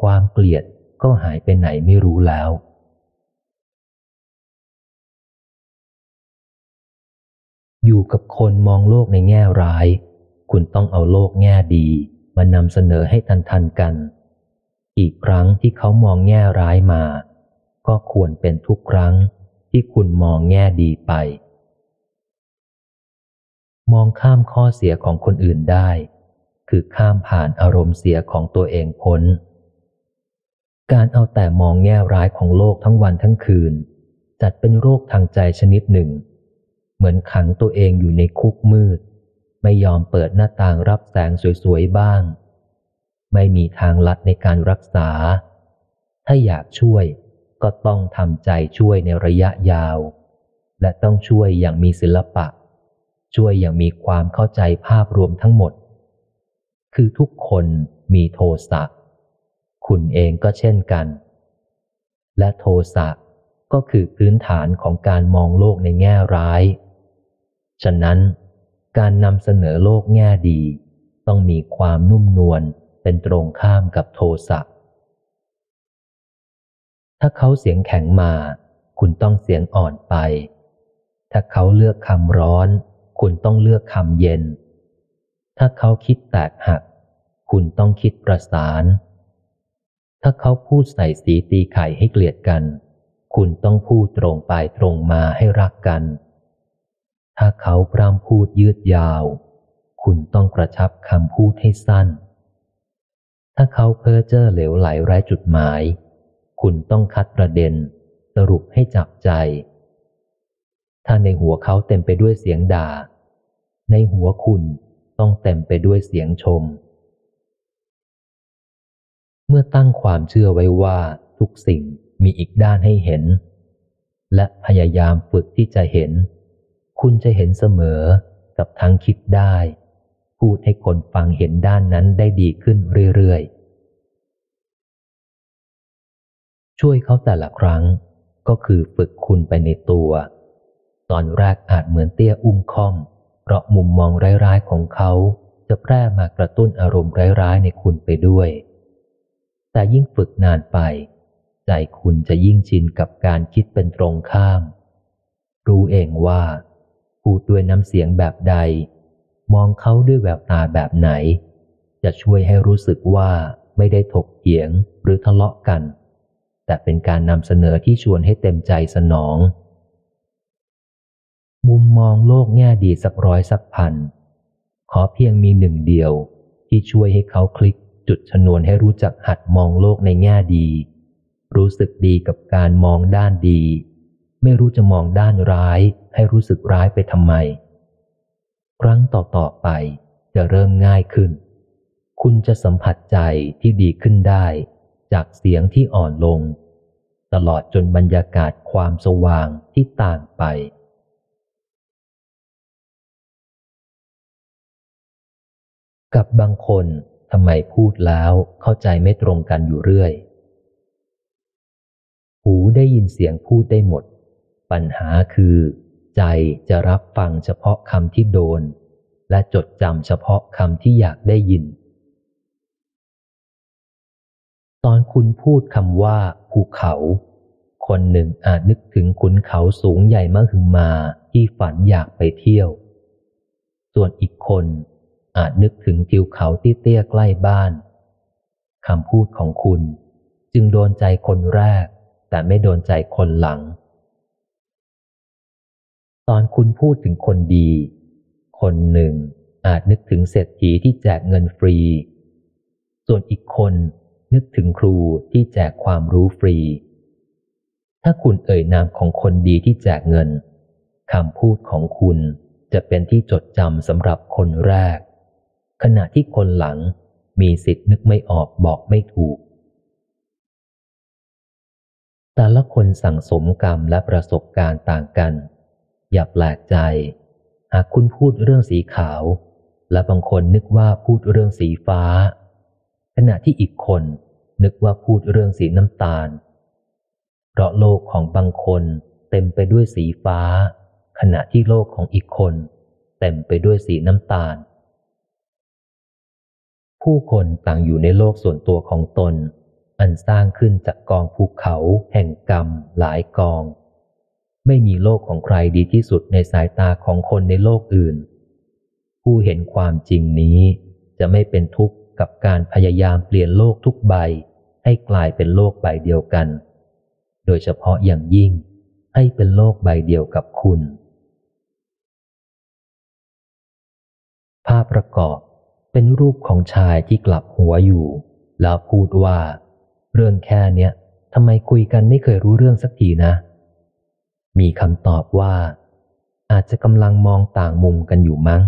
ความเกลียดก็หายไปไหนไม่รู้แล้ว อยู่กับคนมองโลกในแง่ร้าย คุณต้องเอาโลกแง่ดี มานำเสนอให้ทันทันกัน อีกครั้งที่เขามองแง่ร้ายมา ก็ควรเป็นทุกครั้งที่คุณมองแง่ดีไป มองข้ามข้อเสียของคนอื่นได้ คือข้ามผ่านอารมณ์เสียของตัวเองพ้น การเอาแต่มองแง่ร้ายของโลกทั้งวันทั้งคืน จัดเป็นโรคทางใจชนิดหนึ่ง เหมือนขังตัวเองอยู่ในคุกมืด ไม่ยอมเปิดหน้าต่างรับแสงสวยๆบ้าง ไม่มีทางลัดในการรักษา ถ้าอยากช่วยก็ต้องทำใจช่วยในระยะยาว และต้องช่วยอย่างมีศิลปะ ช่วยอย่างมีความเข้าใจภาพรวมทั้งหมด คือทุกคนมีโทสะ คุณเองก็เช่นกัน และโทสะก็คือพื้นฐานของการมองโลกในแง่ร้าย ฉะนั้น การนำเสนอโลกแง่ดี ต้องมีความนุ่มนวลเป็นตรงข้ามกับโทสะ ถ้าเขาเสียงแข็งมา คุณต้องเสียงอ่อนไป ถ้าเขาเลือกคำร้อน คุณต้องเลือกคำเย็น ถ้าเขาคิดแตกหัก คุณต้องคิดประสาน ถ้าเขาพูดใส่สีตีไข่ให้เกลียดกัน คุณต้องพูดตรงไปตรงมาให้รักกัน ถ้าเขาพร่ำพูดยืดยาว คุณต้องกระชับคำพูดให้สั้น ถ้าเขาเพ้อเจ้อเหลวไหลไร้จุดหมาย คุณต้องคัดประเด็น สรุปให้จับใจ ถ้าในหัวเขาเต็มไปด้วยเสียงด่า ในหัวคุณต้องเต็มไปด้วยเสียงชม เมื่อตั้งความเชื่อไว้ว่าทุกสิ่งมีอีกด้านให้เห็น และพยายามฝึกที่จะเห็น คุณจะเห็นเสมอกับทั้งคิดได้ พูดให้คนฟังเห็นด้านนั้นได้ดีขึ้นเรื่อยๆ ช่วยเขาแต่ละครั้งก็คือฝึกคุณไปในตัว ตอนแรกอาจเหมือนเตี้ยอุ้มค่อม เพราะมุมมองร้ายๆของเขา จะแพร่มากระตุ้นอารมณ์ร้ายๆในคุณไปด้วย แต่ยิ่งฝึกนานไป ใจคุณจะยิ่งชินกับการคิดเป็นตรงข้าม รู้เองว่าพูดด้วยน้ำเสียงแบบใด มองเขาด้วยแววตาแบบไหน จะช่วยให้รู้สึกว่าไม่ได้ถกเถียงหรือทะเลาะกัน แต่เป็นการนำเสนอที่ชวนให้เต็มใจสนอง มุมมองโลกแง่ดีสักร้อยสักพัน ขอเพียงมีหนึ่งเดียวที่ช่วยให้เขาคลิกจุดชนวนให้รู้จักหัดมองโลกในแง่ดี รู้สึกดีกับการมองด้านดี ไม่รู้จะมองด้านร้าย ให้รู้สึกร้ายไปทำไม ครั้งต่อๆไปจะเริ่มง่ายขึ้น คุณจะสัมผัสใจที่ดีขึ้นได้ จากเสียงที่อ่อนลง ตลอดจนบรรยากาศความสว่างที่ต่างไป กับบางคนทำไมพูดแล้วเข้าใจไม่ตรงกันอยู่เรื่อย หูได้ยินเสียงพูดได้หมด ปัญหาคือ ใจจะรับฟังเฉพาะคำที่โดน และจดจำเฉพาะคำที่อยากได้ยิน ตอนคุณพูดคำว่าภูเขา คนหนึ่งอาจนึกถึงขุนเขาสูงใหญ่มหึมาที่ฝันอยากไปเที่ยว ส่วนอีกคน อาจนึกถึงทิวเขาที่เตี้ยใกล้บ้านคำพูดของคุณจึงโดนใจคนแรก แต่ไม่โดนใจคนหลัง ตอนคุณพูดถึงคนดี คนหนึ่งอาจนึกถึงเศรษฐีที่แจกเงินฟรี ส่วนอีกคนนึกถึงครูที่แจกความรู้ฟรี ถ้าคุณเอ่ยนามของคนดีที่แจกเงินคำพูดของคุณจะเป็นที่จดจำสำหรับคนแรก ขณะที่คนหลังมีสิทธิ์นึกไม่ออกบอกไม่ถูก แต่ละคนสั่งสมกรรมและประสบการณ์ต่างกัน อย่าแปลกใจ หากคุณพูดเรื่องสีขาว และบางคนนึกว่าพูดเรื่องสีฟ้า ขณะที่อีกคนนึกว่าพูดเรื่องสีน้ำตาล เพราะโลกของบางคนเต็มไปด้วยสีฟ้า ขณะที่โลกของอีกคน เต็มไปด้วยสีน้ำตาล ผู้คนต่างอยู่ในโลกส่วนตัวของตน อันสร้างขึ้นจากกองภูเขาแห่งกรรมหลายกอง ไม่มีโลกของใครดีที่สุดในสายตาของคนในโลกอื่น ผู้เห็นความจริงนี้จะไม่เป็นทุกข์กับการพยายามเปลี่ยนโลกทุกใบ ให้กลายเป็นโลกใบเดียวกัน โดยเฉพาะอย่างยิ่งให้เป็นโลกใบเดียวกับคุณ ภาพประกอบ เป็นรูปของชายที่กลับหัวอยู่ แล้วพูดว่า เรื่องแค่เนี้ยทำไมคุยกันไม่เคยรู้เรื่องสักทีนะ มีคำตอบว่า อาจจะกำลังมองต่างมุมกันอยู่มั้ง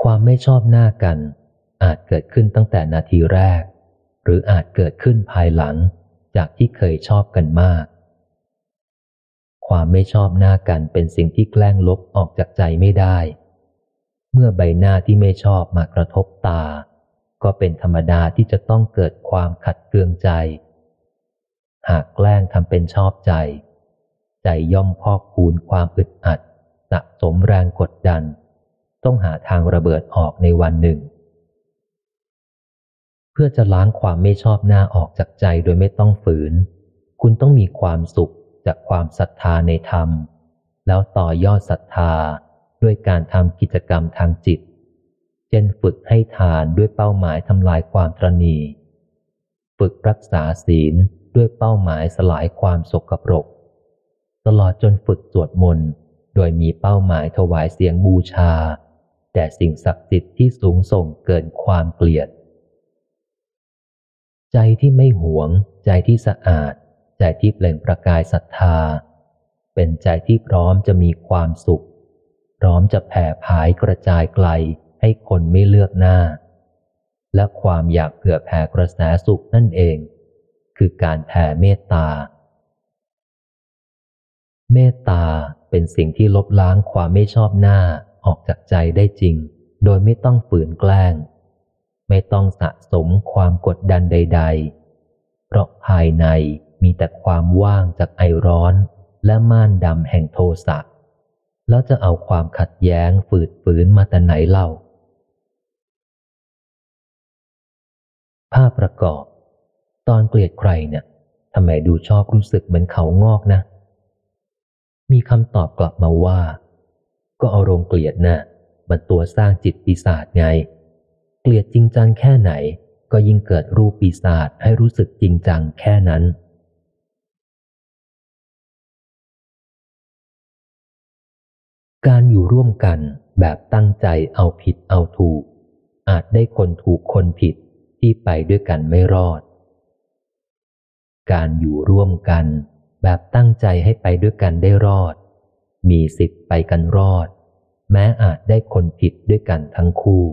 ความไม่ชอบหน้ากัน อาจเกิดขึ้นตั้งแต่นาทีแรก หรืออาจเกิดขึ้นภายหลังจากที่เคยชอบกันมาก ความไม่ชอบหน้ากันเป็นสิ่งที่แกล้งลบออกจากใจไม่ได้ เมื่อใบหน้าที่ไม่ชอบมากระทบตา ก็เป็นธรรมดาที่จะต้องเกิดความขัดเคืองใจ หากแกล้งทำเป็นชอบใจ ใจย่อมพอกคูณความอึดอัดสะสมแรงกดดัน ต้องหาทางระเบิดออกในวันหนึ่ง เพื่อจะล้างความไม่ชอบหน้าออกจากใจโดยไม่ต้องฝืน คุณต้องมีความสุข จากความศรัทธาในธรรม แล้วต่อยอดศรัทธาด้วยการทำกิจกรรมทางจิต เช่นฝึกให้ทานด้วยเป้าหมายทำลายความตรณี ฝึกรักษาศีลด้วยเป้าหมายสลายความสกปรก ตลอดจนฝึกสวดมนต์โดยมีเป้าหมายถวายเสียงบูชา แต่สิ่งศักดิ์สิทธิ์ที่สูงส่งเกินความเกลียด ใจที่ไม่หวง ใจที่สะอาด ใจที่เปล่งประกายศรัทธา เป็นใจที่พร้อมจะมีความสุข พร้อมจะแผ่ผายกระจายไกลให้คนไม่เลือกหน้า และความอยากเผื่อแผ่กระแสสุขนั่นเอง คือการแผ่เมตตา เมตตาเป็นสิ่งที่ลบล้างความไม่ชอบหน้าออกจากใจได้จริง โดยไม่ต้องฝืนแกล้ง ไม่ต้องสะสมความกดดันใด ๆ เพราะภายใน มีแต่ความว่างจากไอร้อนและม่านดำแห่งโทสะ แล้วจะเอาความขัดแย้งฝืดฝืนมาแต่ไหนเล่า ภาพประกอบ ตอนเกลียดใครเนี่ยทำไมดูชอบรู้สึกเหมือนเขางอกนะ มีคำตอบกลับมาว่า ก็อารมณ์เกลียดนะ่ะมันตัวสร้างจิตปีศาจไง เกลียดจริงจังแค่ไหน ก็ยิ่งเกิดรูปปีศาจให้รู้สึกจริงจังแค่นั้น การอยู่ร่วมกันแบบตั้งใจเอาผิดเอาถูก อาจได้คนถูกคนผิดที่ไปด้วยกันไม่รอด การอยู่ร่วมกันแบบตั้งใจให้ไปด้วยกันได้รอด มีสิทธิ์ไปกันรอด แม้อาจได้คนผิดด้วยกันทั้งคู่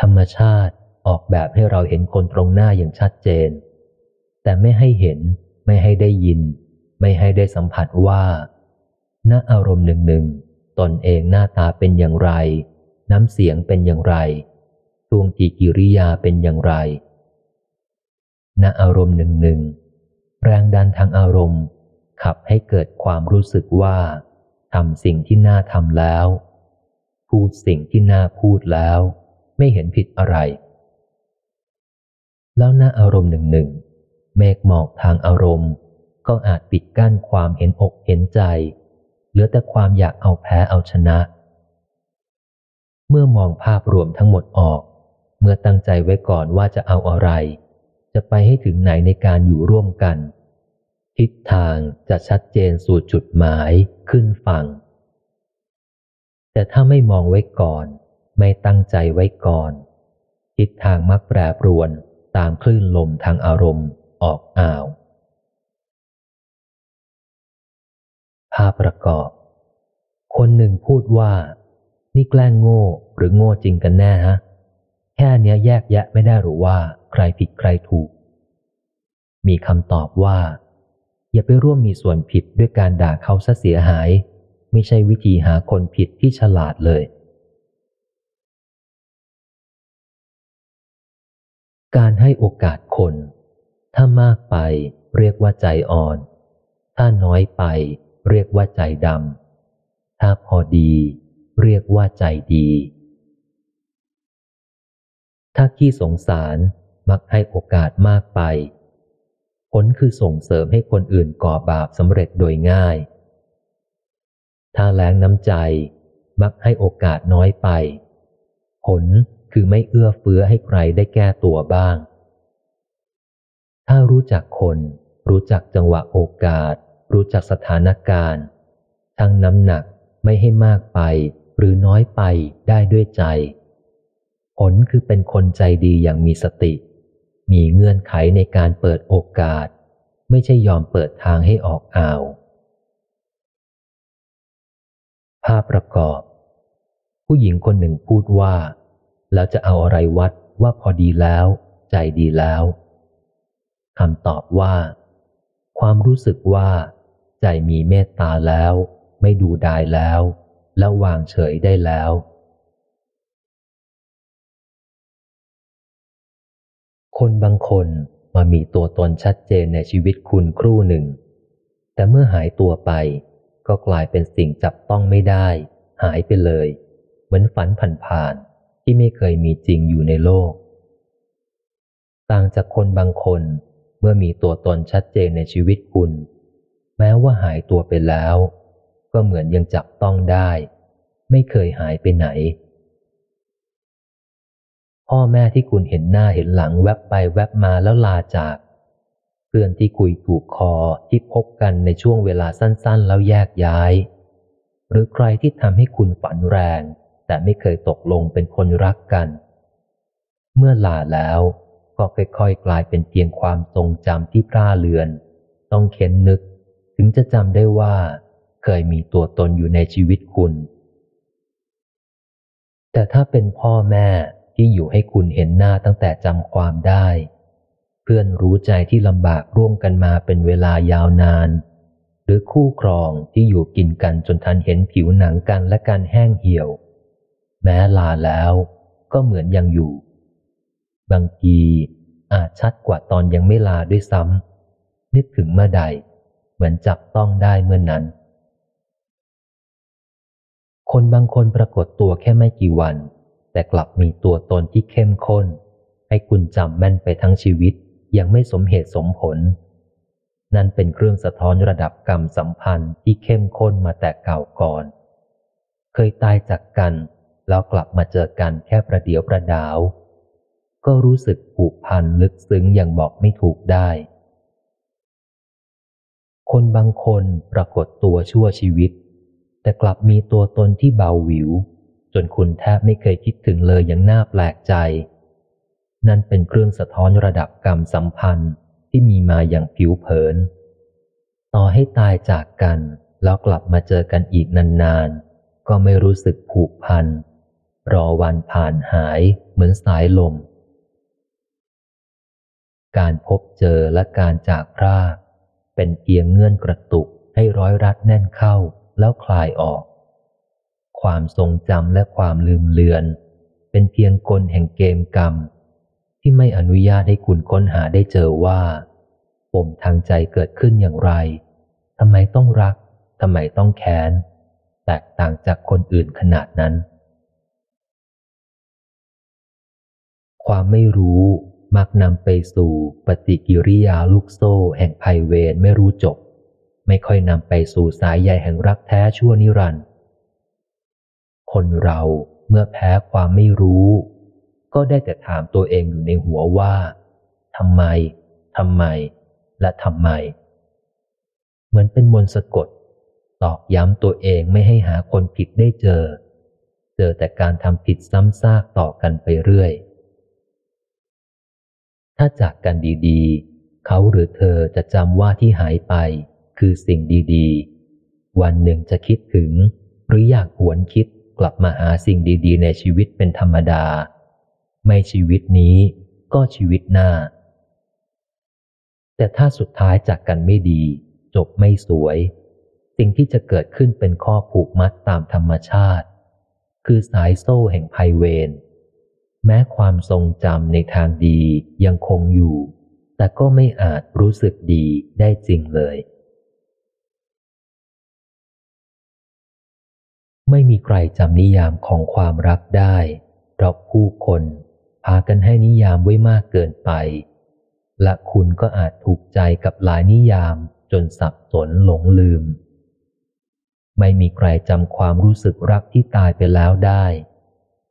ธรรมชาติออกแบบให้เราเห็นคนตรงหน้าอย่างชัดเจน แต่ไม่ให้เห็นไม่ให้ได้ยิน ไม่ให้ได้สัมผัสว่า ณอารมณ์หนึ่งหนึ่งตนเองหน้าตาเป็นอย่างไร น้ำเสียงเป็นอย่างไรท่วงทีกิริยาเป็นอย่างไร ณอารมณ์หนึ่งหนึ่งแรงดันทางอารมณ์ ขับให้เกิดความรู้สึกว่าทำสิ่งที่น่าทำแล้ว พูดสิ่งที่น่าพูดแล้ว ไม่เห็นผิดอะไร แล้วณอารมณ์หนึ่งหนึ่งเมฆหมอกทางอารมณ์ ก็อาจปิดกั้นความเห็นอกเห็นใจ เหลือแต่ความอยากเอาแพ้เอาชนะ เมื่อมองภาพรวมทั้งหมดออก เมื่อตั้งใจไว้ก่อนว่าจะเอาอะไร จะไปให้ถึงไหนในการอยู่ร่วมกัน ทิศทางจะชัดเจนสู่จุดหมายขึ้นฝั่ง แต่ถ้าไม่มองไว้ก่อน ไม่ตั้งใจไว้ก่อน ทิศทางมักแปรปรวนตามคลื่นลมทางอารมณ์ออกอ่าว ภาพประกอบ คนหนึ่งพูดว่า นี่แกล้งโง่หรือโง่จริงกันแน่ฮะ แค่เนี้ยแยกแยะไม่ได้หรือว่าใครผิดใครถูก มีคำตอบว่า อย่าไปร่วมมีส่วนผิดด้วยการด่าเขาซะเสียหาย ไม่ใช่วิธีหาคนผิดที่ฉลาดเลย การให้โอกาสคน ถ้ามากไปเรียกว่าใจอ่อน ถ้าน้อยไป เรียกว่าใจดำ ถ้าพอดี เรียกว่าใจดี ถ้าขี้สงสารมักให้โอกาสมากไป ผลคือส่งเสริมให้คนอื่นก่อบาปสำเร็จโดยง่าย ถ้าแรงน้ำใจ มักให้โอกาสน้อยไป ผลคือไม่เอื้อเฟื้อให้ใครได้แก้ตัวบ้าง ถ้ารู้จักคน รู้จักจังหวะโอกาส รู้จักสถานการณ์ทั้งน้ำหนักไม่ให้มากไปหรือน้อยไปได้ด้วยใจ ผลคือเป็นคนใจดีอย่างมีสติ มีเงื่อนไขในการเปิดโอกาส ไม่ใช่ยอมเปิดทางให้ออกอ่าว ภาพประกอบ ผู้หญิงคนหนึ่งพูดว่า แล้วจะเอาอะไรวัดว่าพอดีแล้ว ใจดีแล้วคำตอบว่า ความรู้สึกว่า ใจมีเมตตาแล้ว ไม่ดูดายแล้ว แล้วางเฉยได้แล้ว คนบางคนมามีตัวตนชัดเจนในชีวิตคุณครู่หนึ่ง แต่เมื่อหายตัวไป ก็กลายเป็นสิ่งจับต้องไม่ได้ หายไปเลย เหมือนฝันผ่านๆที่ไม่เคยมีจริงอยู่ในโลก ต่างจากคนบางคนเมื่อมีตัวตนชัดเจนในชีวิตคุณ แม้ว่าหายตัวไปแล้ว ก็เหมือนยังจับต้องได้ ไม่เคยหายไปไหน พ่อแม่ที่คุณเห็นหน้าเห็นหลังแวบไปแวบมาแล้วลาจาก เพื่อนที่คุยถูกคอที่พบกันในช่วงเวลาสั้นๆ แล้วแยกย้าย หรือใครที่ทำให้คุณฝันแรง แต่ไม่เคยตกลงเป็นคนรักกัน เมื่อลาแล้วก็ค่อยๆกลายเป็นเพียงความทรงจำที่พร่าเลือน ต้องเข็นนึก ถึงจะจำได้ว่า เคยมีตัวตนอยู่ในชีวิตคุณ แต่ถ้าเป็นพ่อแม่ที่อยู่ให้คุณเห็นหน้าตั้งแต่จำความได้ เพื่อนรู้ใจที่ลำบากร่วมกันมาเป็นเวลายาวนาน หรือคู่ครองที่อยู่กินกันจนทันเห็นผิวหนังกันและการแห้งเหี่ยว แม้ลาแล้วก็เหมือนยังอยู่ บางทีอาจชัดกว่าตอนยังไม่ลาด้วยซ้ำนึกถึงเมื่อใด เหมือนจับต้องได้เมื่อนนั้น คนบางคนปรากฏตัวแค่ไม่กี่วัน แต่กลับมีตัวตนที่เข้มข้น ให้คุณจำแม่นไปทั้งชีวิตยังไม่สมเหตุสมผล นั่นเป็นเครื่องสะท้อนระดับกรรมสัมพันธ์ที่เข้มข้นมาแต่เก่าก่อน เคยตายจากกัน แล้วกลับมาเจอกันแค่ประเดียวประดาว ก็รู้สึกผูกพันลึกซึ้งอย่างบอกไม่ถูกได้ คนบางคนปรากฏตัวชั่วชีวิต แต่กลับมีตัวตนที่เบาหวิว จนคุณแทบไม่เคยคิดถึงเลยอย่างน่าแปลกใจ นั่นเป็นเครื่องสะท้อนระดับกรรมสัมพันธ์ที่มีมาอย่างผิวเผิน ต่อให้ตายจากกัน แล้วกลับมาเจอกันอีกนานๆ ก็ไม่รู้สึกผูกพัน รอวันผ่านหายเหมือนสายลม การพบเจอและการจากพราก เป็นเพียงเงื่อนกระตุกให้ร้อยรัดแน่นเข้าแล้วคลายออก ความทรงจำและความลืมเลือน เป็นเพียงกลแห่งเกมกรรม ที่ไม่อนุญาตให้คุณค้นหาได้เจอว่าปมทางใจเกิดขึ้นอย่างไรทำไมต้องรักทำไมต้องแค้น แตกต่างจากคนอื่นขนาดนั้น ความไม่รู้ มักนำไปสู่ปฏิกิริยาลูกโซ่แห่งภัยเวรไม่รู้จบ ไม่ค่อยนำไปสู่สายใยแห่งรักแท้ชั่วนิรันดร์คนเราเมื่อแพ้ความไม่รู้ ก็ได้แต่ถามตัวเองอยู่ในหัวว่าทำไมทำไม และทำไม เหมือนเป็นมนต์สะกด ตอกย้ำตัวเองไม่ให้หาคนผิดได้เจอ เจอแต่การทำผิดซ้ำซากต่อกันไปเรื่อย ถ้าจากกันดีๆ เขาหรือเธอจะจำว่าที่หายไป คือสิ่งดีๆ วันหนึ่งจะคิดถึง หรืออยากหวนคิดกลับมาหาสิ่งดีๆ ในชีวิตเป็นธรรมดา ไม่ชีวิตนี้ก็ชีวิตหน้า แต่ถ้าสุดท้ายจากกันไม่ดี จบไม่สวย สิ่งที่จะเกิดขึ้นเป็นข้อผูกมัดตามธรรมชาติ คือสายโซ่แห่งภัยเวร แม้ความทรงจำในทางดียังคงอยู่ แต่ก็ไม่อาจรู้สึกดีได้จริงเลย ไม่มีใครจำนิยามของความรักได้เพราะผู้คนพากันให้นิยามไว้มากเกินไป และคุณก็อาจถูกใจกับหลายนิยามจนสับสนหลงลืม ไม่มีใครจำความรู้สึกรักที่ตายไปแล้วได้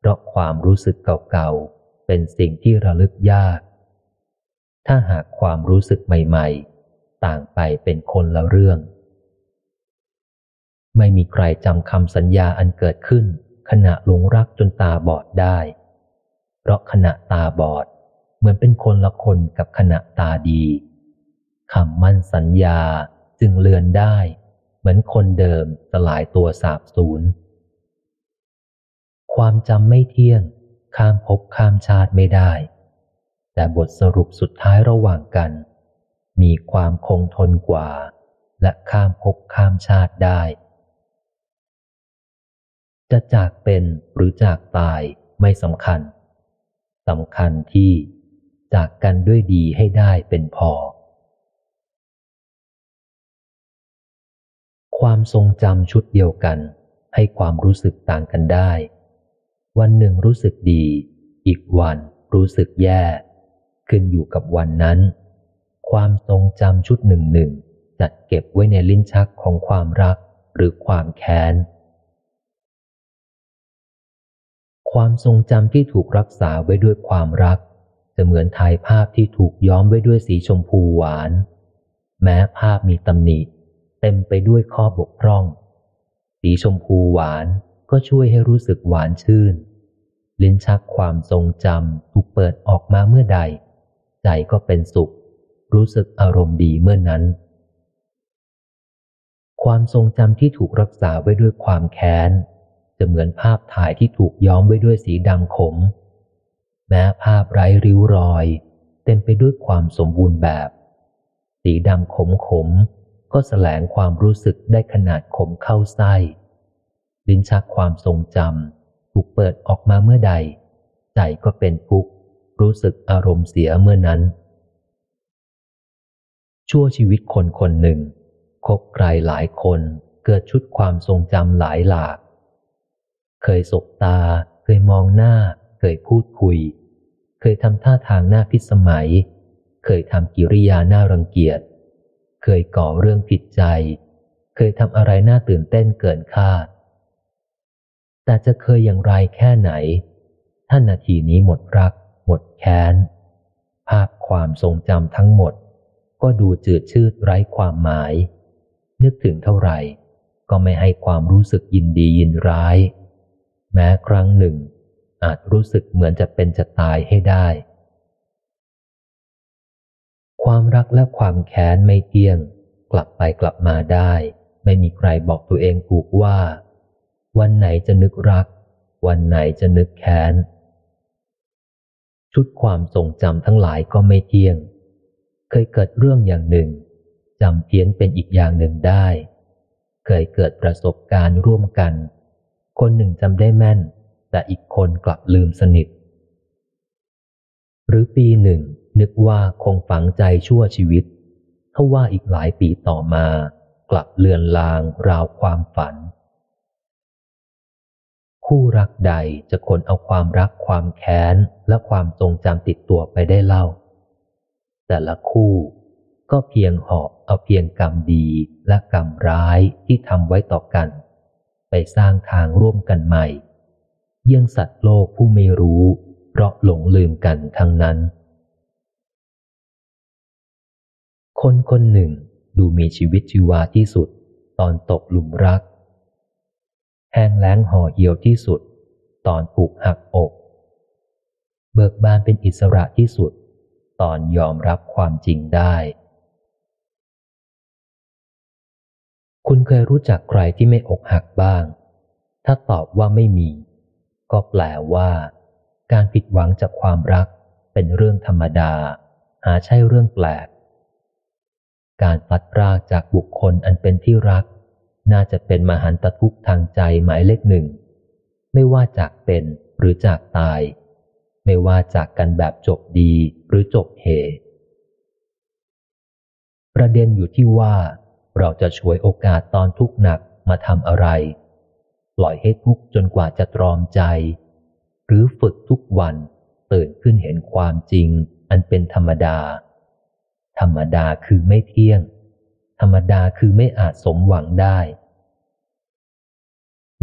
ราะความรู้สึกเก่าๆ เป็นสิ่งที่ระลึกยาก ถ้าหากความรู้สึกใหม่ๆ ต่างไปเป็นคนละเรื่อง ไม่มีใครจำคำสัญญาอันเกิดขึ้น ขณะหลงรักจนตาบอดได้ เพราะขณะตาบอดเหมือนเป็นคนละคนกับขณะตาดีคำมั่นสัญญาจึงเลือนได้ เหมือนคนเดิมสลายตัวสาบสูญ ความจำไม่เที่ยง ข้ามภพข้ามชาติไม่ได้ แต่บทสรุปสุดท้ายระหว่างกัน มีความคงทนกว่า และข้ามภพข้ามชาติได้ จะจากเป็นหรือจากตายไม่สำคัญสำคัญที่จากกันด้วยดีให้ได้เป็นพอ ความทรงจำชุดเดียวกันให้ความรู้สึกต่างกันได้ วันหนึ่งรู้สึกดี อีกวันรู้สึกแย่ ขึ้นอยู่กับวันนั้น ความทรงจำชุดหนึ่งหนึ่งจัดเก็บไว้ในลิ้นชักของความรักหรือความแค้น ความทรงจำที่ถูกรักษาไว้ด้วยความรักจะเหมือนถ่ายภาพที่ถูกย้อมไว้ด้วยสีชมพูหวาน แม้ภาพมีตำหนิเต็มไปด้วยข้อบกพร่อง สีชมพูหวาน ก็ช่วยให้รู้สึกหวานชื่น ลิ้นชักความทรงจำถูกเปิดออกมาเมื่อใด ใจก็เป็นสุข รู้สึกอารมณ์ดีเมื่อนั้น ความทรงจำที่ถูกรักษาไว้ด้วยความแค้นจะเหมือนภาพถ่ายที่ถูกย้อมไว้ด้วยสีดำขม แม้ภาพไร้ริ้วรอย เต็มไปด้วยความสมบูรณ์แบบ สีดำขมขมก็แสลงความรู้สึกได้ขนาดขมเข้าไส้ ลิ้นชักความทรงจำถูกเปิดออกมาเมื่อใด ใจก็เป็นทุกข์ รู้สึกอารมณ์เสียเมื่อนั้น ชั่วชีวิตคนคนหนึ่ง คบใครหลายคนเกิดชุดความทรงจำหลายหลาก เคยสบตา เคยมองหน้า เคยพูดคุย เคยทำท่าทางหน้าพิสมัย เคยทำกิริยาหน้ารังเกียจ เคยก่อเรื่องผิดใจ เคยทำอะไรน่าตื่นเต้นเกินคาด แต่จะเคยอย่างไรแค่ไหน ท่านนาทีนี้หมดรัก หมดแค้น ภาพความทรงจำทั้งหมด ก็ดูจืดชืดไร้ความหมาย นึกถึงเท่าไหร่ ก็ไม่ให้ความรู้สึกยินดียินร้าย แม้ครั้งหนึ่ง อาจรู้สึกเหมือนจะเป็นจะตายให้ได้ ความรักและความแค้นไม่เที่ยง กลับไปกลับมาได้ ไม่มีใครบอกตัวเองถูกว่า วันไหนจะนึกรัก วันไหนจะนึกแค้น ชุดความทรงจำทั้งหลายก็ไม่เที่ยง เคยเกิดเรื่องอย่างหนึ่งจำเพี้ยนเป็นอีกอย่างหนึ่งได้ เคยเกิดประสบการณ์ร่วมกัน คนหนึ่งจำได้แม่น แต่อีกคนกลับลืมสนิท หรือปีหนึ่ง นึกว่าคงฝังใจชั่วชีวิตถ้าว่าอีกหลายปีต่อมา กลับเลือนลางราวความฝัน คู่รักใดจะคนเอาความรักความแค้น และความทรงจำติดตัวไปได้เล่า แต่ละคู่ก็เพียงหอบเอาเพียงกรรมดีและกรรมร้ายที่ทำไว้ต่อกัน ไปสร้างทางร่วมกันใหม่ เยี่ยงสัตว์โลกผู้ไม่รู้ เพราะหลงลืมกันทั้งนั้น คนคนหนึ่งดูมีชีวิตชีวาที่สุด ตอนตกหลุมรัก แห้งแล้งห่อเหี่ยวที่สุด ตอนถูกหักอก เบิกบานเป็นอิสระที่สุด ตอนยอมรับความจริงได้ คุณเคยรู้จักใครที่ไม่อกหักบ้าง ถ้าตอบว่าไม่มี ก็แปลว่า การผิดหวังจากความรักเป็นเรื่องธรรมดา หาใช่เรื่องแปลก การพลัดพรากจากบุคคลอันเป็นที่รัก น่าจะเป็นมหันตทุกข์ทางใจหมายเลขหนึ่ง ไม่ว่าจากเป็นหรือจากตาย ไม่ว่าจากกันแบบจบดีหรือจบเห ประเด็นอยู่ที่ว่า เราจะช่วยโอกาสตอนทุกข์หนักมาทำอะไร ปล่อยให้ทุกข์จนกว่าจะตรอมใจ หรือฝึกทุกวันตื่นขึ้นเห็นความจริงอันเป็นธรรมดา ธรรมดาคือไม่เที่ยง ธรรมดาคือไม่อาจสมหวังได้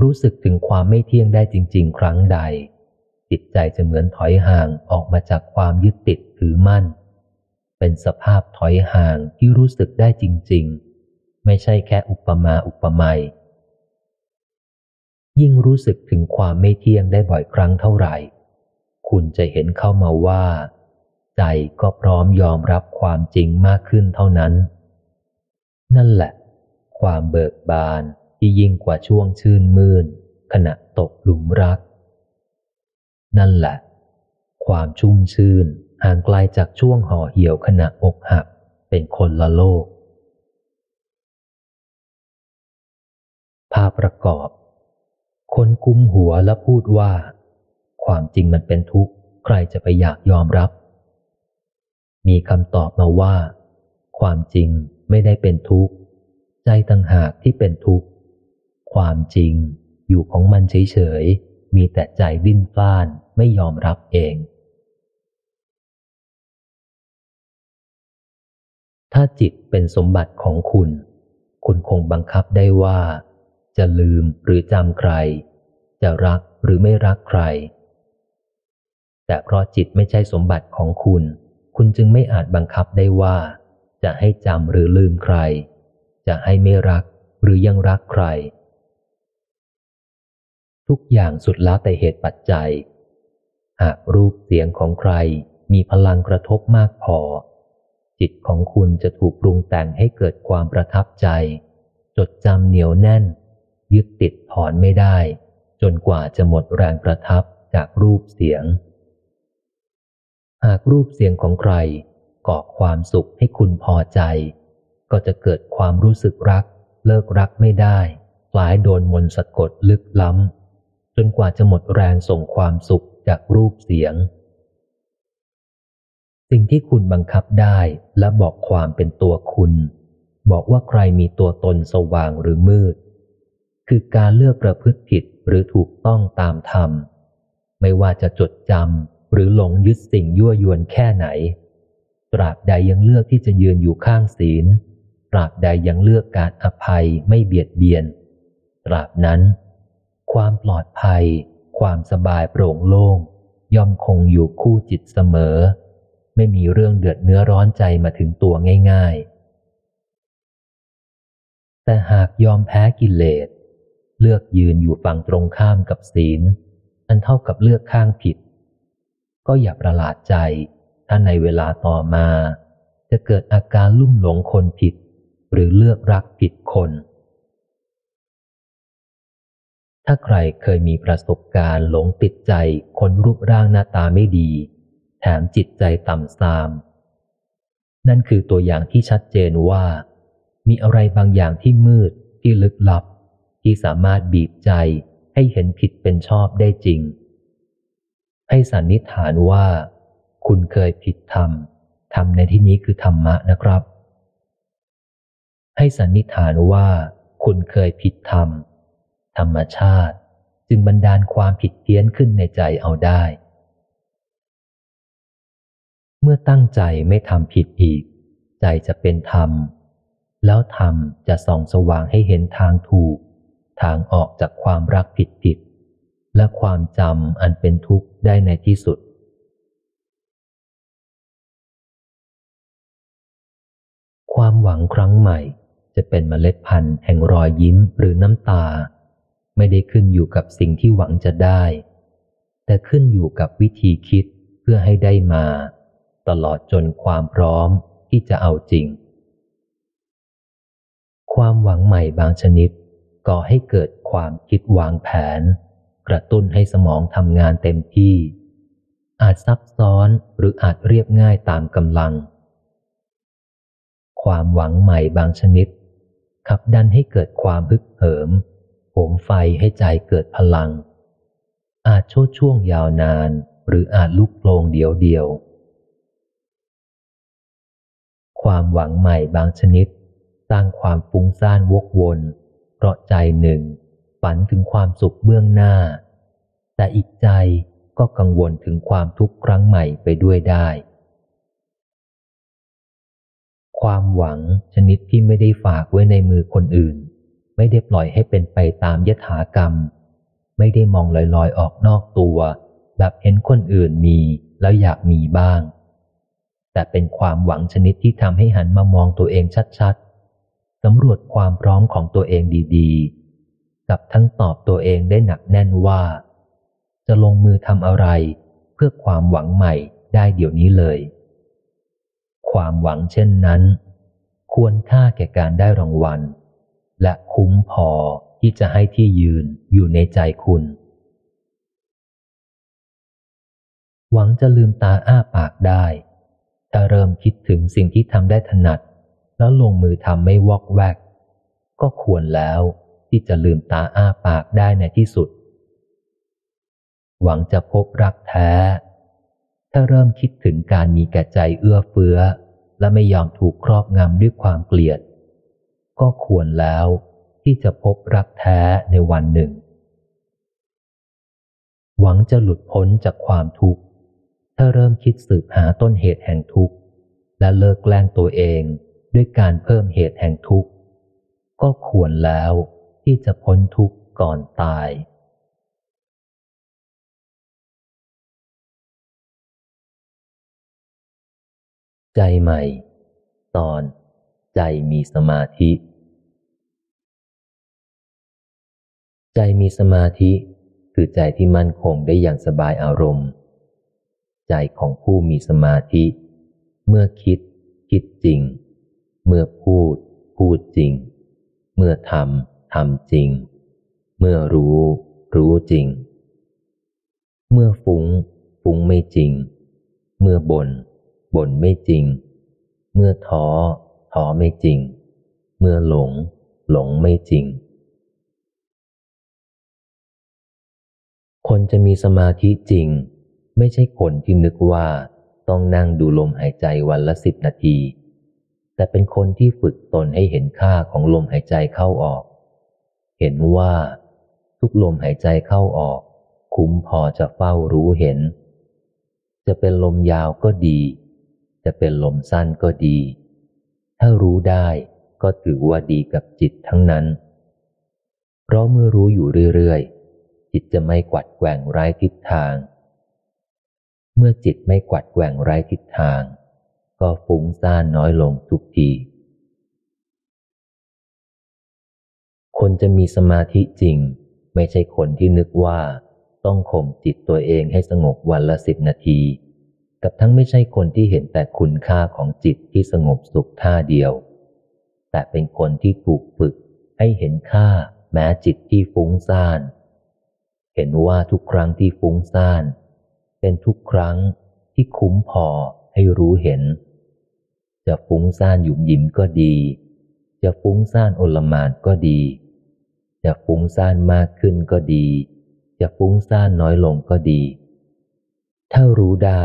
รู้สึกถึงความไม่เที่ยงได้จริง ๆ ครั้งใด จิตใจจะเหมือนถอยห่างออกมาจากความยึดติดถือมั่น เป็นสภาพถอยห่างที่รู้สึกได้จริง ๆ ไม่ใช่แค่อุปมาอุปไมยยิ่งรู้สึกถึงความไม่เที่ยงได้บ่อยครั้งเท่าไหร่ คุณจะเห็นเข้ามาว่า ใจก็พร้อมยอมรับความจริงมากขึ้นเท่านั้น นั่นแหละ ความเบิกบานที่ยิ่งกว่าช่วงชื่นมื่น ขณะตกหลุมรัก นั่นแหละ ความชุ่มชื่นห่างไกลจากช่วงห่อเหี่ยวขณะอกหักเป็นคนละโลก ภาพประกอบ คนกุมหัวและพูดว่า ความจริงมันเป็นทุกข์ใครจะไปอยากยอมรับ มีคำตอบมาว่า ความจริง ไม่ได้เป็นทุกข์ ใจต่างหากที่เป็นทุกข์ ความจริงอยู่ของมันเฉยๆ มีแต่ใจดิ้นพล่านไม่ยอมรับเอง ถ้าจิตเป็นสมบัติของคุณ คุณคงบังคับได้ว่า จะลืมหรือจำใคร จะรักหรือไม่รักใคร แต่เพราะจิตไม่ใช่สมบัติของคุณ คุณจึงไม่อาจบังคับได้ว่า จะให้จำหรือลืมใคร จะให้ไม่รักหรือยังรักใคร ทุกอย่างสุดแล้วแต่เหตุปัจจัย หากรูปเสียงของใครมีพลังกระทบมากพอ จิตของคุณจะถูกปรุงแต่งให้เกิดความประทับใจ จดจำเหนียวแน่น ยึดติดถอนไม่ได้ จนกว่าจะหมดแรงประทับจากรูปเสียง หากรูปเสียงของใคร ก่อความสุขให้คุณพอใจ ก็จะเกิดความรู้สึกรัก เลิกรักไม่ได้คล้ายโดนมนสะกดลึกล้ำ จนกว่าจะหมดแรงส่งความสุขจากรูปเสียง สิ่งที่คุณบังคับได้และบอกความเป็นตัวคุณ บอกว่าใครมีตัวตนสว่างหรือมืด คือการเลือกประพฤติผิดหรือถูกต้องตามธรรม ไม่ว่าจะจดจำหรือหลงยึดสิ่งยั่วยวนแค่ไหน ตราบใดยังเลือกที่จะยืนอยู่ข้างศีล ตราบใดยังเลือกการอภัยไม่เบียดเบียน ตราบนั้น ความปลอดภัย ความสบายโปร่งโล่ง ย่อมคงอยู่คู่จิตเสมอ ไม่มีเรื่องเดือดเนื้อร้อนใจมาถึงตัวง่ายๆ แต่หากยอมแพ้กิเลส เลือกยืนอยู่ฝั่งตรงข้ามกับศีล อันเท่ากับเลือกข้างผิด ก็อย่าประหลาดใจ ถ้าในเวลาต่อมา จะเกิดอาการลุ่มหลงคนผิด หรือเลือกรักผิดคน ถ้าใครเคยมีประสบการณ์หลงติดใจคนรูปร่างหน้าตาไม่ดี แถมจิตใจต่ำทราม นั่นคือตัวอย่างที่ชัดเจนว่า มีอะไรบางอย่างที่มืดที่ลึกลับ ที่สามารถบีบใจให้เห็นผิดเป็นชอบได้จริง ให้สันนิษฐานว่า คุณเคยผิดธรรม ธรรมในที่นี้คือธรรมะนะครับ ให้สันนิษฐานว่า คุณเคยผิดธรรม ธรรมชาติจึงบันดาลความผิดเพี้ยนขึ้นในใจเอาได้ เมื่อตั้งใจไม่ทำผิดอีก ใจจะเป็นธรรม แล้วธรรมจะส่องสว่างให้เห็นทางถูก ทางออกจากความรักผิดผิดและความจำอันเป็นทุกข์ได้ในที่สุด ความหวังครั้งใหม่ จะเป็นเมล็ดพันธุ์แห่งรอยยิ้มหรือน้ำตา ไม่ได้ขึ้นอยู่กับสิ่งที่หวังจะได้ แต่ขึ้นอยู่กับวิธีคิดเพื่อให้ได้มา ตลอดจนความพร้อมที่จะเอาจริง ความหวังใหม่บางชนิดก่อให้เกิดความคิดวางแผน กระตุ้นให้สมองทำงานเต็มที่ อาจซับซ้อนหรืออาจเรียบง่ายตามกำลัง ความหวังใหม่บางชนิด ขับดันให้เกิดความฮึกเหิมโหมไฟให้ใจเกิดพลัง อาจโชดช่วงยาวนาน หรืออาจลุกโลงเดียวเดียว ความหวังใหม่บางชนิด สร้างความฟุ้งซ่านวกวนเพราะใจหนึ่ง ฝันถึงความสุขเบื้องหน้า แต่อีกใจก็กังวลถึงความทุกข์ครั้งใหม่ไปด้วยได้ ความหวังชนิดที่ไม่ได้ฝากไว้ในมือคนอื่น ไม่ได้ปล่อยให้เป็นไปตามยถากรรม ไม่ได้มองลอยๆออกนอกตัว แบบเห็นคนอื่นมีแล้วอยากมีบ้าง แต่เป็นความหวังชนิดที่ทำให้หันมามองตัวเองชัดๆสำรวจความพร้อมของตัวเองดีๆ กับทั้งตอบตัวเองได้หนักแน่นว่า จะลงมือทำอะไร เพื่อความหวังใหม่ได้เดี๋ยวนี้เลย ความหวังเช่นนั้น ควรค่าแก่การได้รางวัล และคุ้มพอที่จะให้ที่ยืนอยู่ในใจคุณ หวังจะลืมตาอ้าปากได้ ถ้าเริ่มคิดถึงสิ่งที่ทำได้ถนัด แล้วลงมือทำไม่วอกแวก ก็ควรแล้วที่จะลืมตาอ้าปากได้ในที่สุด หวังจะพบรักแท้ ถ้าเริ่มคิดถึงการมีแก่ใจเอื้อเฟื้อ และไม่ยอมถูกครอบงำด้วยความเกลียด ก็ควรแล้วที่จะพบรักแท้ในวันหนึ่ง หวังจะหลุดพ้นจากความทุกข์ ถ้าเริ่มคิดสืบหาต้นเหตุแห่งทุกข์ และเลิกแกล้งตัวเองด้วยการเพิ่มเหตุแห่งทุกข์ ก็ควรแล้วที่จะพ้นทุกข์ก่อนตาย ใจใหม่ ตอนใจมีสมาธิ ใจมีสมาธิ คือใจที่มั่นคงได้อย่างสบายอารมณ์ ใจของผู้มีสมาธิ เมื่อคิด คิดจริง เมื่อพูด พูดจริง เมื่อทำทำจริง เมื่อรู้ รู้จริง เมื่อฟุง้ง ฟุ้งไม่จริง เมื่อบ่น บ่นไม่จริง เมื่อท้อท้อไม่จริง เมื่อหลง หลงไม่จริง คนจะมีสมาธิจริง ไม่ใช่คนที่นึกว่าต้องนั่งดูลมหายใจวันละสิบนาที แต่เป็นคนที่ฝึกตนให้เห็นค่าของลมหายใจเข้าออก เห็นว่าทุกลมหายใจเข้าออก คุ้มพอจะเฝ้ารู้เห็น จะเป็นลมยาวก็ดี จะเป็นลมสั้นก็ดี ถ้ารู้ได้ก็ถือว่าดีกับจิตทั้งนั้น เพราะเมื่อรู้อยู่เรื่อยๆ จิตจะไม่กวัดแกว่งไร้ทิศทาง เมื่อจิตไม่กวัดแกว่งไร้ทิศทาง ก็ฟุ้งซ่านน้อยลงทุกทีคนจะมีสมาธิจริง ไม่ใช่คนที่นึกว่า ต้องข่มจิตตัวเองให้สงบวันละสิบนาที กับทั้งไม่ใช่คนที่เห็นแต่คุณค่าของจิตที่สงบสุขท่าเดียว แต่เป็นคนที่ถูกฝึกให้เห็นค่าแม้จิตที่ฟุ้งซ่าน เห็นว่าทุกครั้งที่ฟุ้งซ่าน เป็นทุกครั้งที่คุ้มพอให้รู้เห็น จะฟุ้งซ่านหยุมยิ้มก็ดี จะฟุ้งซ่านโอลมานก็ดี จะฟุ้งซ่านมากขึ้นก็ดี จะฟุ้งซ่านน้อยลงก็ดี ถ้ารู้ได้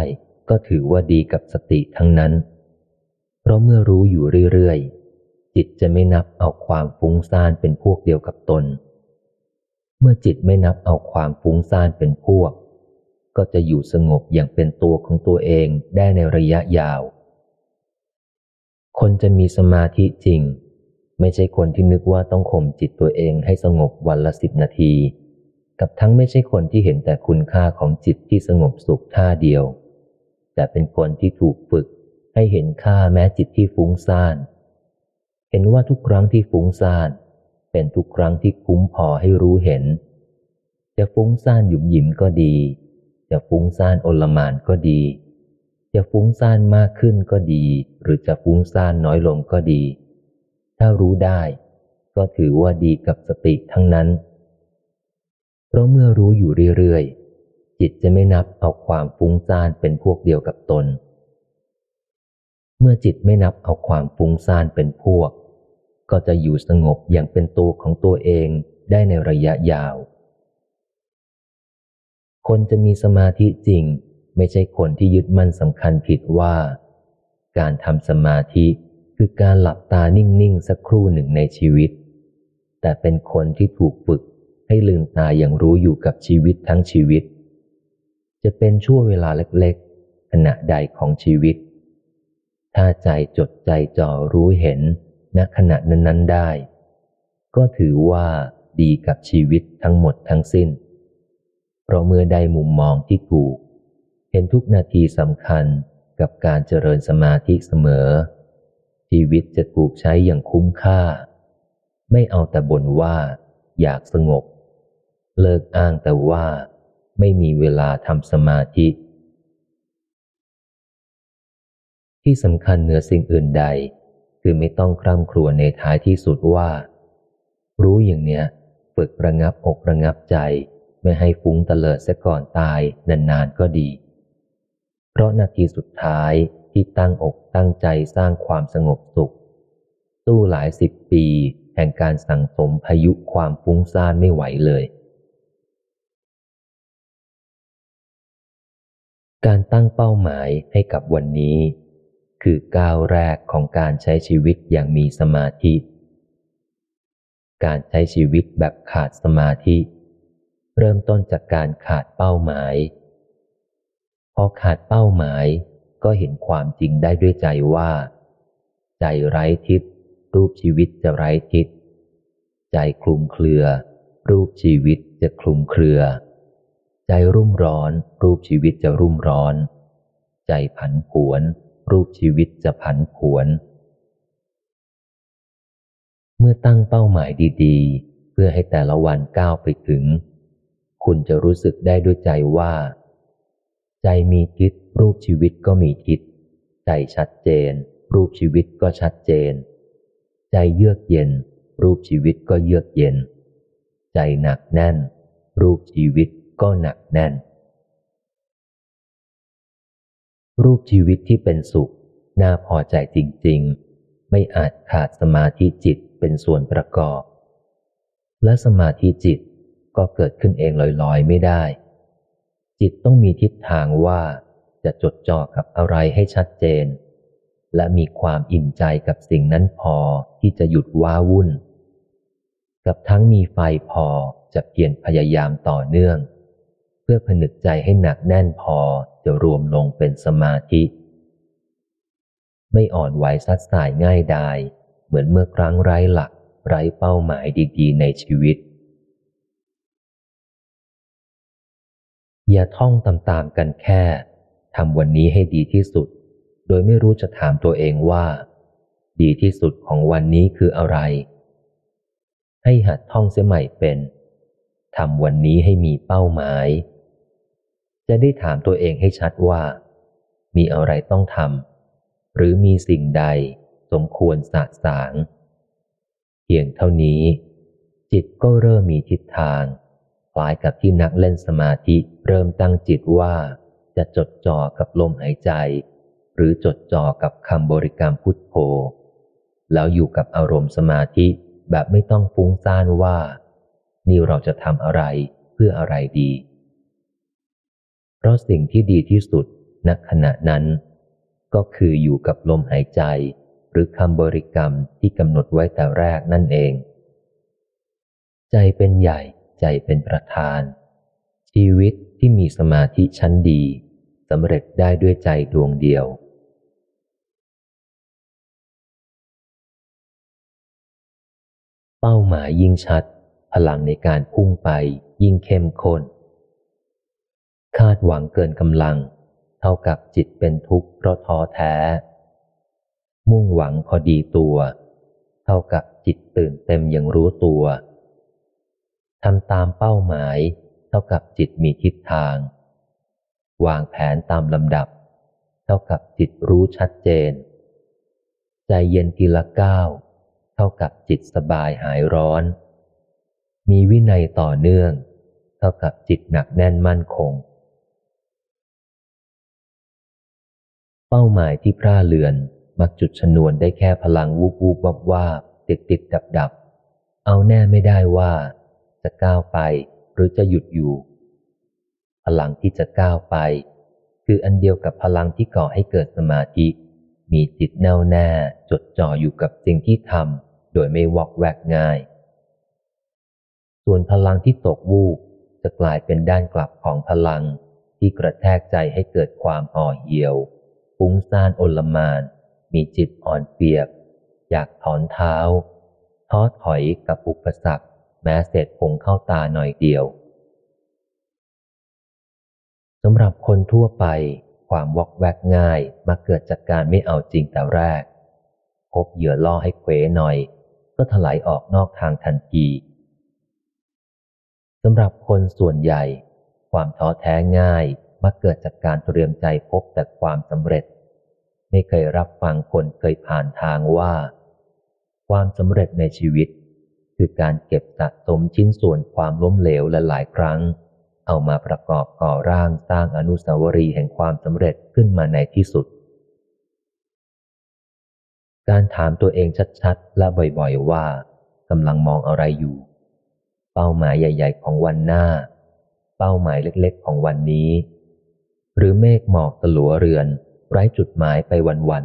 ก็ถือว่าดีกับสติทั้งนั้น เพราะเมื่อรู้อยู่เรื่อยๆ จิตจะไม่นับเอาความฟุ้งซ่านเป็นพวกเดียวกับตน เมื่อจิตไม่นับเอาความฟุ้งซ่านเป็นพวก ก็จะอยู่สงบอย่างเป็นตัวของตัวเองได้ในระยะยาว คนจะมีสมาธิจริง ไม่ใช่คนที่นึกว่าต้องข่มจิตตัวเองให้สงบวันละสิบนาที กับทั้งไม่ใช่คนที่เห็นแต่คุณค่าของจิตที่สงบสุขท่าเดียว แต่เป็นคนที่ถูกฝึกให้เห็นค่าแม้จิตที่ฟุ้งซ่าน เห็นว่าทุกครั้งที่ฟุ้งซ่าน เป็นทุกครั้งที่คุ้มพอให้รู้เห็น จะฟุ้งซ่านหยุมหยิมก็ดี จะฟุ้งซ่านโอลมานก็ดี จะฟุ้งซ่านมากขึ้นก็ดี หรือจะฟุ้งซ่านน้อยลงก็ดี ถ้ารู้ได้ ก็ถือว่าดีกับสติทั้งนั้น เพราะเมื่อรู้อยู่เรื่อยๆ จิตจะไม่นับเอาความฟุ้งซ่านเป็นพวกเดียวกับตน เมื่อจิตไม่นับเอาความฟุ้งซ่านเป็นพวก ก็จะอยู่สงบอย่างเป็นตัวของตัวเองได้ในระยะยาว คนจะมีสมาธิจริง ไม่ใช่คนที่ยึดมั่นสำคัญผิดว่า การทำสมาธิคือการหลับตานิ่งๆสักครู่หนึ่งในชีวิต แต่เป็นคนที่ถูกฝึกให้ลืมตาอย่างรู้อยู่กับชีวิตทั้งชีวิต จะเป็นช่วงเวลาเล็กๆ ขณะใดของชีวิต ถ้าใจจดใจจ่อรู้เห็นณขณะนั้นๆได้ ก็ถือว่าดีกับชีวิตทั้งหมดทั้งสิ้น เพราะเมื่อได้มุมมองที่ถูก เห็นทุกนาทีสำคัญกับการเจริญสมาธิเสมอ ชีวิตจะถูกใช้อย่างคุ้มค่า ไม่เอาแต่บ่นว่า อยากสงบ เลิกอ้างแต่ว่า ไม่มีเวลาทำสมาธิ ที่สำคัญเหนือสิ่งอื่นใด คือไม่ต้องคร่ำครวญในท้ายที่สุดว่า รู้อย่างเนี้ยฝึกระงับอกระงับใจ ไม่ให้ฟุ้งเตลิดซะก่อนตายนานๆก็ดี เพราะนาทีสุดท้ายที่ตั้งอกตั้งใจสร้างความสงบสุข สู้หลายสิบปี แห่งการสั่งสมพายุความฟุ้งซ่านไม่ไหวเลย การตั้งเป้าหมายให้กับวันนี้ คือก้าวแรกของการใช้ชีวิตอย่างมีสมาธิ การใช้ชีวิตแบบขาดสมาธิ เริ่มต้นจากการขาดเป้าหมาย พอขาดเป้าหมายก็เห็นความจริงได้ด้วยใจว่า ใจไร้ทิศรูปชีวิตจะไร้ทิศ ใจคลุมเครือ รูปชีวิตจะคลุมเครือ ใจรุ่มร้อน รูปชีวิตจะรุ่มร้อน ใจผันผวน รูปชีวิตจะผันผวน เมื่อตั้งเป้าหมายดีๆ เพื่อให้แต่ละวันก้าวไปถึง คุณจะรู้สึกได้ด้วยใจว่า ใจมีทิศรูปชีวิตก็มีทิศ ใจชัดเจน รูปชีวิตก็ชัดเจน ใจเยือกเย็น รูปชีวิตก็เยือกเย็น ใจหนักแน่น รูปชีวิต ก็หนักแน่น รูปชีวิตที่เป็นสุข น่าพอใจจริง ๆ ไม่อาจขาดสมาธิจิตเป็นส่วนประกอบ และสมาธิจิตก็เกิดขึ้นเองลอยๆ ไม่ได้ จิตต้องมีทิศทางว่าจะจดจ่อกับอะไรให้ชัดเจน และมีความอิ่มใจกับสิ่งนั้นพอที่จะหยุดว้าวุ่น กับทั้งมีไฟพอจะเพียรพยายามต่อเนื่อง พื่อผนึกใจให้หนักแน่นพอจะรวมลงเป็นสมาธิ ไม่อ่อนไหวซัดสายง่ายดาย เหมือนเมื่อครั้งไร้หลัก ไร้เป้าหมายดีๆ ในชีวิต อย่าท่องตามๆกันแค่ทำวันนี้ให้ดีที่สุด โดยไม่รู้จะถามตัวเองว่า ดีที่สุดของวันนี้คืออะไร ให้หัดท่องเสียใหม่เป็นทำวันนี้ให้มีเป้าหมาย จะได้ถามตัวเองให้ชัดว่า มีอะไรต้องทำหรือมีสิ่งใดสมควรสะสางเพียงเท่านี้ จิตก็เริ่มมีทิศทางคล้ายกับที่นักเล่นสมาธิเริ่มตั้งจิตว่าจะจดจ่อกับลมหายใจ หรือจดจ่อกับคำบริกรรมพุทโธ แล้วอยู่กับอารมณ์สมาธิแบบไม่ต้องฟุ้งซ่านว่า นี่เราจะทำอะไรเพื่ออะไรดี เพราะสิ่งที่ดีที่สุดณขณะนั้น ก็คืออยู่กับลมหายใจ หรือคำบริกรรมที่กำหนดไว้แต่แรกนั่นเอง ใจเป็นใหญ่ใจเป็นประธาน ชีวิตที่มีสมาธิชั้นดีสำเร็จได้ด้วยใจดวงเดียวเป้าหมายยิ่งชัด พลังในการพุ่งไปยิ่งเข้มข้น คาดหวังเกินกำลัง เท่ากับจิตเป็นทุกข์เพราะท้อแท้ มุ่งหวังพอดีตัว เท่ากับจิตตื่นเต็มอย่างรู้ตัวทำตามเป้าหมาย เท่ากับจิตมีทิศทาง วางแผนตามลำดับ เท่ากับจิตรู้ชัดเจน ใจเย็นทีละก้าวเท่ากับจิตสบายหายร้อน มีวินัยต่อเนื่อง เท่ากับจิตหนักแน่นมั่นคง เป้าหมายที่พร่าเลือน มักจุดชนวนได้แค่พลังวูบวูบวับวาบติดติดดับดับ เอาแน่ไม่ได้ว่า จะก้าวไปหรือจะหยุดอยู่ พลังที่จะก้าวไป คืออันเดียวกับพลังที่ก่อให้เกิดสมาธิ มีจิตแน่วแน่จดจ่ออยู่กับสิ่งที่ทำโดยไม่วอกแวกง่าย ส่วนพลังที่ตกวูบจะกลายเป็นด้านกลับของพลังที่กระแทกใจให้เกิดความห่อเหี่ยว ฟุ้งซ่านโอลมาน มีจิตอ่อนเปียก อยากถอนเท้า ท้อถอยกับอุปสรรค แม้เศษผงเข้าตาหน่อยเดียวสำหรับคนทั่วไป ความวอกแวกง่ายมาเกิดจากการไม่เอาจริงแต่แรก พบเหยื่อล่อให้เขวหน่อย ก็ถลายออกนอกทางทันทีสำหรับคนส่วนใหญ่ ความท้อแท้ง่าย มาเกิดจากการเตรียมใจพบแต่ความสำเร็จ ไม่เคยรับฟังคนเคยผ่านทางว่า ความสำเร็จในชีวิต คือการเก็บสะสมชิ้นส่วนความล้มเหลวและหลายครั้ง เอามาประกอบก่อร่างสร้างอนุสาวรีย์แห่งความสำเร็จขึ้นมาในที่สุด การถามตัวเองชัดๆ และบ่อยๆว่ากำลังมองอะไรอยู่ เป้าหมายใหญ่ ๆ ของวันหน้า เป้าหมายเล็กๆ ของวันนี้ หรือเมฆหมอกสลัวเรือน ไร้จุดหมายไปวัน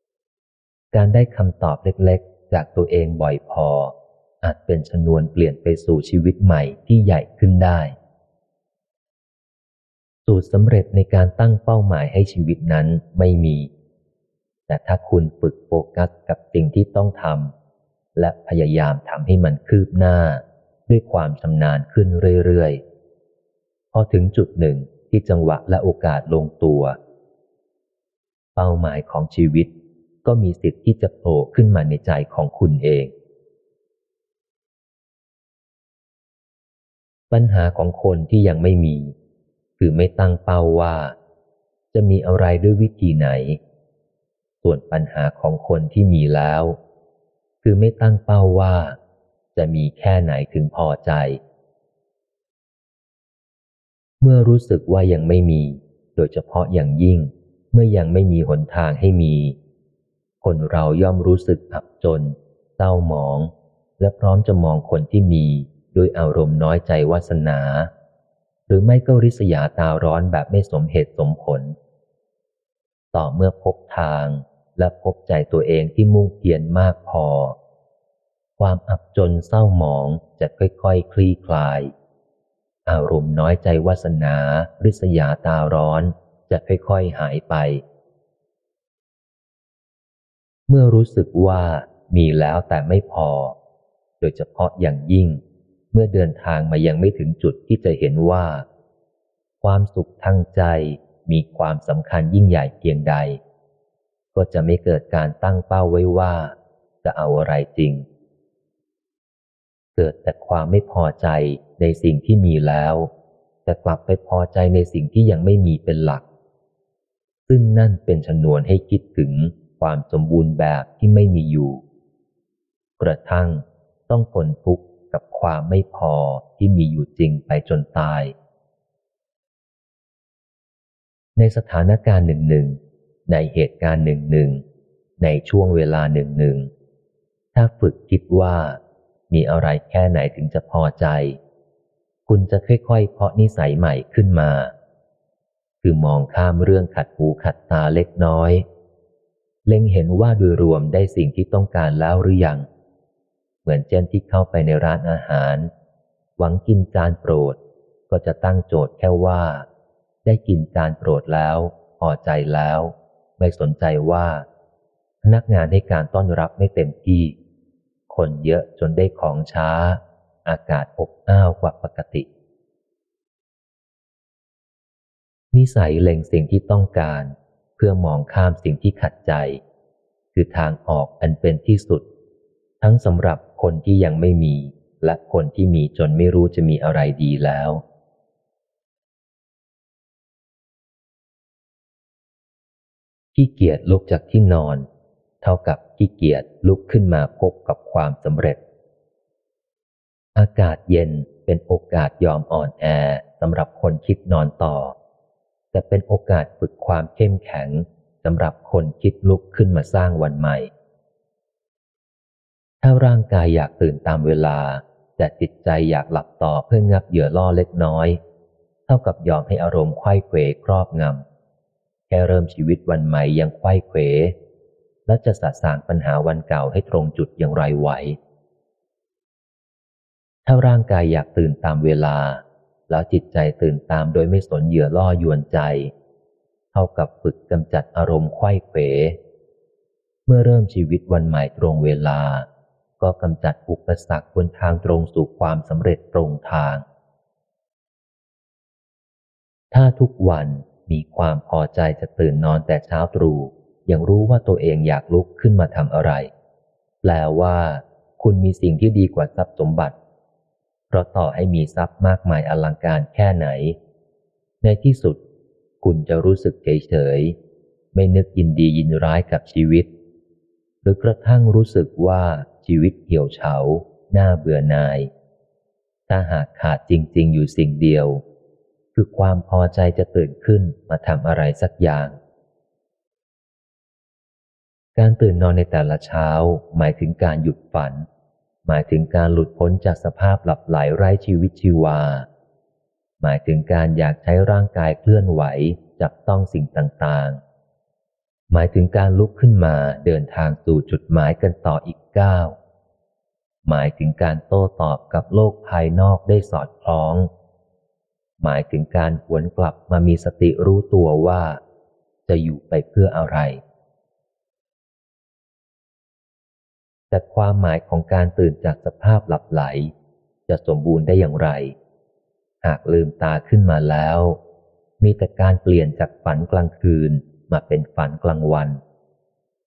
ๆ การได้คำตอบเล็กๆ จากตัวเองบ่อยพอ อาจเป็นชนวนเปลี่ยนไปสู่ชีวิตใหม่ที่ใหญ่ขึ้นได้ สูตรสำเร็จในการตั้งเป้าหมายให้ชีวิตนั้นไม่มี แต่ถ้าคุณฝึกโฟกัสกับสิ่งที่ต้องทำและพยายามทำให้มันคืบหน้า ด้วยความชำนาญขึ้นเรื่อยๆ พอถึงจุดหนึ่ง ที่จังหวะและโอกาสลงตัว เป้าหมายของชีวิตก็มีสิทธิ์ที่จะโผล่ขึ้นมาในใจของคุณเอง ปัญหาของคนที่ยังไม่มี คือไม่ตั้งเป้าว่า จะมีอะไรด้วยวิธีไหน ส่วนปัญหาของคนที่มีแล้ว คือไม่ตั้งเป้าว่า จะมีแค่ไหนถึงพอใจ เมื่อรู้สึกว่ายังไม่มี โดยเฉพาะอย่างยิ่ง เมื่อยังไม่มีหนทางให้มี คนเราย่อมรู้สึกอับจนเศร้าหมอง และพร้อมจะมองคนที่มีด้วยอารมณ์น้อยใจวาสนา หรือไม่ก็ริษยาตาร้อนแบบไม่สมเหตุสมผล ต่อเมื่อพบทางและพบใจตัวเองที่มุ่งเพียรมากพอ ความอับจนเศร้าหมองจะค่อยๆคคลี่คลาย อารมณ์น้อยใจวาสนา ริษยาตาร้อน จะค่อยๆหายไป เมื่อรู้สึกว่ามีแล้วแต่ไม่พอ โดยเฉพาะอย่างยิ่ง เมื่อเดินทางมายังไม่ถึงจุดที่จะเห็นว่า ความสุขทางใจมีความสำคัญยิ่งใหญ่เพียงใด ก็จะไม่เกิดการตั้งเป้าไว้ว่า จะเอาอะไรจริง เกิดแต่ความไม่พอใจ ในสิ่งที่มีแล้ว แต่กลับไปพอใจในสิ่งที่ยังไม่มีเป็นหลัก ซึ่งนั่นเป็นชนวนให้คิดถึงความสมบูรณ์แบบที่ไม่มีอยู่ กระทั่งต้องทนทุกข์กับความไม่พอที่มีอยู่จริงไปจนตาย ในสถานการณ์หนึ่งหนึ่งในเหตุการณ์หนึ่งหนึ่งในช่วงเวลาหนึ่งหนึ่งถ้าฝึกคิดว่ามีอะไรแค่ไหนถึงจะพอใจ คุณจะค่อยๆ เพาะนิสัยใหม่ขึ้นมา คือมองข้ามเรื่องขัดหูขัดตาเล็กน้อย เล็งเห็นว่าโดยรวมได้สิ่งที่ต้องการแล้วหรือยัง เหมือนเช่นที่เข้าไปในร้านอาหาร หวังกินจานโปรด ก็จะตั้งโจทย์แค่ว่า ได้กินจานโปรดแล้วพอใจแล้ว ไม่สนใจว่า พนักงานให้การต้อนรับไม่เต็มที่ คนเยอะจนได้ของช้า อากาศอบอ้าวกว่าปกติ นิสัยเล็งสิ่งที่ต้องการ เพื่อมองข้ามสิ่งที่ขัดใจ คือทางออกอันเป็นที่สุด ทั้งสำหรับคนที่ยังไม่มี และคนที่มีจนไม่รู้จะมีอะไรดีแล้วขี้เกียจลุกจากที่นอน เท่ากับขี้เกียจลุกขึ้นมาพบกับความสำเร็จ อากาศเย็นเป็นโอกาสยอมอ่อนแอสำหรับคนคิดนอนต่อ แต่เป็นโอกาสฝึกความเข้มแข็งสำหรับคนคิดลุกขึ้นมาสร้างวันใหม่ ถ้าร่างกายอยากตื่นตามเวลา แต่จิตใจอยากหลับต่อเพื่องับเหยื่อล่อเล็กน้อย เท่ากับยอมให้อารมณ์ไข้เขวครอบงำ แค่เริ่มชีวิตวันใหม่ยังไข้เขวและจะสะสางปัญหาวันเก่าให้ตรงจุดอย่างไรไหว ถ้าร่างกายอยากตื่นตามเวลา แล้วจิตใจตื่นตามโดยไม่สนเหยื่อล่อยวนใจ เท่ากับฝึกกำจัดอารมณ์ไข้เขวเมื่อเริ่มชีวิตวันใหม่ตรงเวลา ก็กำจัดอุปสรรคบนทางตรงสู่ความสำเร็จตรงทาง ถ้าทุกวันมีความพอใจจะตื่นนอนแต่เช้าตรู่ยังรู้ว่าตัวเองอยากลุกขึ้นมาทำอะไร แปลว่า คุณมีสิ่งที่ดีกว่าทรัพย์สมบัติ เพราะต่อให้มีทรัพย์มากมายอลังการแค่ไหน ในที่สุด คุณจะรู้สึกเฉยเฉยไม่นึกยินดียินร้ายกับชีวิต หรือกระทั่งรู้สึกว่าชีวิตเหี่ยวเฉาน่าเบื่อนาย ถ้าหากขาดจริง ๆ อยู่สิ่งเดียว คือความพอใจจะตื่นขึ้นมาทำอะไรสักอย่าง การตื่นนอนในแต่ละเช้าหมายถึงการหยุดฝัน หมายถึงการหลุดพ้นจากสภาพหลับไหลไร้ชีวิตชีวา หมายถึงการอยากใช้ร่างกายเคลื่อนไหวจับต้องสิ่งต่างๆ หมายถึงการลุกขึ้นมาเดินทางสู่จุดหมายกันต่ออีกก้าวหมายถึงการโต้ตอบกับโลกภายนอกได้สอดคล้อง หมายถึงการหวนกลับมามีสติรู้ตัวว่า จะอยู่ไปเพื่ออะไร แต่ความหมายของการตื่นจากสภาพหลับไหล จะสมบูรณ์ได้อย่างไร หากลืมตาขึ้นมาแล้ว มีแต่การเปลี่ยนจากฝันกลางคืนมาเป็นฝันกลางวัน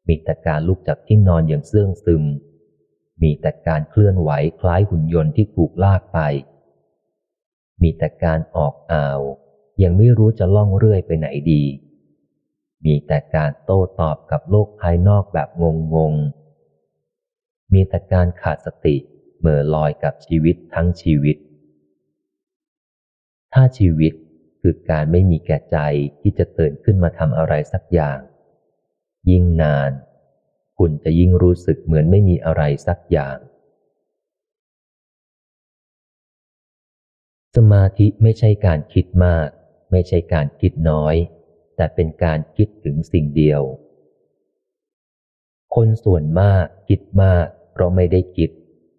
มีแต่การลุกจากที่นอนอย่างเสื่องซึม มีแต่การเคลื่อนไหวคล้ายหุ่นยนต์ที่ถูกลากไป มีแต่การออกอ่าว ยังไม่รู้จะล่องเรื่อยไปไหนดี มีแต่การโต้ตอบกับโลกภายนอกแบบงงง มีแต่การขาดสติเมื่อลอยกับชีวิตทั้งชีวิต ถ้าชีวิตคือการไม่มีแก่ใจที่จะตื่นขึ้นมาทำอะไรสักอย่าง ยิ่งนาน คุณจะยิ่งรู้สึกเหมือนไม่มีอะไรสักอย่าง สมาธิไม่ใช่การคิดมาก ไม่ใช่การคิดน้อย แต่เป็นการคิดถึงสิ่งเดียว คนส่วนมากคิดมาก เพราะไม่ได้คิด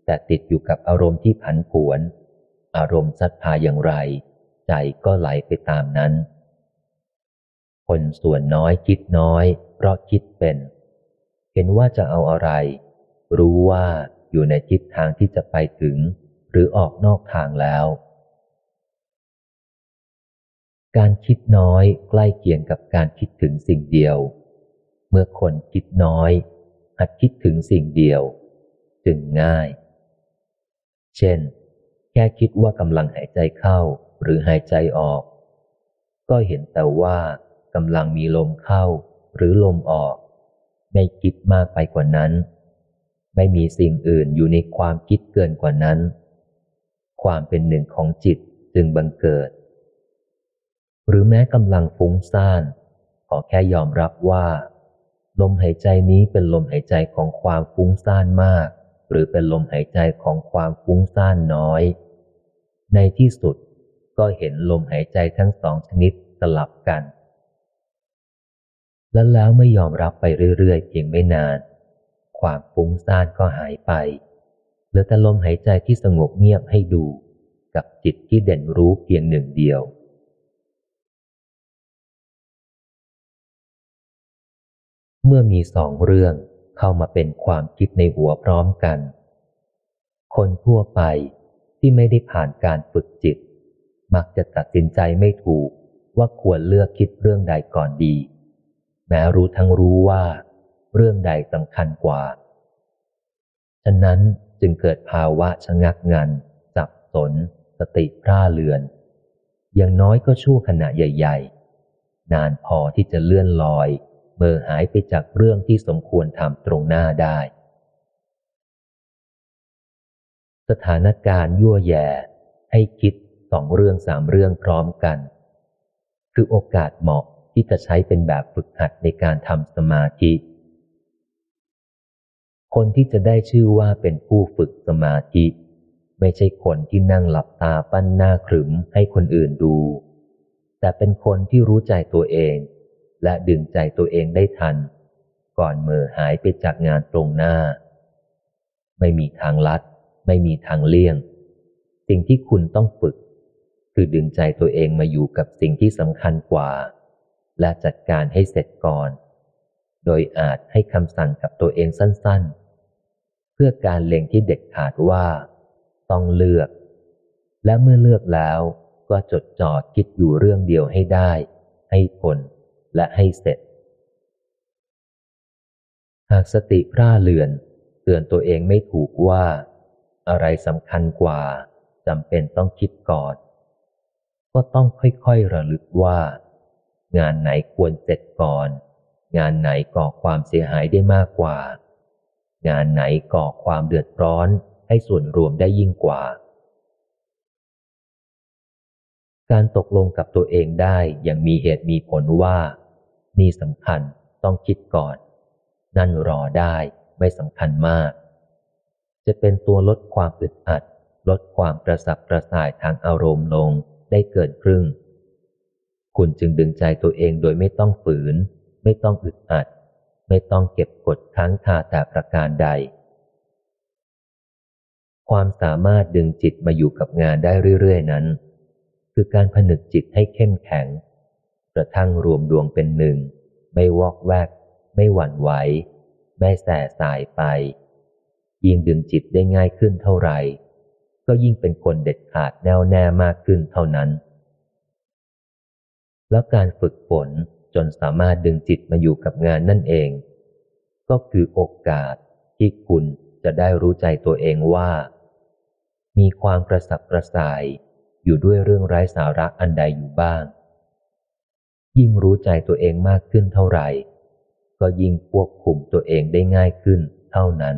แต่ติดอยู่กับอารมณ์ที่ผันผวน อารมณ์สัดพาอย่างไร ใจก็ไหลไปตามนั้น คนส่วนน้อยคิดน้อย เพราะคิดเป็น เห็นว่าจะเอาอะไร รู้ว่าอยู่ในทิศทางที่จะไปถึง หรือออกนอกทางแล้ว การคิดน้อยใกล้เคียงกับการคิดถึงสิ่งเดียว เมื่อคนคิดน้อยหัดคิดถึงสิ่งเดียว จึงง่าย เช่น แค่คิดว่ากำลังหายใจเข้าหรือหายใจออก ก็เห็นแต่ว่ากำลังมีลมเข้าหรือลมออก ไม่คิดมากไปกว่านั้น ไม่มีสิ่งอื่นอยู่ในความคิดเกินกว่านั้น ความเป็นหนึ่งของจิตจึงบังเกิด หรือแม้กำลังฟุ้งซ่านขอแค่ยอมรับว่า ลมหายใจนี้เป็นลมหายใจของความฟุ้งซ่านมาก หรือเป็นลมหายใจของความฟุ้งซ่านน้อย ในที่สุดก็เห็นลมหายใจทั้งสองชนิดสลับกัน และแล้วไม่ยอมรับไปเรื่อยๆเพียงไม่นาน ความฟุ้งซ่านก็หายไปเหลือแต่ลมหายใจที่สงบเงียบให้ดู กับจิตที่เด่นรู้เพียงหนึ่งเดียวเมื่อมีสองเรื่อง เข้ามาเป็นความคิดในหัวพร้อมกัน คนทั่วไปที่ไม่ได้ผ่านการฝึกจิต มักจะตัดสินใจไม่ถูกว่าควรเลือกคิดเรื่องใดก่อนดี แม้รู้ทั้งรู้ว่า เรื่องใดสำคัญกว่า ฉะนั้นจึงเกิดภาวะชะงักงันสับสน สติพร่าเลือน อย่างน้อยก็ชั่วขณะใหญ่ ๆ นานพอที่จะเลื่อนลอย เบอหายไปจากเรื่องที่สมควรทำตรงหน้าได้ สถานการณ์ยั่วแย่ให้คิดสองเรื่องสามเรื่องพร้อมกัน คือโอกาสเหมาะที่จะใช้เป็นแบบฝึกหัดในการทำสมาธิ คนที่จะได้ชื่อว่าเป็นผู้ฝึกสมาธิ ไม่ใช่คนที่นั่งหลับตาปั้นหน้าขรึมให้คนอื่นดู แต่เป็นคนที่รู้ใจตัวเอง และดึงใจตัวเองได้ทัน ก่อนมือหายไปจากงานตรงหน้า ไม่มีทางลัด ไม่มีทางเลี่ยง สิ่งที่คุณต้องฝึก คือดึงใจตัวเองมาอยู่กับสิ่งที่สำคัญกว่า และจัดการให้เสร็จก่อน โดยอาจให้คำสั่งกับตัวเองสั้นๆ เพื่อการเล็งที่เด็ดขาดว่า ต้องเลือก และเมื่อเลือกแล้วก็จดจ่อคิดอยู่เรื่องเดียวให้ได้ ให้ผล และให้เสร็จ หากสติพร่าเลือน เตือนตัวเองไม่ถูกว่า อะไรสำคัญกว่าจำเป็นต้องคิดก่อน ก็ต้องค่อยๆระลึกว่า งานไหนควรเสร็จก่อน งานไหนก่อความเสียหายได้มากกว่า งานไหนก่อความเดือดร้อนให้ส่วนรวมได้ยิ่งกว่า การตกลงกับตัวเองได้อย่างมีเหตุมีผลว่า นี่สำคัญต้องคิดก่อน นั่นรอได้ไม่สำคัญมาก จะเป็นตัวลดความอึดอัด ลดความกระสับกระส่ายทางอารมณ์ลงได้เกินครึ่ง คุณจึงดึงใจตัวเองโดยไม่ต้องฝืน ไม่ต้องอึดอัด ไม่ต้องเก็บกดค้างคาแต่ประการใด ความสามารถดึงจิตมาอยู่กับงานได้เรื่อย ๆ นั้น คือการผนึกจิตให้เข้มแข็ง กระทั่งรวมดวงเป็นหนึ่ง ไม่วอกแวก ไม่หวั่นไหว ไม่แส่สายไป ยิ่งดึงจิตได้ง่ายขึ้นเท่าไหร่ ก็ยิ่งเป็นคนเด็ดขาดแน่วแน่มากขึ้นเท่านั้น แล้วการฝึกฝนจนสามารถดึงจิตมาอยู่กับงานนั่นเอง ก็คือโอกาสที่คุณจะได้รู้ใจตัวเองว่า มีความกระสับกระส่ายอยู่ด้วยเรื่องไร้สาระอันใดอยู่บ้าง ยิ่งรู้ใจตัวเองมากขึ้นเท่าไหร่ ก็ยิ่งควบคุมตัวเองได้ง่ายขึ้นเท่านั้น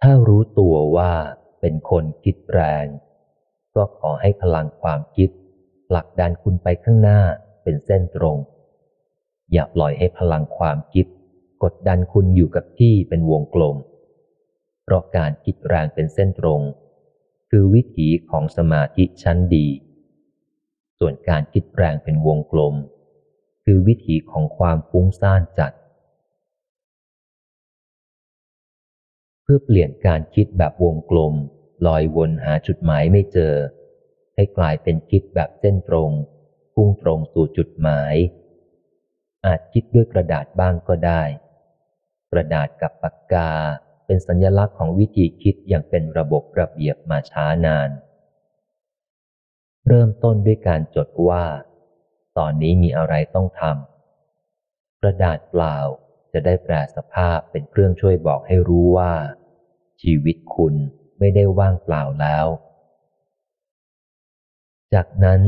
ถ้ารู้ตัวว่าเป็นคนคิดแรง ก็ขอให้พลังความคิดผลักดันคุณไปข้างหน้าเป็นเส้นตรง อย่าปล่อยให้พลังความคิด กดดันคุณอยู่กับที่เป็นวงกลม เพราะการคิดแรงเป็นเส้นตรง คือวิถีของสมาธิชั้นดี ส่วนการคิดแรงเป็นวงกลม คือวิถีของความฟุ้งซ่านจัด เพื่อเปลี่ยนการคิดแบบวงกลม ลอยวนหาจุดหมายไม่เจอ ให้กลายเป็นคิดแบบเส้นตรง พุ่งตรงสู่จุดหมาย อาจคิดด้วยกระดาษบ้างก็ได้ กระดาษกับปากกา เป็นสัญลักษณ์ของวิธีคิดอย่างเป็นระบบระเบียบมาช้านาน เริ่มต้นด้วยการจดว่า ตอนนี้มีอะไรต้องทำกระดาษเปล่าจะได้แปลสภาพเป็นเครื่องช่วยบอกให้รู้ว่า ชีวิตคุณไม่ได้ว่างเปล่าแล้ว จากนั้น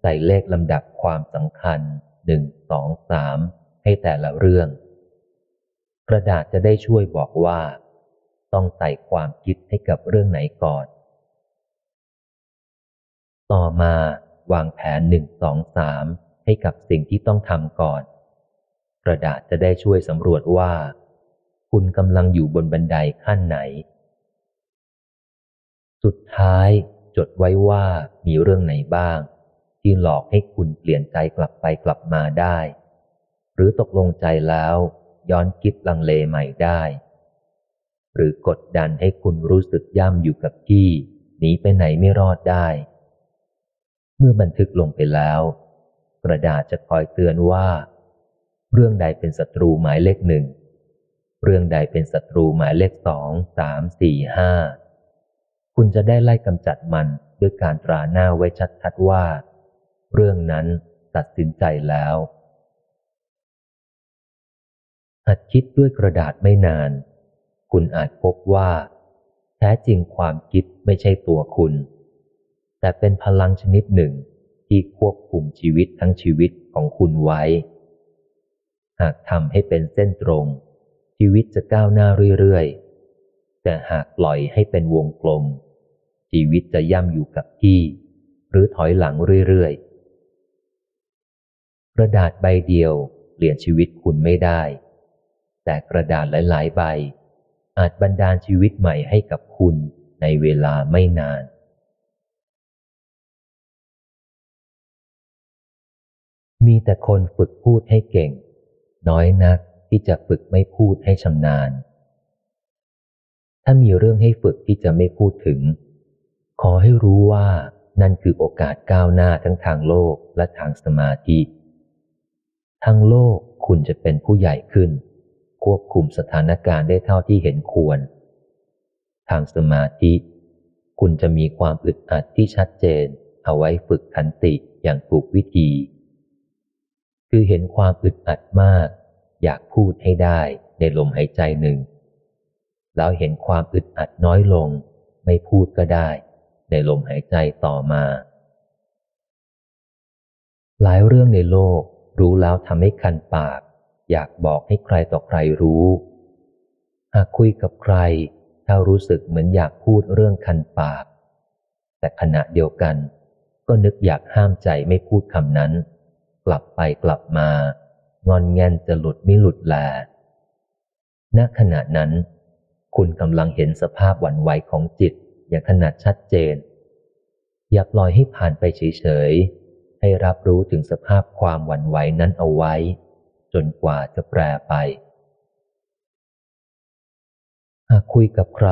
ใส่เลขลำดับความสำคัญหนึ่งสองสามให้แต่ละเรื่อง กระดาษจะได้ช่วยบอกว่า ต้องใส่ความคิดให้กับเรื่องไหนก่อน ต่อมาวางแผนหนึ่งสองสามให้กับสิ่งที่ต้องทำก่อน กระดาษจะได้ช่วยสำรวจว่า คุณกำลังอยู่บนบันไดขั้นไหน สุดท้ายจดไว้ว่ามีเรื่องไหนบ้าง ที่หลอกให้คุณเปลี่ยนใจกลับไปกลับมาได้ หรือตกลงใจแล้ว ย้อนคิดลังเลใหม่ได้ หรือกดดันให้คุณรู้สึกย่ำอยู่กับที่หนีไปไหนไม่รอดได้ เมื่อบันทึกลงไปแล้ว กระดาษจะคอยเตือนว่า เรื่องใดเป็นศัตรูหมายเลขหนึ่งเรื่องใดเป็นศัตรูหมายเลขสองสามสี่ห้าคุณจะได้ไล่กำจัดมันด้วยการตราหน้าไว้ชัดๆว่า เรื่องนั้นตัดสินใจแล้วหัดคิดด้วยกระดาษไม่นาน คุณอาจพบว่า แท้จริงความคิดไม่ใช่ตัวคุณ แต่เป็นพลังชนิดหนึ่งที่ควบคุมชีวิตทั้งชีวิตของคุณไว้ หากทำให้เป็นเส้นตรง ชีวิตจะก้าวหน้าเรื่อยๆ แต่หากปล่อยให้เป็นวงกลม ชีวิตจะย่ำอยู่กับที่ หรือถอยหลังเรื่อยๆ กระดาษใบเดียวเปลี่ยนชีวิตคุณไม่ได้ แต่กระดาษหลายๆ ใบ อาจบันดาลชีวิตใหม่ให้กับคุณในเวลาไม่นาน มีแต่คนฝึกพูดให้เก่ง น้อยนักที่จะฝึกไม่พูดให้ชำนาญ ถ้ามีเรื่องให้ฝึกที่จะไม่พูดถึง ขอให้รู้ว่านั่นคือโอกาสก้าวหน้าทั้งทางโลกและทางสมาธิทางโลกคุณจะเป็นผู้ใหญ่ขึ้น ควบคุมสถานการณ์ได้เท่าที่เห็นควร ทางสมาธิ คุณจะมีความอึดอัดที่ชัดเจน เอาไว้ฝึกขันติอย่างถูกวิธี คือเห็นความอึดอัดมาก อยากพูดให้ได้ในลมหายใจหนึ่ง แล้วเห็นความอึดอัดน้อยลง ไม่พูดก็ได้ ในลมหายใจต่อมา หลายเรื่องในโลกรู้แล้วทำให้คันปาก อยากบอกให้ใครต่อใครรู้ หากคุยกับใคร ถ้ารู้สึกเหมือนอยากพูดเรื่องคันปาก แต่ขณะเดียวกัน ก็นึกอยากห้ามใจไม่พูดคำนั้น กลับไปกลับมา งอนแงนจะหลุดไม่หลุดแลณขณะนั้น คุณกำลังเห็นสภาพหวั่นไหวของจิตอย่างขนาดชัดเจน อย่าปล่อยให้ผ่านไปเฉยๆให้รับรู้ถึงสภาพความหวั่นไหวนั้นเอาไว้ จนกว่าจะแปรไป หากคุยกับใคร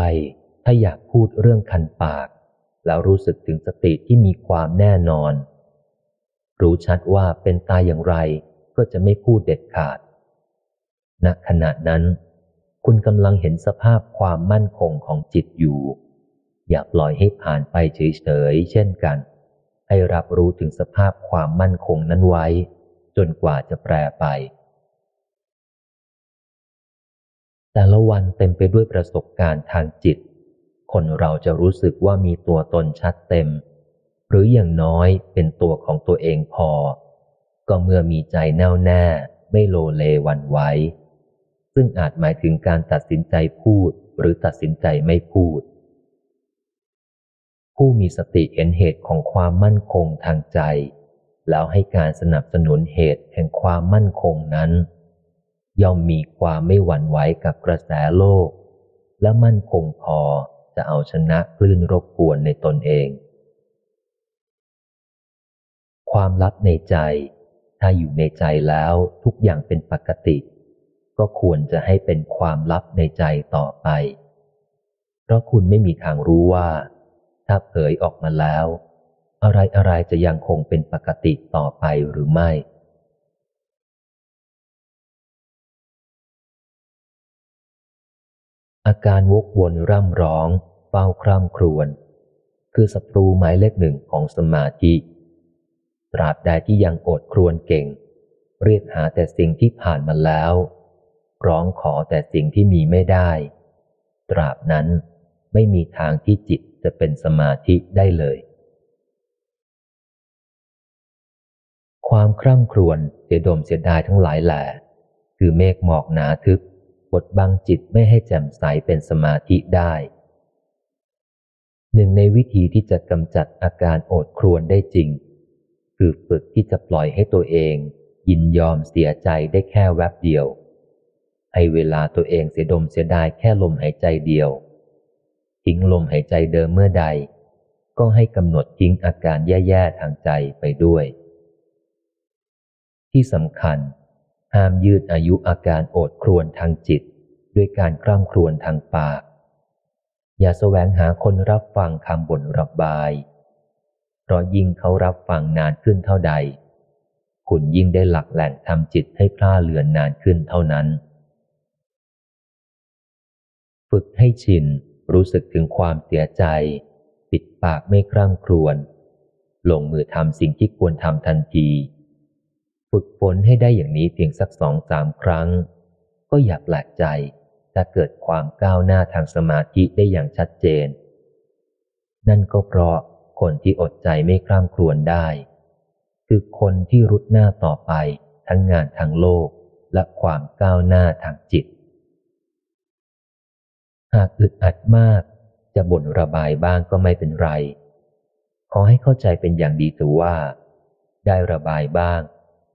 ถ้าอยากพูดเรื่องคันปาก แล้วรู้สึกถึงสติที่มีความแน่นอน รู้ชัดว่าเป็นตายอย่างไรก็จะไม่พูดเด็ดขาดณขณะนั้น คุณกำลังเห็นสภาพความมั่นคงของจิตอยู่ อย่าปล่อยให้ผ่านไปเฉยๆเช่นกัน ให้รับรู้ถึงสภาพความมั่นคงนั้นไว้ จนกว่าจะแปรไป แต่ละวันเต็มไปด้วยประสบการณ์ทางจิต คนเราจะรู้สึกว่ามีตัวตนชัดเต็ม หรืออย่างน้อยเป็นตัวของตัวเองพอ ก็เมื่อมีใจแน่วแน่ ไม่โลเลวันไว้ซึ่งอาจหมายถึงการตัดสินใจพูดหรือตัดสินใจไม่พูด ผู้มีสติเห็นเหตุของความมั่นคงทางใจ แล้วให้การสนับสนุนเหตุแห่งความมั่นคงนั้น ย่อมมีความไม่หวั่นไหวกับกระแสโลก และมั่นคงพอจะเอาชนะคลื่นรบกวนในตนเอง ความลับในใจ ถ้าอยู่ในใจแล้วทุกอย่างเป็นปกติ ก็ควรจะให้เป็นความลับในใจต่อไป เพราะคุณไม่มีทางรู้ว่า ถ้าเผยออกมาแล้ว อะไรอะไรจะยังคงเป็นปกติต่อไปหรือไม่ อาการวกวนร่ำร้อง เฝ้าคร่ำครวญคือศัตรูหมายเลขหนึ่งของสมาธิ ตราบใดที่ยังอดครวนเก่ง เรียกหาแต่สิ่งที่ผ่านมาแล้ว ร้องขอแต่สิ่งที่มีไม่ได้ ตราบนั้นไม่มีทางที่จิตจะเป็นสมาธิได้เลย ความคร่ำครวญเสียดมเสียดายทั้งหลายแหล่คือเมฆหมอกหนาทึบ บดบังจิตไม่ให้แจ่มใสเป็นสมาธิได้ หนึ่งในวิธีที่จะกำจัดอาการโอดครวนได้จริง คือฝึกที่จะปล่อยให้ตัวเอง ยินยอมเสียใจได้แค่แวบเดียว ให้เวลาตัวเองเสียดมเสียดายแค่ลมหายใจเดียว ทิ้งลมหายใจเดิมเมื่อใด ก็ให้กำหนดทิ้งอาการแย่ๆทางใจไปด้วย ที่สำคัญ ห้ามยืดอายุอาการโอดครวนทางจิต ด้วยการคร่ำครวญทางปาก อย่าแสวงหาคนรับฟังคำบ่นระบาย เพราะยิ่งเขารับฟังนานขึ้นเท่าใด คุณยิ่งได้หลักแหล่งทำจิตให้พล่าเลือนนานขึ้นเท่านั้น ฝึกให้ชินรู้สึกถึงความเสียใจ ปิดปากไม่คร่ำครวญลงมือทำสิ่งที่ควรทำทันที ฝึกฝนให้ได้อย่างนี้เพียงสักสองสามครั้ง ก็อย่าแปลกใจถ้าเกิดความก้าวหน้าทางสมาธิได้อย่างชัดเจน นั่นก็เพราะคนที่อดใจไม่คร่ำครวญได้ คือคนที่รุดหน้าต่อไปทั้งงานทางโลกและความก้าวหน้าทางจิต หากอึดอัดมากจะบ่นระบายบ้างก็ไม่เป็นไร ขอให้เข้าใจเป็นอย่างดีถือว่า ได้ระบายบ้าง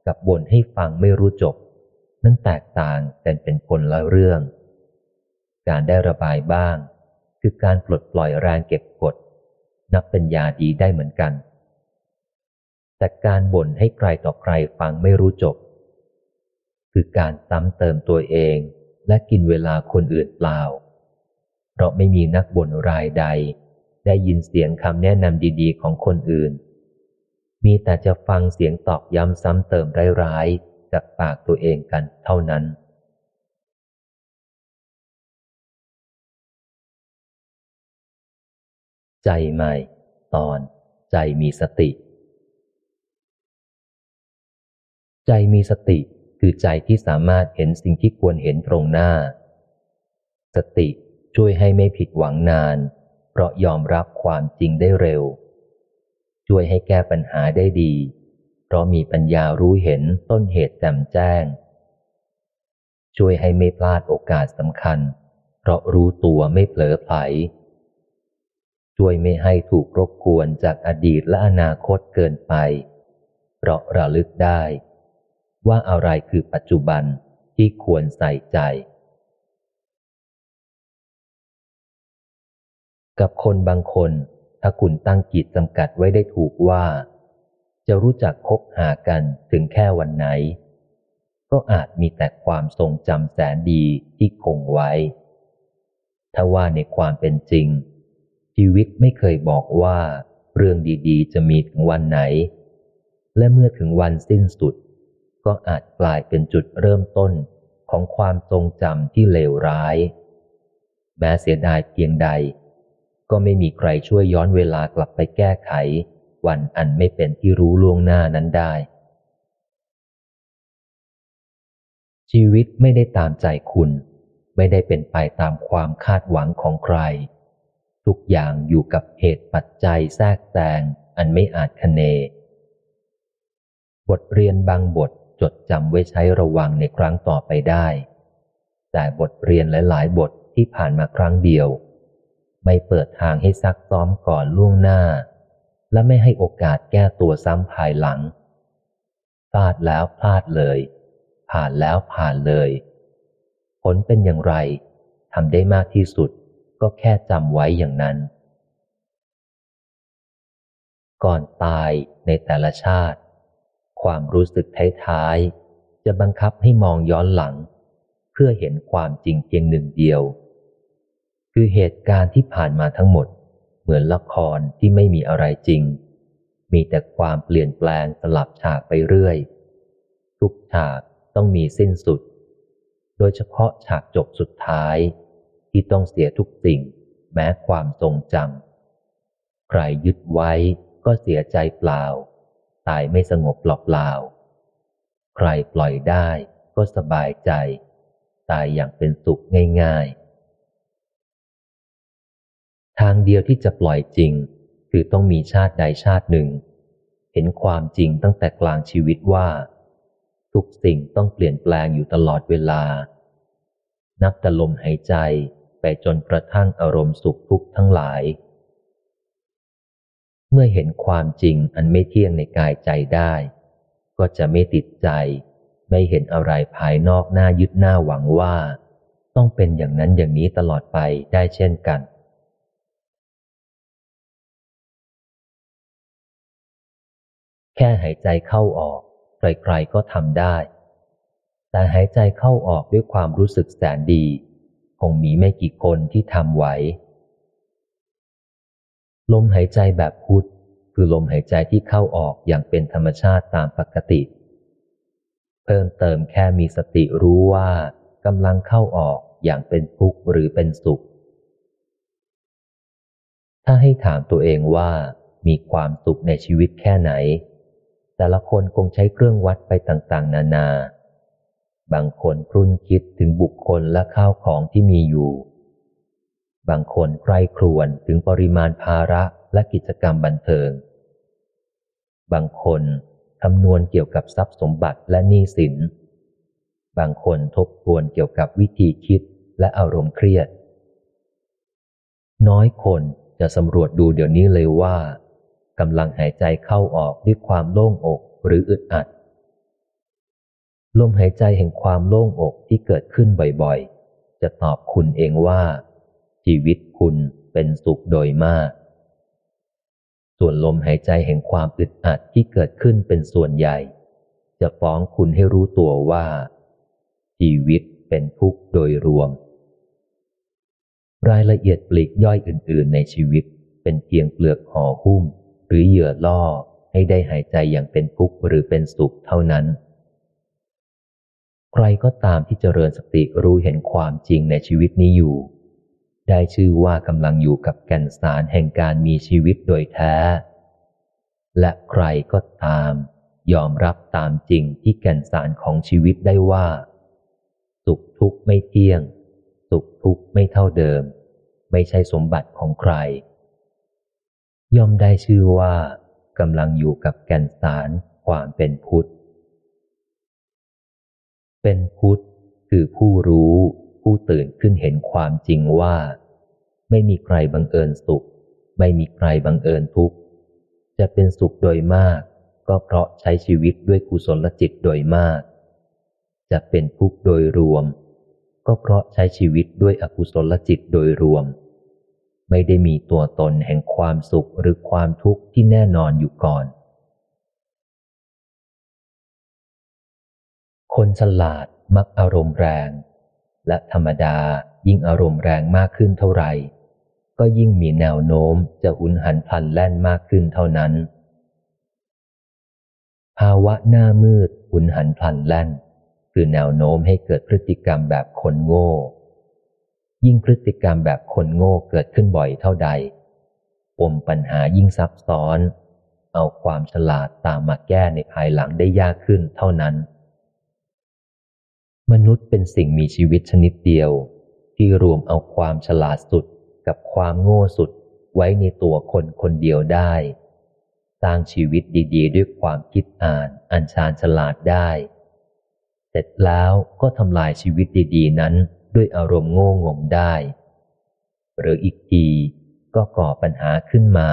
กับบ่นให้ฟังไม่รู้จบ นั้นแตกต่างแต่เป็นคนละเรื่อง การได้ระบายบ้าง คือการปลดปล่อยแรงเก็บกด นับเป็นยาดีได้เหมือนกัน แต่การบ่นให้ใครต่อใครฟังไม่รู้จบ คือการซ้ำเติมตัวเองและกินเวลาคนอื่นเปล่า เพราะไม่มีนักบ่นรายใด ได้ยินเสียงคำแนะนำดีๆ ของคนอื่น มีแต่จะฟังเสียงตอกย้ำซ้ำเติมร้ายๆจากปากตัวเองกันเท่านั้น ใจใหม่ ตอน ใจมีสติ ใจมีสติคือใจที่สามารถเห็นสิ่งที่ควรเห็นตรงหน้า สติช่วยให้ไม่ผิดหวังนาน เพราะยอมรับความจริงได้เร็ว ช่วยให้แก้ปัญหาได้ดี เพราะมีปัญญารู้เห็นต้นเหตุแจ่มแจ้ง ช่วยให้ไม่พลาดโอกาสสำคัญ เพราะรู้ตัวไม่เผลอไผลช่วยไม่ให้ถูกรบกวนจากอดีตและอนาคตเกินไป เพราะระลึกได้ ว่าอะไรคือปัจจุบันที่ควรใส่ใจ กับคนบางคน ถ้าคุณตั้งกิจจำกัดไว้ได้ถูกว่า จะรู้จักคบหากันถึงแค่วันไหน ก็อาจมีแต่ความทรงจำแสนดีที่คงไว้ ถ้าว่าในความเป็นจริง ชีวิตไม่เคยบอกว่า เรื่องดีๆ จะมีถึงวันไหน และเมื่อถึงวันสิ้นสุด ก็อาจกลายเป็นจุดเริ่มต้นของความทรงจำที่เลวร้าย แม้เสียดายเพียงใด ก็ไม่มีใครช่วยย้อนเวลากลับไปแก้ไข วันอันไม่เป็นที่รู้ล่วงหน้านั้นได้ ชีวิตไม่ได้ตามใจคุณ ไม่ได้เป็นไปตามความคาดหวังของใคร ทุกอย่างอยู่กับเหตุปัจจัยแทรกแซงอันไม่อาจคเน บทเรียนบางบทจดจำไว้ใช้ระวังในครั้งต่อไปได้ แต่บทเรียนหลาย ๆ บทที่ผ่านมาครั้งเดียว ไม่เปิดทางให้ซักซ้อมก่อนล่วงหน้า และไม่ให้โอกาสแก้ตัวซ้ำภายหลังพลาดแล้วพลาดเลย ผ่านแล้วผ่านเลย ผลเป็นอย่างไรทำได้มากที่สุดก็แค่จำไว้อย่างนั้น ก่อนตายในแต่ละชาติ ความรู้สึกท้ายๆจะบังคับให้มองย้อนหลัง เพื่อเห็นความจริงเพียงหนึ่งเดียว คือเหตุการณ์ที่ผ่านมาทั้งหมด เหมือนละครที่ไม่มีอะไรจริง มีแต่ความเปลี่ยนแปลงสลับฉากไปเรื่อย ทุกฉากต้องมีสิ้นสุด โดยเฉพาะฉากจบสุดท้าย ที่ต้องเสียทุกสิ่ง แม้ความทรงจำใครยึดไว้ก็เสียใจเปล่า ตายไม่สงบเปล่าใครปล่อยได้ก็สบายใจ ตายอย่างเป็นสุขง่ายๆ ทางเดียวที่จะปล่อยจริง คือต้องมีชาติใดชาติหนึ่ง เห็นความจริงตั้งแต่กลางชีวิตว่า ทุกสิ่งต้องเปลี่ยนแปลงอยู่ตลอดเวลา นับแต่ลมหายใจไปจนกระทั่งอารมณ์สุขทุกข์ทั้งหลาย เมื่อเห็นความจริงอันไม่เที่ยงในกายใจได้ ก็จะไม่ติดใจ ไม่เห็นอะไรภายนอกหน้ายึดหน้าหวังว่า ต้องเป็นอย่างนั้นอย่างนี้ตลอดไปได้เช่นกัน แค่หายใจเข้าออก ใครๆก็ทำได้ แต่หายใจเข้าออกด้วยความรู้สึกแสนดี คงมีไม่กี่คนที่ทำไหว ลมหายใจแบบพุทธคือลมหายใจที่เข้าออกอย่างเป็นธรรมชาติตามปกติ เพิ่มเติมแค่มีสติรู้ว่ากำลังเข้าออกอย่างเป็นทุกข์หรือเป็นสุข ถ้าให้ถามตัวเองว่ามีความสุขในชีวิตแค่ไหน แต่ละคนคงใช้เครื่องวัดไปต่างๆ นานา บางคนครุ่นคิดถึงบุคคลและข้าวของที่มีอยู่ บางคนใคร่ครวญถึงปริมาณภาระและกิจกรรมบันเทิง บางคนคำนวณเกี่ยวกับทรัพย์สมบัติและหนี้สิน บางคนทบทวนเกี่ยวกับวิธีคิดและอารมณ์เครียด น้อยคนจะสำรวจดูเดี๋ยวนี้เลยว่า กำลังหายใจเข้าออกด้วยความโล่งอกหรืออึดอัด ลมหายใจแห่งความโล่งอกที่เกิดขึ้นบ่อยๆ จะตอบคุณเองว่า ชีวิตคุณเป็นสุขโดยมาก ส่วนลมหายใจแห่งความอึดอัดที่เกิดขึ้นเป็นส่วนใหญ่ จะฟ้องคุณให้รู้ตัวว่า ชีวิตเป็นทุกข์โดยรวม รายละเอียดปลีกย่อยอื่น ๆ ในชีวิตเป็นเพียงเปลือกห่อหุ้ม รือเหยื่อล่อให้ได้หายใจอย่างเป็นทุกข์หรือเป็นสุขเท่านั้น ใครก็ตามที่เจริญสติรู้เห็นความจริงในชีวิตนี้อยู่ ได้ชื่อว่ากำลังอยู่กับแก่นสารแห่งการมีชีวิตโดยแท้ และใครก็ตาม ยอมรับตามจริงที่แก่นสารของชีวิตได้ว่า สุขทุกข์ไม่เที่ยง สุขทุกข์ไม่เท่าเดิม ไม่ใช่สมบัติของใคร ย่อมได้ชื่อว่ากำลังอยู่กับแก่นสารความเป็นพุทธ เป็นพุทธคือผู้รู้ ผู้ตื่นขึ้นเห็นความจริงว่า ไม่มีใครบังเอิญสุข ไม่มีใครบังเอิญทุกข์จะเป็นสุขโดยมาก ก็เพราะใช้ชีวิตด้วยกุศลจิตโดยมาก จะเป็นทุกข์โดยรวม ก็เพราะใช้ชีวิตด้วยอกุศลจิตโดยรวม ไม่ได้มีตัวตนแห่งความสุขหรือความทุกข์ที่แน่นอนอยู่ก่อน คนฉลาดมักอารมณ์แรง และธรรมดายิ่งอารมณ์แรงมากขึ้นเท่าไหร่ ก็ยิ่งมีแนวโน้มจะหุนหันพลันแล่นมากขึ้นเท่านั้น ภาวะหน้ามืดหุนหันพลันแล่น คือแนวโน้มให้เกิดพฤติกรรมแบบคนโง่ ยิ่งพฤติกรรมแบบคนโง่เกิดขึ้นบ่อยเท่าใดปมปัญหายิ่งซับซ้อน เอาความฉลาดตามมาแก้ในภายหลังได้ยากขึ้นเท่านั้น มนุษย์เป็นสิ่งมีชีวิตชนิดเดียว ที่รวมเอาความฉลาดสุดกับความโง่สุดไว้ในตัวคนคนเดียวได้ สร้างชีวิตดี ๆ ด้วยความคิดอ่านอัญชานฉลาดได้ เสร็จแล้วก็ทำลายชีวิตดี ๆ นั้น ด้วยอารมณ์โง่งมได้ หรืออีกทีก็ก่อปัญหาขึ้นมา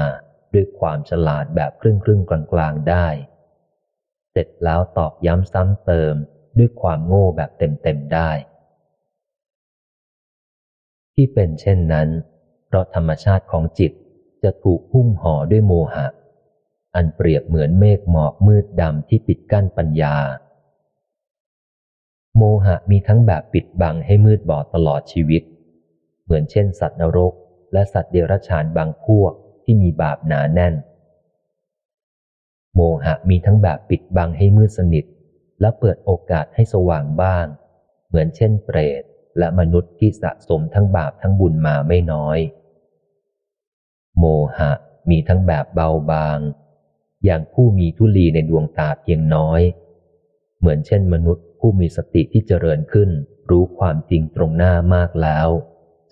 ด้วยความฉลาดแบบครึ่งครึ่งกลางกลางได้ เสร็จแล้วตอกย้ำซ้ำเติมด้วยความโง่แบบเต็มเต็มได้ ที่เป็นเช่นนั้น เพราะธรรมชาติของจิตจะถูกหุ้มห่อด้วยโมหะ อันเปรียบเหมือนเมฆหมอกมืดดำที่ปิดกั้นปัญญา โมหะมีทั้งแบบปิดบังให้มืดบอดตลอดชีวิต เหมือนเช่นสัตว์นรก และสัตว์เดรัจฉานบางพวกที่มีบาปหนาแน่น โมหะมีทั้งแบบปิดบังให้มืดสนิท และเปิดโอกาสให้สว่างบ้าง เหมือนเช่นเปรตและมนุษย์ที่สะสมทั้งบาปทั้งบุญมาไม่น้อย โมหะมีทั้งแบบเบาบาง อย่างผู้มีทุลีในดวงตาเพียงน้อย เหมือนเช่นมนุษย์ ผู้มีสติที่เจริญขึ้น รู้ความจริงตรงหน้ามากแล้ว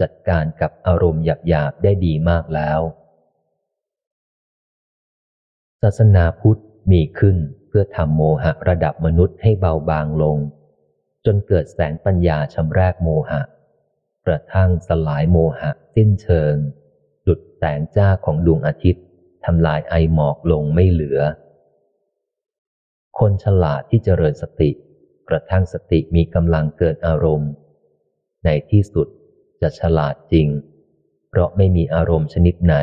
จัดการกับอารมณ์หยาบๆได้ดีมากแล้วศาสนาพุทธมีขึ้นเพื่อทำโมหะระดับมนุษย์ให้เบาบางลง จนเกิดแสงปัญญาชำแรกโมหะ กระทั่งสลายโมหะสิ้นเชิง ดุดแสงจ้าของดวงอาทิตย์ทำลายไอหมอกลงไม่เหลือ คนฉลาดที่เจริญสติ กระทั่งสติมีกำลังเกิดอารมณ์ ในที่สุดจะฉลาดจริง เพราะไม่มีอารมณ์ชนิดไหน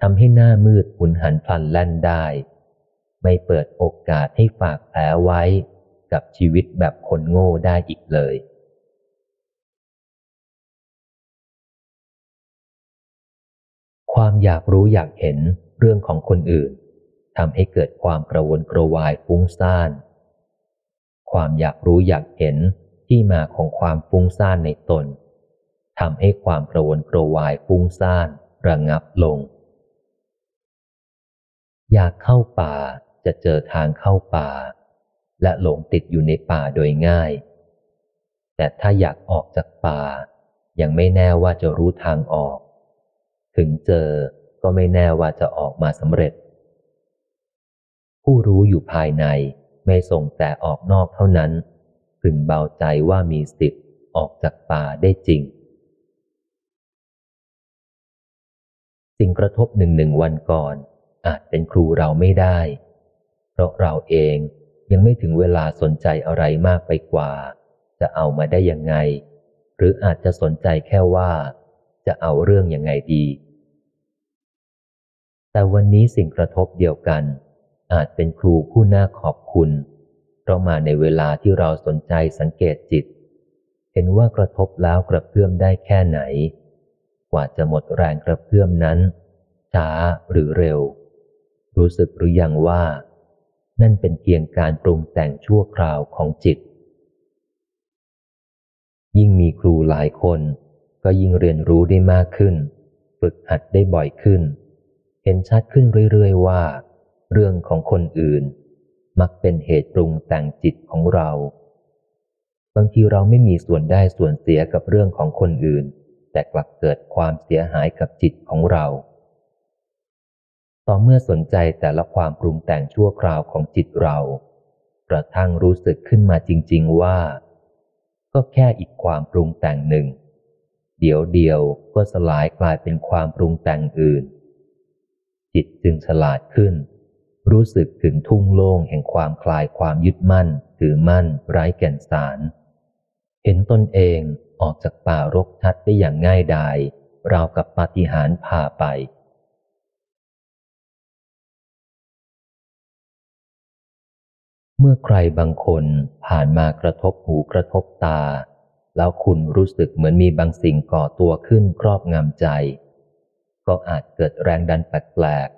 ทำให้หน้ามืดหุนหันพลันแล่นได้ ไม่เปิดโอกาสให้ฝากแผลไว้กับชีวิตแบบคนโง่ได้อีกเลยคความอยากรู้อยากเห็นเรื่องของคนอื่นทำให้เกิดความกระวนกระวายฟุ้งซ่าน ความอยากรู้อยากเห็นที่มาของความฟุ้งซ่านในตนทำให้ความกระวนกระวายฟุ้งซ่านระงับลง อยากเข้าป่าจะเจอทางเข้าป่า และหลงติดอยู่ในป่าโดยง่าย แต่ถ้าอยากออกจากป่า ยังไม่แน่ว่าจะรู้ทางออก ถึงเจอก็ไม่แน่ว่าจะออกมาสำเร็จ ผู้รู้อยู่ภายใน ไม่ส่งแต่ออกนอกเท่านั้นพึงเบาใจว่ามีสิทธิ์ออกจากป่าได้จริง สิ่งกระทบหนึ่งหนึ่งวันก่อน อาจเป็นครูเราไม่ได้ เพราะเราเองยังไม่ถึงเวลาสนใจอะไรมากไปกว่า จะเอามาได้ยังไง หรืออาจจะสนใจแค่ว่า จะเอาเรื่องยังไงดี แต่วันนี้สิ่งกระทบเดียวกัน อาจเป็นครูผู้น่าขอบคุณเพราะมาในเวลาที่เราสนใจสังเกตจิต เห็นว่ากระทบแล้วกระเพื่อมได้แค่ไหน กว่าจะหมดแรงกระเพื่อมนั้น ช้าหรือเร็ว รู้สึกหรือยังว่า นั่นเป็นเพียงการปรุงแต่งชั่วคราวของจิต ยิ่งมีครูหลายคน ก็ยิ่งเรียนรู้ได้มากขึ้น ฝึกหัดได้บ่อยขึ้น เห็นชัดขึ้นเรื่อยๆว่า เรื่องของคนอื่น มักเป็นเหตุปรุงแต่งจิตของเรา บางทีเราไม่มีส่วนได้ส่วนเสียกับเรื่องของคนอื่น แต่กลับเกิดความเสียหายกับจิตของเรา ต่อเมื่อสนใจแต่ละความปรุงแต่งชั่วคราวของจิตเรา กระทั่งรู้สึกขึ้นมาจริง ๆว่า ก็แค่อีกความปรุงแต่งหนึ่ง เดี๋ยวเดียวก็สลายกลายเป็นความปรุงแต่งอื่น จิตจึงฉลาดขึ้น รู้สึกถึงทุ่งโล่งแห่งความคลายความยึดมั่น ถือมั่น ไร้แก่นสาร เห็นตนเองออกจากป่ารกชัดได้อย่างง่ายดายราวกับปาฏิหาริย์พาไป เมื่อใครบางคนผ่านมากระทบหูกระทบตา แล้วคุณรู้สึกเหมือนมีบางสิ่งก่อตัวขึ้นครอบงำใจ ก็อาจเกิดแรงดันแปลก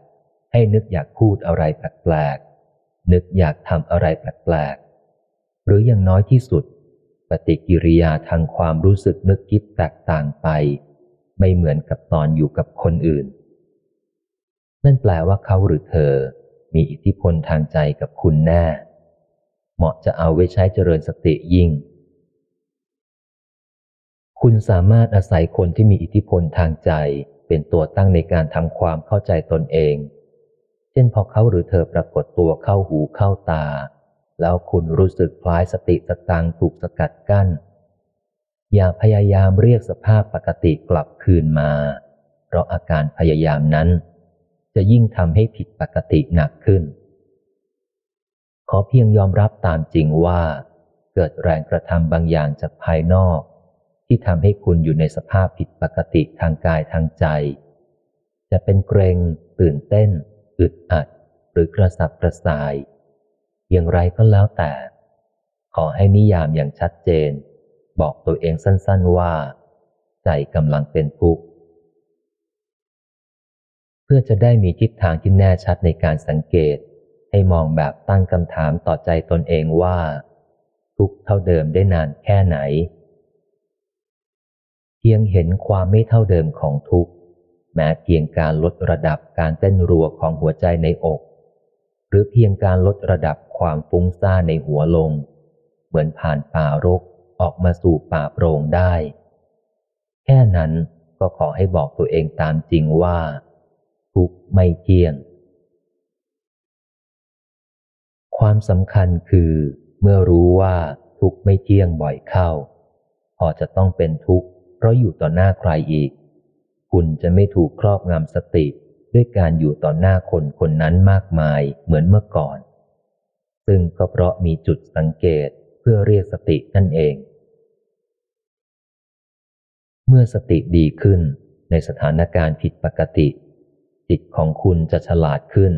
ให้นึกอยากพูดอะไรแปลกๆนึกอยากทำอะไรแปลกๆหรืออย่างน้อยที่สุด ปฏิกิริยาทางความรู้สึกนึกคิดแตกต่างไป ไม่เหมือนกับตอนอยู่กับคนอื่น นั่นแปลว่าเขาหรือเธอ มีอิทธิพลทางใจกับคุณแน่ เหมาะจะเอาไว้ใช้เจริญสติยิ่งคุณสามารถอาศัยคนที่มีอิทธิพลทางใจ เป็นตัวตั้งในการทำความเข้าใจตนเอง เช่นพอเขาหรือเธอปรากฏตัวเข้าหูเข้าตา แล้วคุณรู้สึกคล้ายสติสตังถูกสกัดกั้น อย่าพยายามเรียกสภาพปกติกลับคืนมา เพราะอาการพยายามนั้น จะยิ่งทำให้ผิดปกติหนักขึ้น ขอเพียงยอมรับตามจริงว่า เกิดแรงกระทำบางอย่างจากภายนอก ที่ทำให้คุณอยู่ในสภาพผิดปกติทางกายทางใจ จะเป็นเกรงตื่นเต้น อึดอัด หรือกระสับกระส่าย อย่างไรก็แล้วแต่ ขอให้นิยามอย่างชัดเจน บอกตัวเองสั้นๆว่า ใจกำลังเป็นทุกข์เพื่อจะได้มีทิศทางที่แน่ชัดในการสังเกต ให้มองแบบตั้งคำถามต่อใจตนเองว่า ทุกเท่าเดิมได้นานแค่ไหน เพียงเห็นความไม่เท่าเดิมของทุกข์ แม้เพียงการลดระดับการเต้นรัวของหัวใจในอก หรือเพียงการลดระดับความฟุ้งซ่านในหัวลง เหมือนผ่านป่ารกออกมาสู่ป่าโปร่งได้ แค่นั้นก็ขอให้บอกตัวเองตามจริงว่า ทุกไม่เที่ยง ความสำคัญคือ เมื่อรู้ว่าทุกไม่เที่ยงบ่อยเข้า พอจะต้องเป็นทุกข์เพราะอยู่ต่อหน้าใครอีก คุณจะไม่ถูกครอบงำสติด้วยการอยู่ต่อหน้าคนคนนั้นมากมายเหมือนเมื่อก่อน ซึ่งก็เพราะมีจุดสังเกตเพื่อเรียกสตินั่นเอง เมื่อสติดีขึ้นในสถานการณ์ผิดปกติ จิตของคุณจะฉลาดขึ้น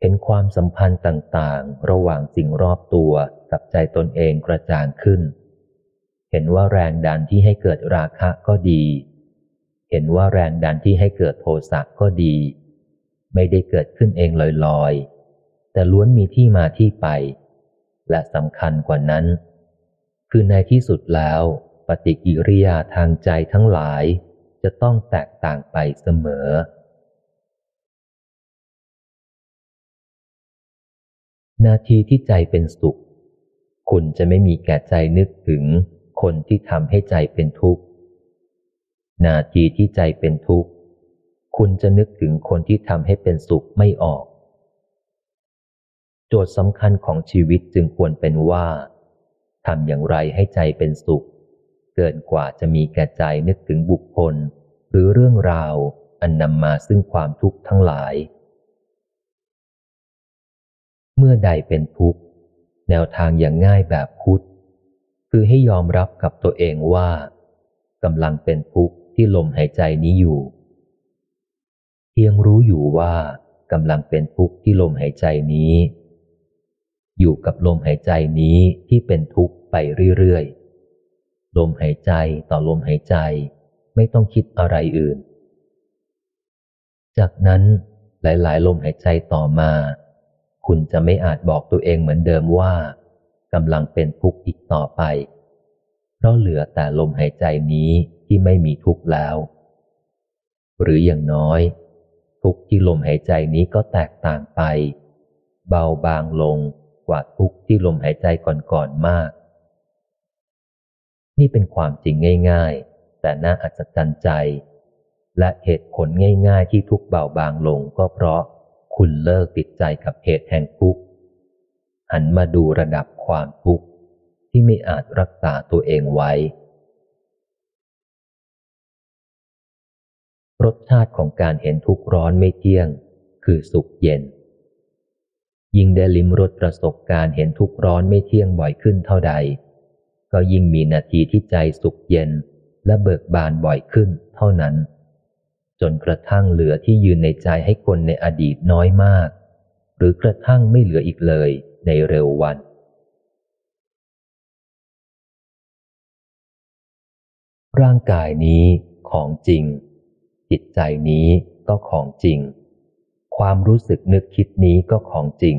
เห็นความสัมพันธ์ต่างๆ ระหว่างสิ่งรอบตัวกับใจตนเองกระจ่างขึ้น เห็นว่าแรงดันที่ให้เกิดราคะก็ดี เห็นว่าแรงดันที่ให้เกิดโทสะก็ดี ไม่ได้เกิดขึ้นเองลอยๆ แต่ล้วนมีที่มาที่ไป และสำคัญกว่านั้น คือในที่สุดแล้ว ปฏิกิริยาทางใจทั้งหลายจะต้องแตกต่างไปเสมอ นาทีที่ใจเป็นสุข คุณจะไม่มีแก่ใจนึกถึงคนที่ทำให้ใจเป็นทุกข์ นาทีที่ใจเป็นทุกข์ คุณจะนึกถึงคนที่ทำให้เป็นสุขไม่ออก โจทย์สำคัญของชีวิตจึงควรเป็นว่าทำอย่างไรให้ใจเป็นสุข เกินกว่าจะมีแก่ใจนึกถึงบุคคล หรือเรื่องราวอันนำมาซึ่งความทุกข์ทั้งหลาย เมื่อใดเป็นทุกข์ แนวทางอย่างง่ายแบบพุทธ คือให้ยอมรับกับตัวเองว่ากำลังเป็นทุกข์ ที่ลมหายใจนี้อยู่ เพียงรู้อยู่ว่ากำลังเป็นทุกข์ที่ลมหายใจนี้ อยู่กับลมหายใจนี้ที่เป็นทุกข์ไปเรื่อยๆ ลมหายใจต่อลมหายใจไม่ต้องคิดอะไรอื่น จากนั้นหลายๆ ลมหายใจต่อมา คุณจะไม่อาจบอกตัวเองเหมือนเดิมว่ากำลังเป็นทุกข์อีกต่อไป เพราะเหลือแต่ลมหายใจนี้ ที่ไม่มีทุกข์แล้ว หรืออย่างน้อย ทุกข์ที่ลมหายใจนี้ก็แตกต่างไป เบาบางลงกว่าทุกข์ที่ลมหายใจก่อนๆมาก นี่เป็นความจริงง่ายๆ แต่น่าอัศจรรย์ใจ และเหตุผลง่าย ๆ ที่ทุกข์เบาบางลงก็เพราะคุณเลิกติดใจกับเหตุแห่งทุกข์หันมาดูระดับความทุกข์ที่ไม่อาจรักษาตัวเองไว้ รสชาติของการเห็นทุกข์ร้อนไม่เที่ยง คือสุขเย็น ยิ่งได้ลิ้มรสประสบการเห็นทุกข์ร้อนไม่เที่ยงบ่อยขึ้นเท่าใด ก็ยิ่งมีนาทีที่ใจสุขเย็นและเบิกบานบ่อยขึ้นเท่านั้น จนกระทั่งเหลือที่ยืนในใจให้คนในอดีตน้อยมาก หรือกระทั่งไม่เหลืออีกเลยในเร็ววันร่างกายนี้ของจริง จิตใจนี้ก็ของจริง ความรู้สึกนึกคิดนี้ก็ของจริง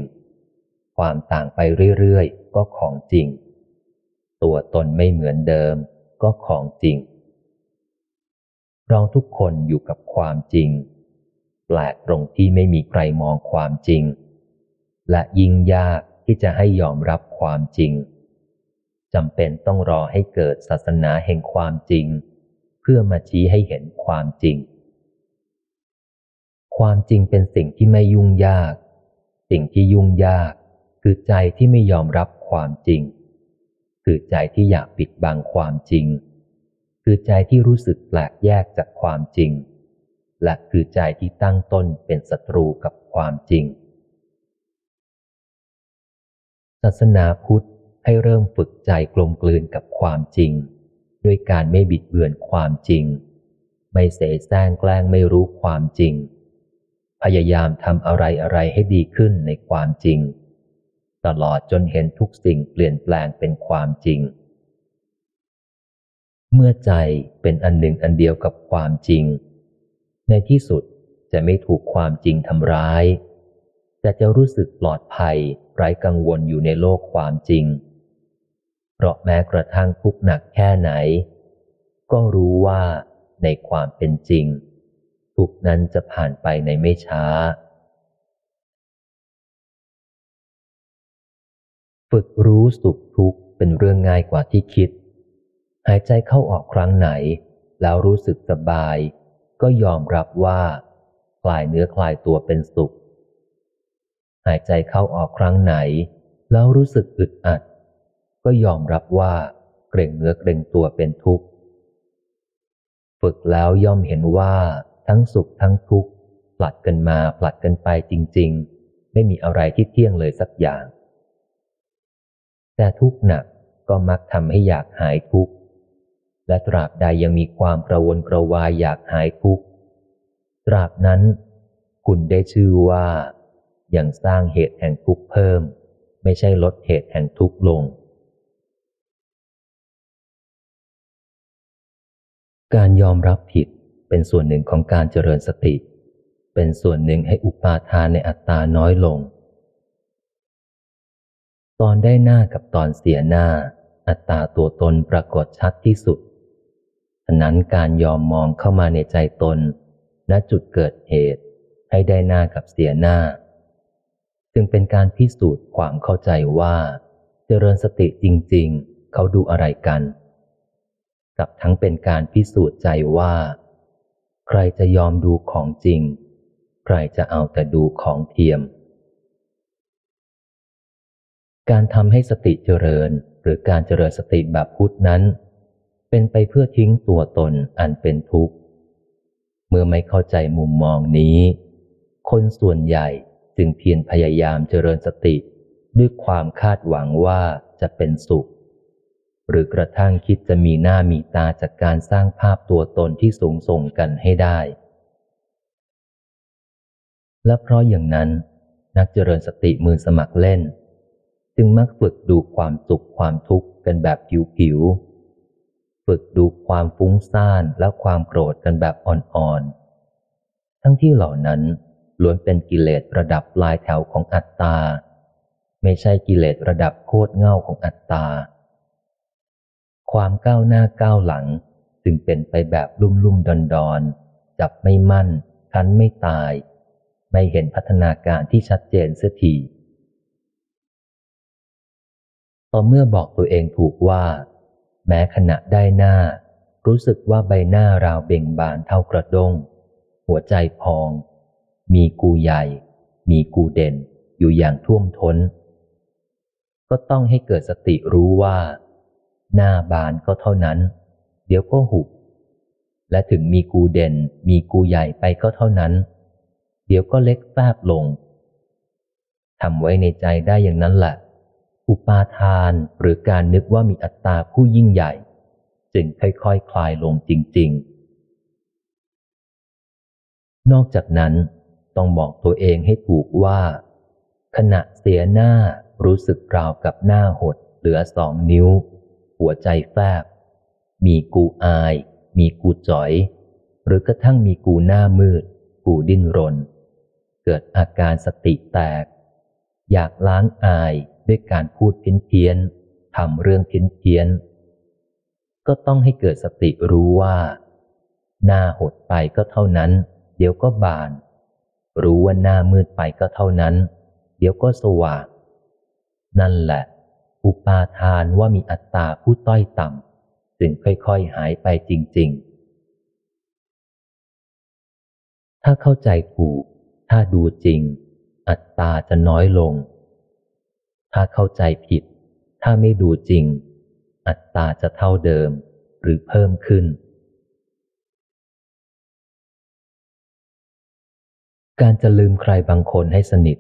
ความต่างไปเรื่อยๆ ก็ของจริง ตัวตนไม่เหมือนเดิม ก็ของจริง เราทุกคนอยู่กับความจริง แปลกตรงที่ไม่มีใครมองความจริง และยิ่งยากที่จะให้ยอมรับความจริงจำเป็นต้องรอให้เกิดศาสนาแห่งความจริง เพื่อมาชี้ให้เห็นความจริง ความจริงเป็นสิ่งที่ไม่ยุ่งยาก สิ่งที่ยุ่งยาก คือใจที่ไม่ยอมรับความจริง คือใจที่อยากปิดบังความจริง คือใจที่รู้สึกแปลกแยกจากความจริง และคือใจที่ตั้งต้นเป็นศัตรูกับความจริง ศาสนาพุทธให้เริ่มฝึกใจกลมกลืนกับความจริง ด้วยการไม่บิดเบือนความจริง ไม่เสแสร้งแกล้งไม่รู้ความจริง พยายามทำอะไรอะไรให้ดีขึ้นในความจริง ตลอดจนเห็นทุกสิ่งเปลี่ยนแปลงเป็นความจริง เมื่อใจเป็นอันหนึ่งอันเดียวกับความจริง ในที่สุดจะไม่ถูกความจริงทำร้าย แต่จะรู้สึกปลอดภัยไร้กังวลอยู่ในโลกความจริง เพราะแม้กระทั่งทุกข์หนักแค่ไหน ก็รู้ว่าในความเป็นจริง ทุกนั้นจะผ่านไปในไม่ช้า ฝึกรู้สุขทุกข์เป็นเรื่องง่ายกว่าที่คิด หายใจเข้าออกครั้งไหน แล้วรู้สึกสบาย ก็ยอมรับว่าคลายเนื้อคลายตัวเป็นสุข หายใจเข้าออกครั้งไหน แล้วรู้สึกอึดอัด ก็ยอมรับว่าเกรงเนื้อเกรงตัวเป็นทุกข์ ฝึกแล้วย่อมเห็นว่า ทั้งสุขทั้งทุกข์ผลัดกันมาผลัดกันไปจริง ๆ ไม่มีอะไรที่เที่ยงเลยสักอย่าง แต่ทุกข์หนักก็มักทำให้อยากหายทุกข์และตราบใดยังมีความกระวนกระวายอยากหายทุกข์ตราบนั้น คุณได้ชื่อว่ายังสร้างเหตุแห่งทุกข์เพิ่ม ไม่ใช่ลดเหตุแห่งทุกข์ลง การยอมรับผิด เป็นส่วนหนึ่งของการเจริญสติ เป็นส่วนหนึ่งให้อุปาทานในอัตตาน้อยลง ตอนได้หน้ากับตอนเสียหน้า อัตตาตัวตนปรากฏชัดที่สุดฉะนั้นการยอมมองเข้ามาในใจตน ณจุดเกิดเหตุ ให้ได้หน้ากับเสียหน้า จึงเป็นการพิสูจน์ความเข้าใจว่า เจริญสติจริง ๆ เขาดูอะไรกัน กับทั้งเป็นการพิสูจน์ใจว่า ใครจะยอมดูของจริง ใครจะเอาแต่ดูของเทียม การทำให้สติเจริญหรือการเจริญสติแบบพุทธนั้น เป็นไปเพื่อทิ้งตัวตนอันเป็นทุกข์ เมื่อไม่เข้าใจมุมมองนี้ คนส่วนใหญ่จึงเพียรพยายามเจริญสติด้วยความคาดหวังว่าจะเป็นสุข หรือกระทั่งคิดจะมีหน้ามีตาจากการสร้างภาพตัวตนที่สูงส่งกันให้ได้ และเพราะอย่างนั้น นักเจริญสติมือสมัครเล่น จึงมักฝึกดูความสุขความทุกข์กันแบบผิวๆฝึกดูความฟุ้งซ่านและความโกรธกันแบบอ่อนๆ ทั้งที่เหล่านั้นล้วนเป็นกิเลสระดับปลายแถวของอัตตา ไม่ใช่กิเลสระดับโคตรเง่าของอัตตา ความก้าวหน้าก้าวหลัง จึงเป็นไปแบบลุ่มลุ่มดอนดอนจับไม่มั่นคันไม่ตาย ไม่เห็นพัฒนาการที่ชัดเจนเสียทีต่อเมื่อบอกตัวเองถูกว่า แม้ขณะได้หน้า รู้สึกว่าใบหน้าราวเบ่งบานเท่ากระด้ง หัวใจพอง มีกูใหญ่ มีกูเด่นอยู่อย่างท่วมทน้น ก็ต้องให้เกิดสติรู้ว่า หน้าบานก็เท่านั้น เดี๋ยวก็หุบ และถึงมีกูเด่น มีกูใหญ่ไปก็เท่านั้น เดี๋ยวก็เล็กแฟบลงทำไว้ในใจได้อย่างนั้นแหละอุปาทานหรือการนึกว่ามีอัตตาผู้ยิ่งใหญ่ จึงค่อยๆคคลายลงจริง ๆ นอกจากนั้นต้องบอกตัวเองให้ถูกว่า ขณะเสียหน้ารู้สึกราวกับหน้าหดเหลือสองนิ้ว หัวใจแฟบ มีกูอาย มีกูจ่อย หรือกระทั่งมีกูหน้ามืด กูดิ้นรน เกิดอาการสติแตก อยากล้างอายด้วยการพูดเพี้ยนเพี้ยนทำเรื่องเพี้ยนเพี้ยน ก็ต้องให้เกิดสติรู้ว่า หน้าหดไปก็เท่านั้น เดี๋ยวก็บาน รู้ว่าหน้ามืดไปก็เท่านั้น เดี๋ยวก็สว่างนั่นแหละ อุปาทานว่ามีอัตตาผู้ต้อยต่ำจึงค่อยๆหายไปจริง ๆ ถ้าเข้าใจถูก ถ้าดูจริง อัตตาจะน้อยลง ถ้าเข้าใจผิด ถ้าไม่ดูจริง อัตตาจะเท่าเดิมหรือเพิ่มขึ้น การจะลืมใครบางคนให้สนิท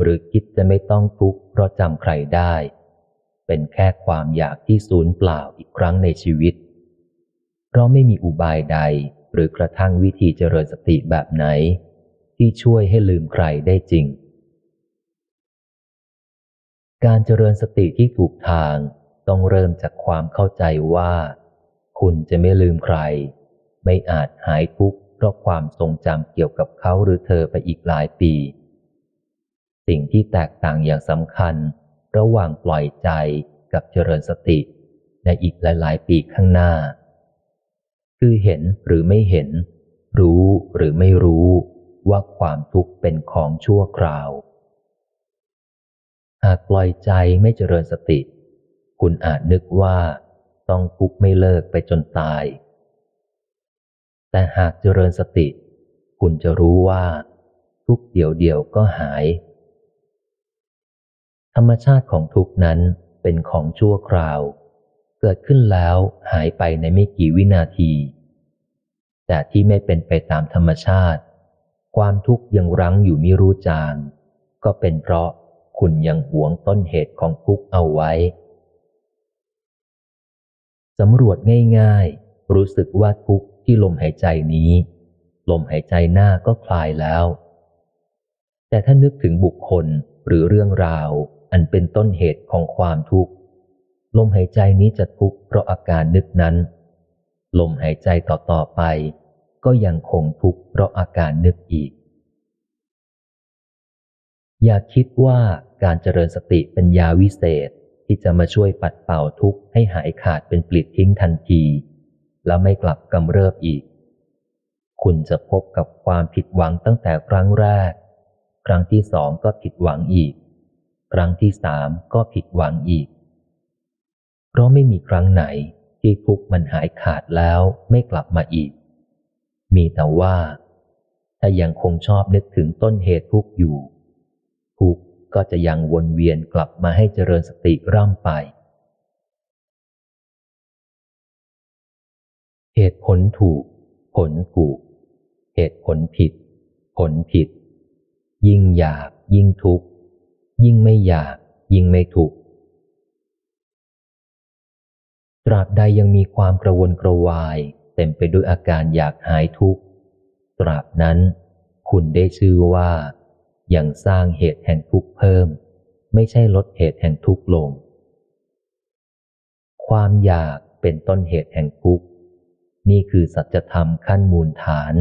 หรือคิดจะไม่ต้องทุกข์เพราะจำใครได้ เป็นแค่ความอยากที่สูญเปล่าอีกครั้งในชีวิต เพราะไม่มีอุบายใดหรือกระทั่งวิธีเจริญสติแบบไหน ที่ช่วยให้ลืมใครได้จริง การเจริญสติที่ถูกทางต้องเริ่มจากความเข้าใจว่า คุณจะไม่ลืมใคร ไม่อาจหายทุกข์พราะความทรงจำเกี่ยวกับเขาหรือเธอไปอีกหลายปี สิ่งที่แตกต่างอย่างสำคัญ ระหว่างปล่อยใจกับเจริญสติในอีกหลาย ๆ ปีข้างหน้า คือเห็นหรือไม่เห็น รู้หรือไม่รู้ว่าความทุกข์เป็นของชั่วคราว หากปล่อยใจไม่เจริญสติ คุณอาจนึกว่าต้องทุกข์ไม่เลิกไปจนตาย แต่หากเจริญสติ คุณจะรู้ว่า ทุกเดี๋ยวเดียวก็หาย ธรรมชาติของทุกนั้นเป็นของชั่วคราว เกิดขึ้นแล้วหายไปในไม่กี่วินาที แต่ที่ไม่เป็นไปตามธรรมชาติ ความทุกข์ยังรั้งอยู่มิรู้จาง ก็เป็นเพราะคุณยังหวงต้นเหตุของทุกข์เอาไว้สำรวจง่ายๆ รู้สึกว่าทุกข์ที่ลมหายใจนี้ ลมหายใจหน้าก็คลายแล้ว แต่ถ้านึกถึงบุคคลหรือเรื่องราว อันเป็นต้นเหตุของความทุกข์ ลมหายใจนี้จะทุกข์เพราะอาการนึกนั้น ลมหายใจต่อๆไป ก็ยังคงทุกข์เพราะอาการนึกอีก อย่าคิดว่าการเจริญสติเป็นยาวิเศษที่จะมาช่วยปัดเป่าทุกข์ให้หายขาดเป็นปลิดทิ้งทันที แล้วไม่กลับกำเริบอีก คุณจะพบกับความผิดหวังตั้งแต่ครั้งแรก ครั้งที่สองก็ผิดหวังอีก ครั้งที่สามก็ผิดหวังอีก เพราะไม่มีครั้งไหนที่ทุกข์มันหายขาดแล้วไม่กลับมาอีก มีแต่ว่า ถ้ายังคงชอบนึกถึงต้นเหตุทุกข์อยู่ ทุกข์ก็จะยังวนเวียนกลับมาให้เจริญสติร่ำไป เหตุผลถูก ผลถูก เหตุผลผิด ผลผิด ยิ่งอยากยิ่งทุกข์ ยิ่งไม่อยาก ยิ่งไม่ทุกข์ตราบใดยังมีความกระวนกระวาย เต็มไปด้วยอาการอยากหายทุกข์ ตราบนั้น คุณได้ชื่อว่า ยังสร้างเหตุแห่งทุกข์เพิ่ม ไม่ใช่ลดเหตุแห่งทุกข์ลง ความอยากเป็นต้นเหตุแห่งทุกข์ นี่คือสัจธรรมขั้นมูลฐาน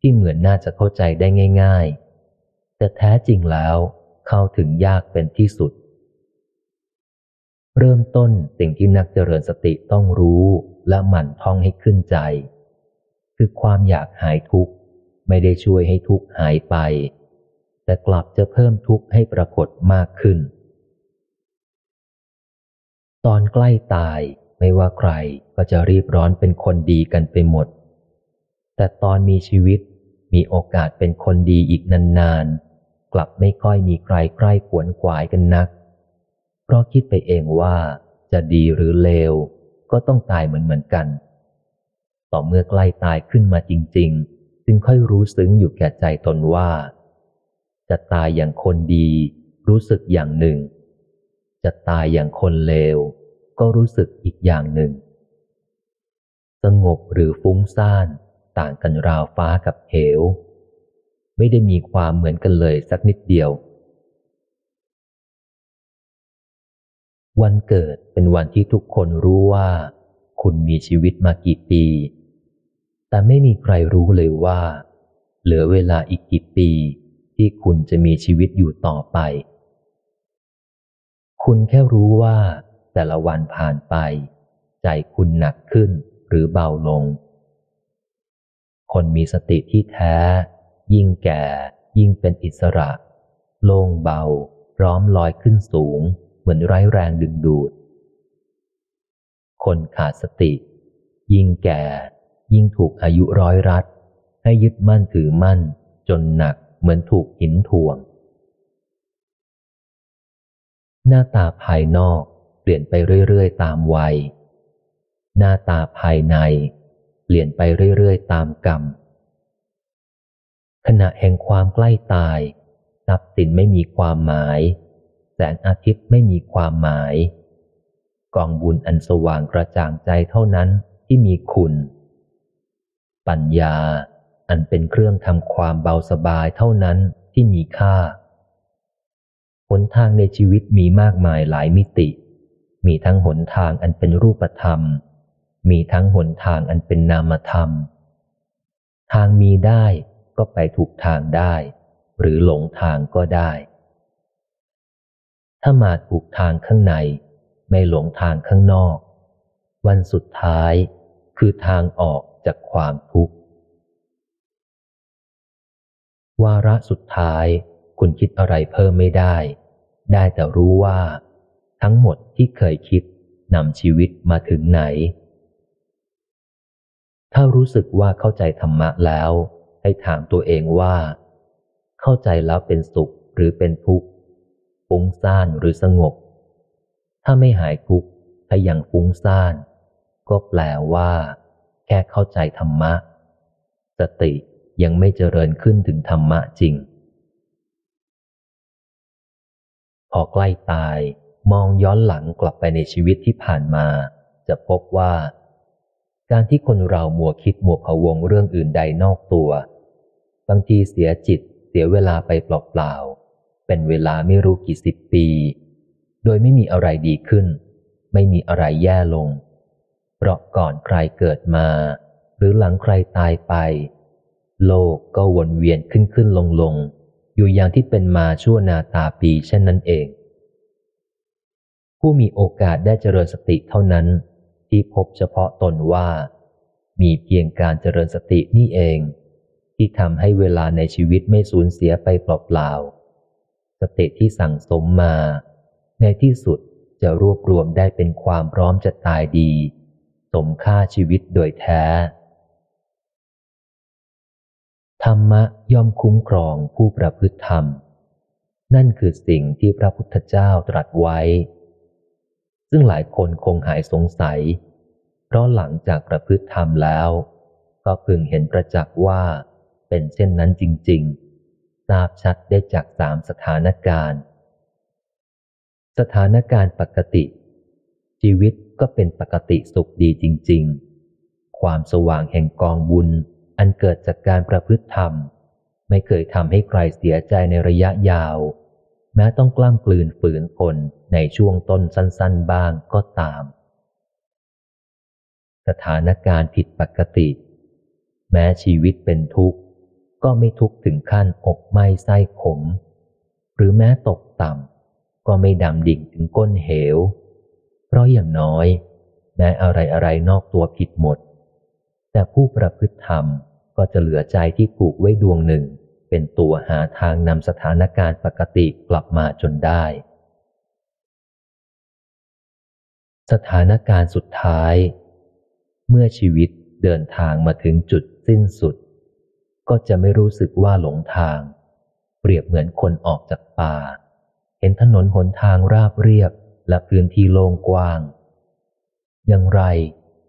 ที่เหมือนน่าจะเข้าใจได้ง่าย ๆ แต่แท้จริงแล้ว เข้าถึงยากเป็นที่สุด เริ่มต้นสิ่งที่นักเจริญสติต้องรู้และหมั่นท่องให้ขึ้นใจ คือความอยากหายทุกข์ ไม่ได้ช่วยให้ทุกข์หายไป แต่กลับจะเพิ่มทุกข์ให้ปรากฏมากขึ้น ตอนใกล้ตายไม่ว่าใครก็จะรีบร้อนเป็นคนดีกันไปหมด แต่ตอนมีชีวิตมีโอกาสเป็นคนดีอีกนานๆ กลับไม่ค่อยมีใครใกล้ขวนขวายกันนัก เพราะคิดไปเองว่าจะดีหรือเลว ก็ต้องตายเหมือนเหมือนกัน ต่อเมื่อใกล้ตายขึ้นมาจริง ๆ จึงค่อยรู้ซึ้งอยู่แก่ใจตนว่า จะตายอย่างคนดี รู้สึกอย่างหนึ่ง จะตายอย่างคนเลว ก็รู้สึกอีกอย่างหนึ่ง สงบหรือฟุ้งซ่าน ต่างกันราวฟ้ากับเหว ไม่ได้มีความเหมือนกันเลยสักนิดเดียว วันเกิดเป็นวันที่ทุกคนรู้ว่า คุณมีชีวิตมากี่ปี แต่ไม่มีใครรู้เลยว่า เหลือเวลาอีกกี่ปี ที่คุณจะมีชีวิตอยู่ต่อไป คุณแค่รู้ว่าแต่ละวันผ่านไป ใจคุณหนักขึ้นหรือเบาลง คนมีสติที่แท้ ยิ่งแก่ยิ่งเป็นอิสระ โล่งเบา พร้อมลอยขึ้นสูง เหมือนไร้แรงดึงดูด คนขาดสติ ยิ่งแก่ ยิ่งถูกอายุร้อยรัด ให้ยึดมั่นถือมั่น จนหนักเหมือนถูกหินถ่วง หน้าตาภายนอกเปลี่ยนไปเรื่อยๆ ตามวัย หน้าตาภายใน เปลี่ยนไปเรื่อยๆ ตามกรรม ขณะแห่งความใกล้ตาย ทรัพย์สินไม่มีความหมาย แสงอาทิตย์ไม่มีความหมาย กองบุญอันสว่างกระจ่างใจเท่านั้นที่มีคุณ ปัญญาอันเป็นเครื่องทำความเบาสบายเท่านั้นที่มีค่า หนทางในชีวิตมีมากมายหลายมิติ มีทั้งหนทางอันเป็นรูปธรรม มีทั้งหนทางอันเป็นนามธรรม ทางมีได้ ก็ไปถูกทางได้ หรือหลงทางก็ได้ ถ้ามาถูกทางข้างใน ไม่หลงทางข้างนอก วันสุดท้ายคือทางออกจากความทุกข์ วาระสุดท้ายคุณคิดอะไรเพิ่มไม่ได้ ได้แต่รู้ว่า ทั้งหมดที่เคยคิดนำชีวิตมาถึงไหน ถ้ารู้สึกว่าเข้าใจธรรมะแล้ว ให้ถามตัวเองว่า เข้าใจแล้วเป็นสุขหรือเป็นทุกข์ฟุ้งซ่านหรือสงบ ถ้าไม่หายทุกข์ถ้ายังฟุ้งซ่าน ก็แปลว่า แค่เข้าใจธรรมะ สติยังไม่เจริญขึ้นถึงธรรมะจริง พอใกล้ตายมองย้อนหลังกลับไปในชีวิตที่ผ่านมา จะพบว่า การที่คนเรามัวคิดมัวพะวงเรื่องอื่นใดนอกตัว บางทีเสียจิตเสียเวลาไปเปล่าๆ เป็นเวลาไม่รู้กี่สิบปี โดยไม่มีอะไรดีขึ้น ไม่มีอะไรแย่ลง เพราะก่อนใครเกิดมา หรือหลังใครตายไป โลกก็วนเวียนขึ้นขึ้นลงลงอยู่อย่างที่เป็นมาชั่วนาตาปีเช่นนั้นเอง ผู้มีโอกาสได้เจริญสติเท่านั้น ที่พบเฉพาะตนว่า มีเพียงการเจริญสตินี่เอง ที่ทำให้เวลาในชีวิตไม่สูญเสียไปเปล่าๆ สติที่สั่งสมมา ในที่สุดจะรวบรวมได้เป็นความพร้อมจะตายดี สมค่าชีวิตโดยแท้ ธรรมะย่อมคุ้มครองผู้ประพฤติธรรม นั่นคือสิ่งที่พระพุทธเจ้าตรัสไว้ ซึ่งหลายคนคงหายสงสัย เพราะหลังจากประพฤติธรรมแล้ว ก็พึงเห็นประจักษ์ว่า เป็นเช่นนั้นจริง ๆ ทราบชัดได้จากสามสถานการณ์ สถานการณ์ปกติ ชีวิตก็เป็นปกติสุขดีจริง ๆ ความสว่างแห่งกองบุญอันเกิดจากการประพฤติธรรม ไม่เคยทำให้ใครเสียใจในระยะยาว แม้ต้องกล้ำกลืนฝืนทนในช่วงต้นสั้น ๆ บ้างก็ตาม สถานการณ์ผิดปกติ แม้ชีวิตเป็นทุกข์ ก็ไม่ทุกข์ถึงขั้นอกไหม้ไส้ขม หรือแม้ตกต่ำก็ไม่ดำดิ่งถึงก้นเหว เพราะอย่างน้อย แม้อะไรอะไรนอกตัวผิดหมด แต่ผู้ประพฤติธรรมก็จะเหลือใจที่ผูกไว้ดวงหนึ่ง เป็นตัวหาทางนำสถานการณ์ปกติกลับมาจนได้ สถานการณ์สุดท้าย เมื่อชีวิตเดินทางมาถึงจุดสิ้นสุด ก็จะไม่รู้สึกว่าหลงทาง เปรียบเหมือนคนออกจากป่า เห็นถนนหนทางราบเรียบและพื้นที่โล่งกว้าง อย่างไร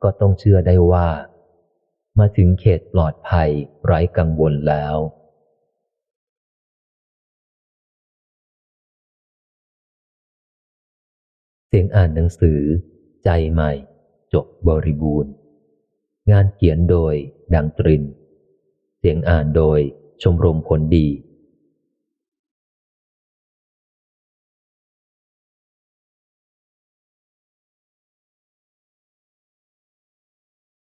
ก็ต้องเชื่อได้ว่า มาถึงเขตปลอดภัยไร้กังวลแล้ว เสียงอ่านหนังสือ ใจใหม่ จบบริบูรณ์ งานเขียนโดยดังตริน เสียงอ่านโดยชมรมผลดี